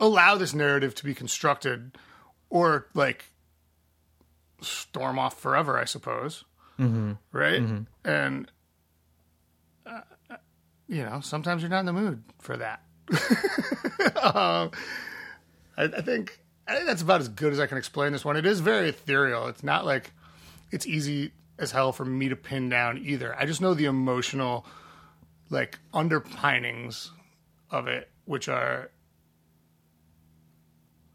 allow this narrative to be constructed or like storm off forever, I suppose. Mm-hmm. Right? And, uh, you know, sometimes you're not in the mood for that. um, I, I think I think that's about as good as I can explain this one. It is very ethereal. It's not like it's easy as hell for me to pin down either. I just know the emotional like underpinnings of it, which are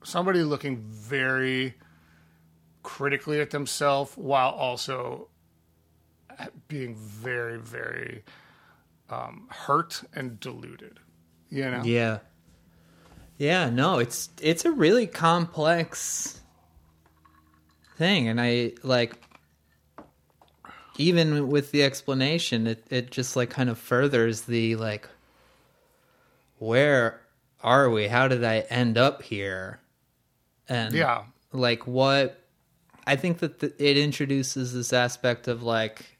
somebody looking very critically at themselves while also being very, very um, hurt and deluded. You know? Yeah. Yeah, no, it's it's a really complex thing and I like even with the explanation it it just like kind of furthers the like where are we? How did I end up here? And Yeah. like what I think that the, it introduces this aspect of like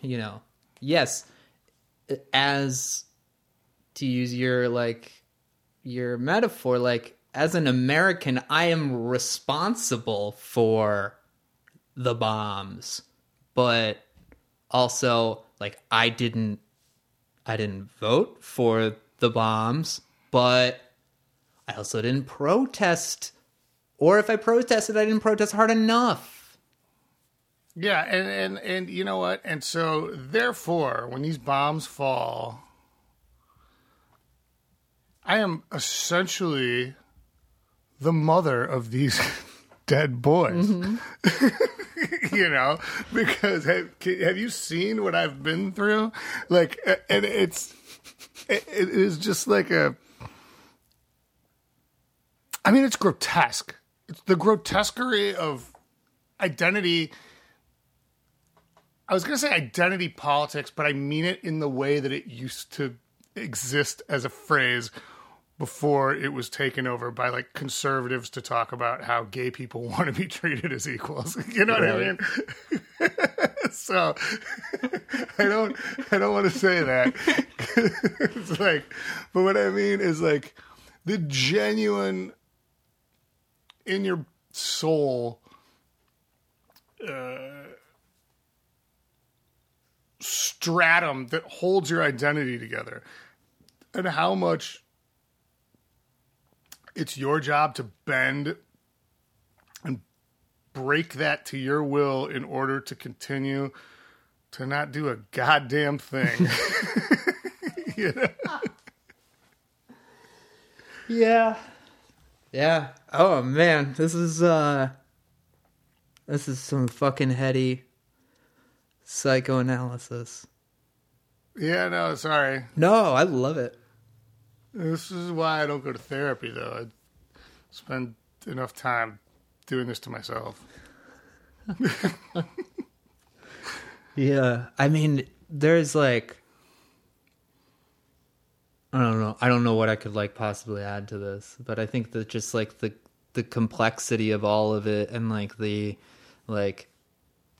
you know, yes, as to use your like your metaphor like as an American I am responsible for the bombs but also like I didn't I didn't vote for the bombs but I also didn't protest or if I protested I didn't protest hard enough Yeah, and, and and you know what? And so therefore, when these bombs fall, I am essentially the mother of these dead boys. Mm-hmm. you know, because have, have you seen what I've been through? Like, and it's it, it is just like a. I mean, it's grotesque. It's the grotesquerie of identity. I was going to say identity politics, but I mean it in the way that it used to exist as a phrase before it was taken over by like conservatives to talk about how gay people want to be treated as equals. You know what I mean? so I don't I don't want to say that. it's like but what I mean is like the genuine in your soul uh, stratum that holds your identity together and how much it's your job to bend and break that to your will in order to continue to not do a goddamn thing. you know? Yeah. Yeah. Oh man, this is uh this is some fucking heady psychoanalysis. Yeah, no, sorry. No, I love it. This is why I don't go to therapy, though. I spend enough time doing this to myself. Yeah. I mean, there's like I don't know. I don't know what I could like possibly add to this, but I think that just like the the complexity of all of it and like the like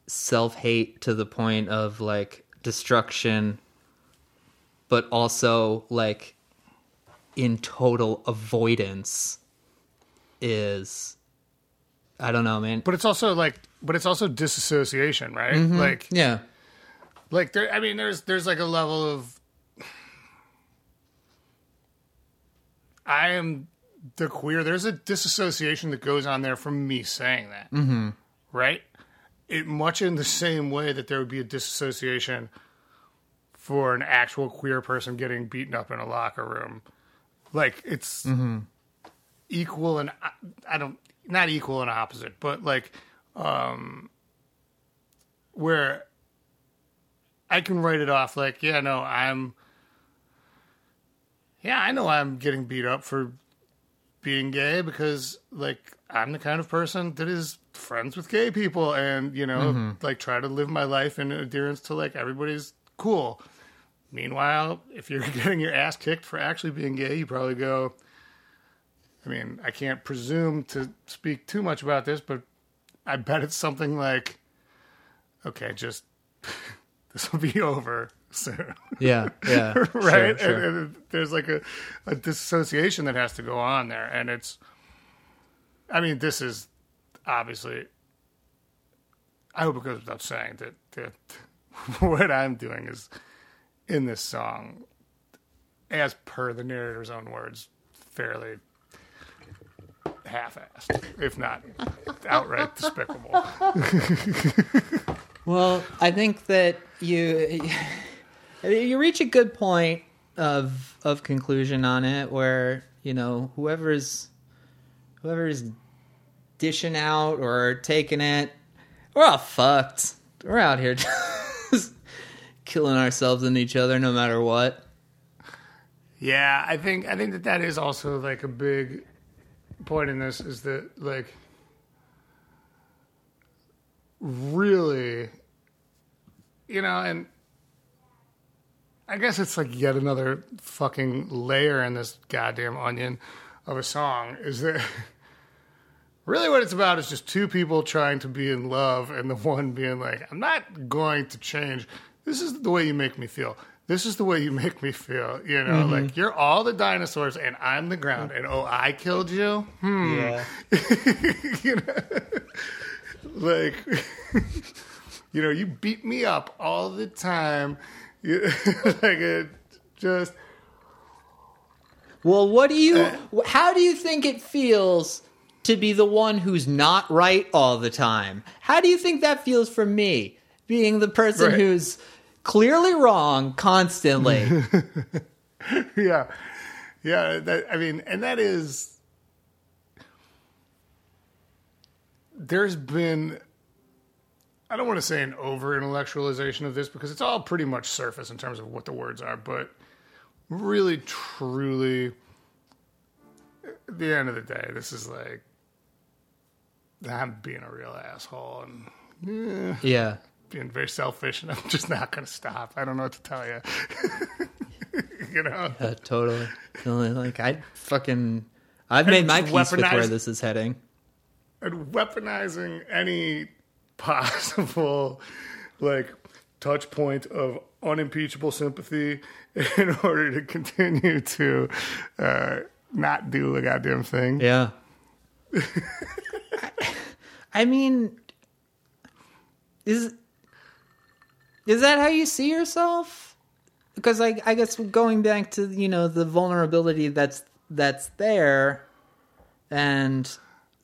self-hate to the point of like destruction but also like in total avoidance is I don't know, man. But it's also like, but it's also disassociation, right? Like, yeah. like there. I mean, there's there's like a level of I am the queer. There's a disassociation that goes on there from me saying that, mm-hmm. right? It much in the same way that there would be a disassociation for an actual queer person getting beaten up in a locker room. Like it's equal and I don't not equal and opposite, but like um where I can write it off like, yeah, no, I'm yeah, I know I'm getting beat up for being gay because like I'm the kind of person that is friends with gay people and you know like try to live my life in adherence to like everybody's cool. Meanwhile, if you're getting your ass kicked for actually being gay, you probably go I mean, I can't presume to speak too much about this, but I bet it's something like okay, just this will be over. soon. Yeah, yeah, right? Sure, sure. And, and there's like a, a disassociation that has to go on there. And it's, I mean, this is obviously, I hope it goes without saying that, that what I'm doing is in this song, as per the narrator's own words, fairly half-assed, if not outright despicable. Well, I think that you you reach a good point of of conclusion on it, where you know whoever's whoever's dishing out or taking it, we're all fucked. We're out here just killing ourselves and each other, no matter what. Yeah, I think I think that that is also like a big point in this is that like really you know and I guess it's like yet another fucking layer in this goddamn onion of a song is that really what it's about is just two people trying to be in love and the one being like I'm not going to change this is the way you make me feel this is the way you make me feel you know like you're all the dinosaurs and I'm the ground and oh I killed you hmm Yeah. you know, like, you know, you beat me up all the time. You, like it just Well, what do you? Uh, how do you think it feels to be the one who's not right all the time? How do you think that feels for me, being the person Right. who's clearly wrong constantly? yeah, yeah. That I mean, and that is there's been. I don't want to say an over intellectualization of this because it's all pretty much surface in terms of what the words are, but really, truly, at the end of the day, this is like I'm being a real asshole and eh. yeah. Being very selfish, and I'm just not going to stop. I don't know what to tell you. you know, Uh, totally. Totally. Like I fucking, I've made my peace with where this is heading. and weaponizing any possible like touch point of unimpeachable sympathy in order to continue to uh, not do a goddamn thing. Yeah. I mean, is is that how you see yourself? Because I, I guess going back to you know the vulnerability that's that's there, and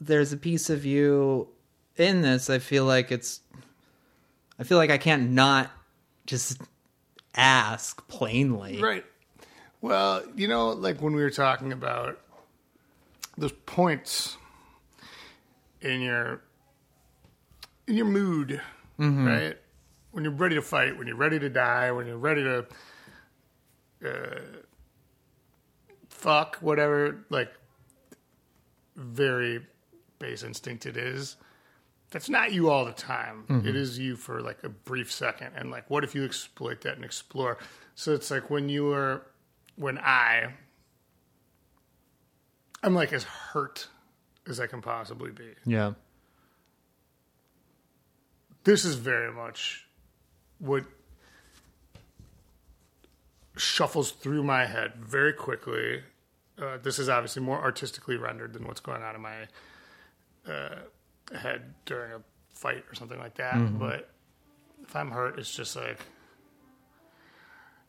there's a piece of you in this. I feel like it's. I feel like I can't not just ask plainly. Right. Well, you know, like when we were talking about those points in your in your mood, mm-hmm. right? When you're ready to fight, when you're ready to die, when you're ready to uh, fuck, whatever, like very base instinct it is. That's not you all the time. It is you for like a brief second. And like, what if you exploit that and explore? So it's like when you were, when I, I'm like as hurt as I can possibly be. Yeah. This is very much what shuffles through my head very quickly. Uh, this is obviously more artistically rendered than what's going on in my uh, head during a fight or something like that. But if I'm hurt, it's just like,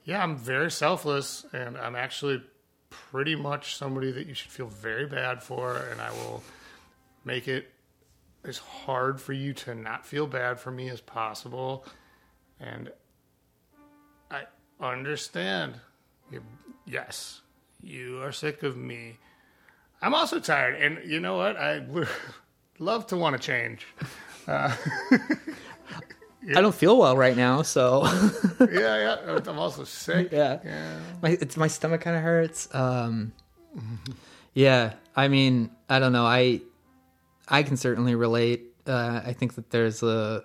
yeah, I'm very selfless, and I'm actually pretty much somebody that you should feel very bad for, and I will make it as hard for you to not feel bad for me as possible. And I understand. You, yes, you are sick of me. I'm also tired, and you know what? I would love to want to change. I don't feel well right now, so yeah, yeah. I'm also sick. yeah. My it's my stomach kind of hurts. Um, yeah, I mean, I don't know. I I can certainly relate. Uh, I think that there's a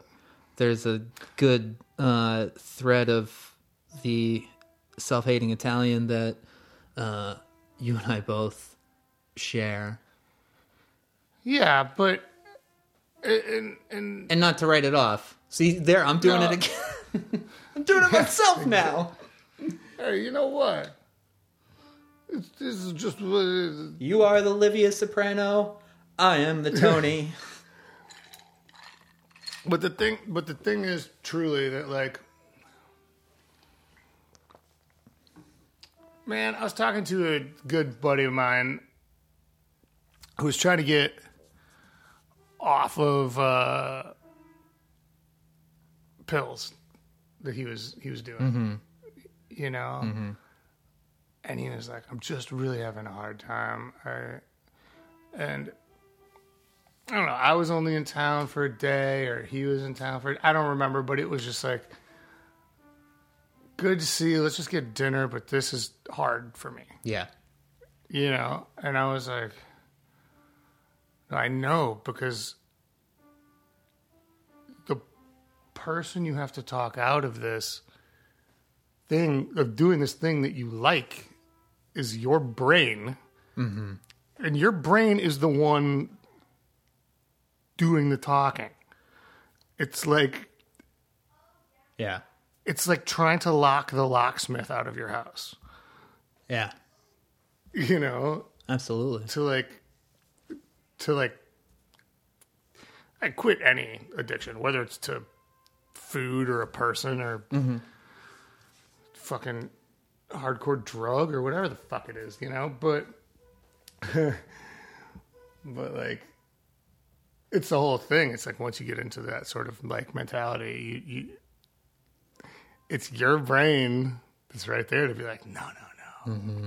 there's a good uh, thread of the self-hating Italian that uh, you and I both share, Yeah, but and and and not to write it off. See, there, I'm doing No. it again. I'm doing it myself now. Hey, you know what? It's, this is just what. You are the Livia Soprano. I am the Tony. But the thing, but the thing is truly that like, man, I was talking to a good buddy of mine who was trying to get off of uh, pills that he was he was doing, you know, and he was like, "I'm just really having a hard time," I, and I don't know. I was only in town for a day, or he was in town for. I don't remember, but it was just like good to see. you. Let's just get dinner, but this is hard for me, yeah. you know. And I was like, I know because the person you have to talk out of this thing of doing this thing that you like is your brain, mm-hmm. and your brain is the one doing the talking. It's like Yeah. it's like trying to lock the locksmith out of your house. Yeah. You know, Absolutely. to like to like I quit any addiction, whether it's to food or a person or mm-hmm. fucking hardcore drug or whatever the fuck it is, you know. But but like it's the whole thing. It's like once you get into that sort of like mentality, you, you it's your brain that's right there to be like, no, no, no. Mm-hmm.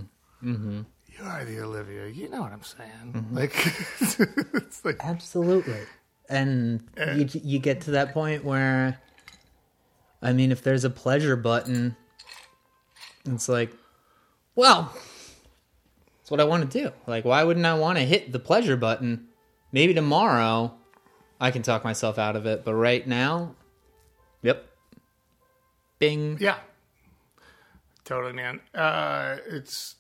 Mm-hmm. You are the Olivia. You know what I'm saying? Like, it's like, Absolutely. And you you get to that point where I mean if there's a pleasure button it's like well it's what I want to do. Like why wouldn't I want to hit the pleasure button? Maybe tomorrow I can talk myself out of it, but right now yep. Bing. yeah, totally, man. Uh, it's,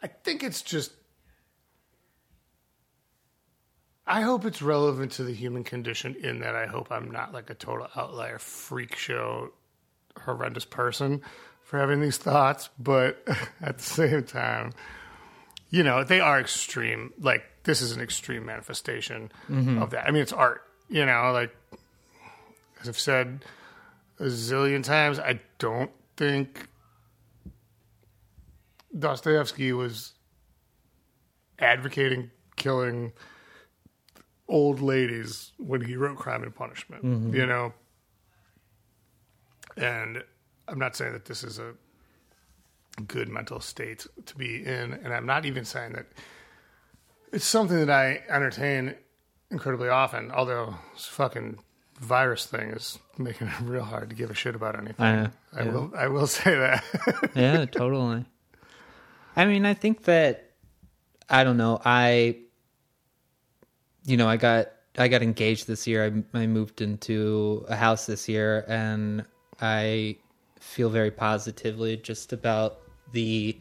I think it's just, I hope it's relevant to the human condition in that I hope I'm not like a total outlier, freak show, horrendous person for having these thoughts, but at the same time, you know, they are extreme. Like, this is an extreme manifestation mm-hmm. of that. I mean, it's art, you know, like, as I've said a zillion times, I don't think Dostoevsky was advocating killing old ladies when he wrote Crime and Punishment, mm-hmm. you know? And I'm not saying that this is a good mental state to be in, and I'm not even saying that it's something that I entertain incredibly often, although this fucking virus thing is making it real hard to give a shit about anything. I know, I will I will say that. yeah, totally. I mean, I think that I don't know. I, you know, I got I got engaged this year. I I moved into a house this year, and I feel very positively just about the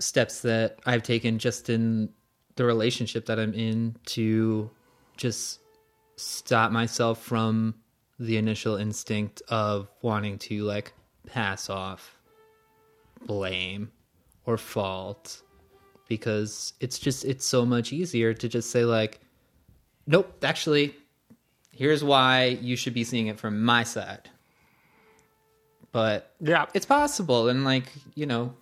steps that I've taken just in the relationship that I'm in to just stop myself from the initial instinct of wanting to like pass off blame or fault because it's just it's so much easier to just say like nope actually here's why you should be seeing it from my side but yeah. it's possible and like you know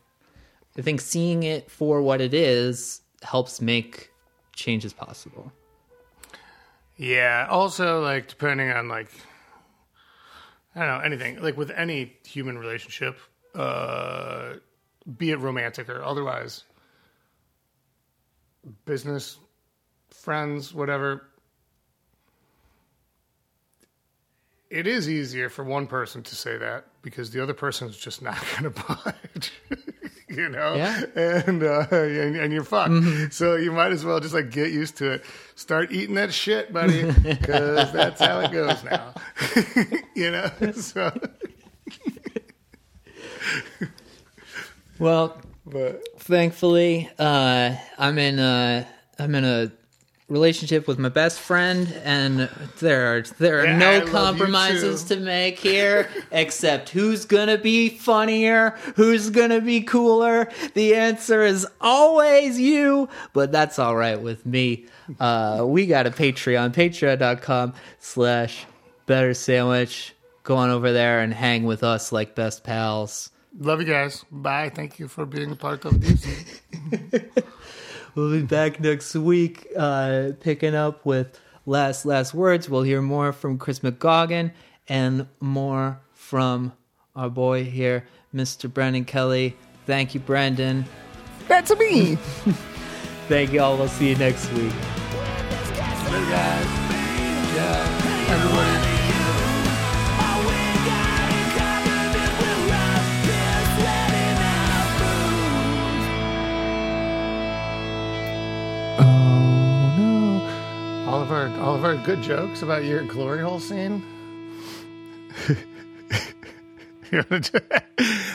i think seeing it for what it is helps make changes possible Yeah. Also, like depending on like I don't know anything like with any human relationship, uh, be it romantic or otherwise, business, friends, whatever. It is easier for one person to say that because the other person is just not going to budge. you know, Yeah. and uh, and, and you're fucked. So you might as well just like get used to it. Start eating that shit, buddy, because that's how it goes now. you know, so well but thankfully uh i'm in a i'm in a relationship with my best friend, and there are there are Yeah, no compromises to make here, except who's gonna be funnier, who's gonna be cooler. The answer is always you, but that's all right with me. Uh, we got a Patreon, patreon.com slash better sandwich. Go on over there and hang with us like best pals. Love you guys. Bye. Thank you for being a part of this. We'll be back next week, uh, picking up with last last words. We'll hear more from Chris McCaughan and more from our boy here, Mr. Brendan Kelly. Thank you, Brendan. That's me. Thank you all. We'll see you next week. Later, guys. Yeah. Everybody. Of our all of our good jokes about your glory hole scene.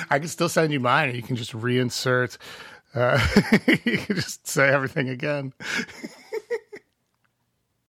I can still send you mine, and you can just reinsert. Uh, you can just say everything again.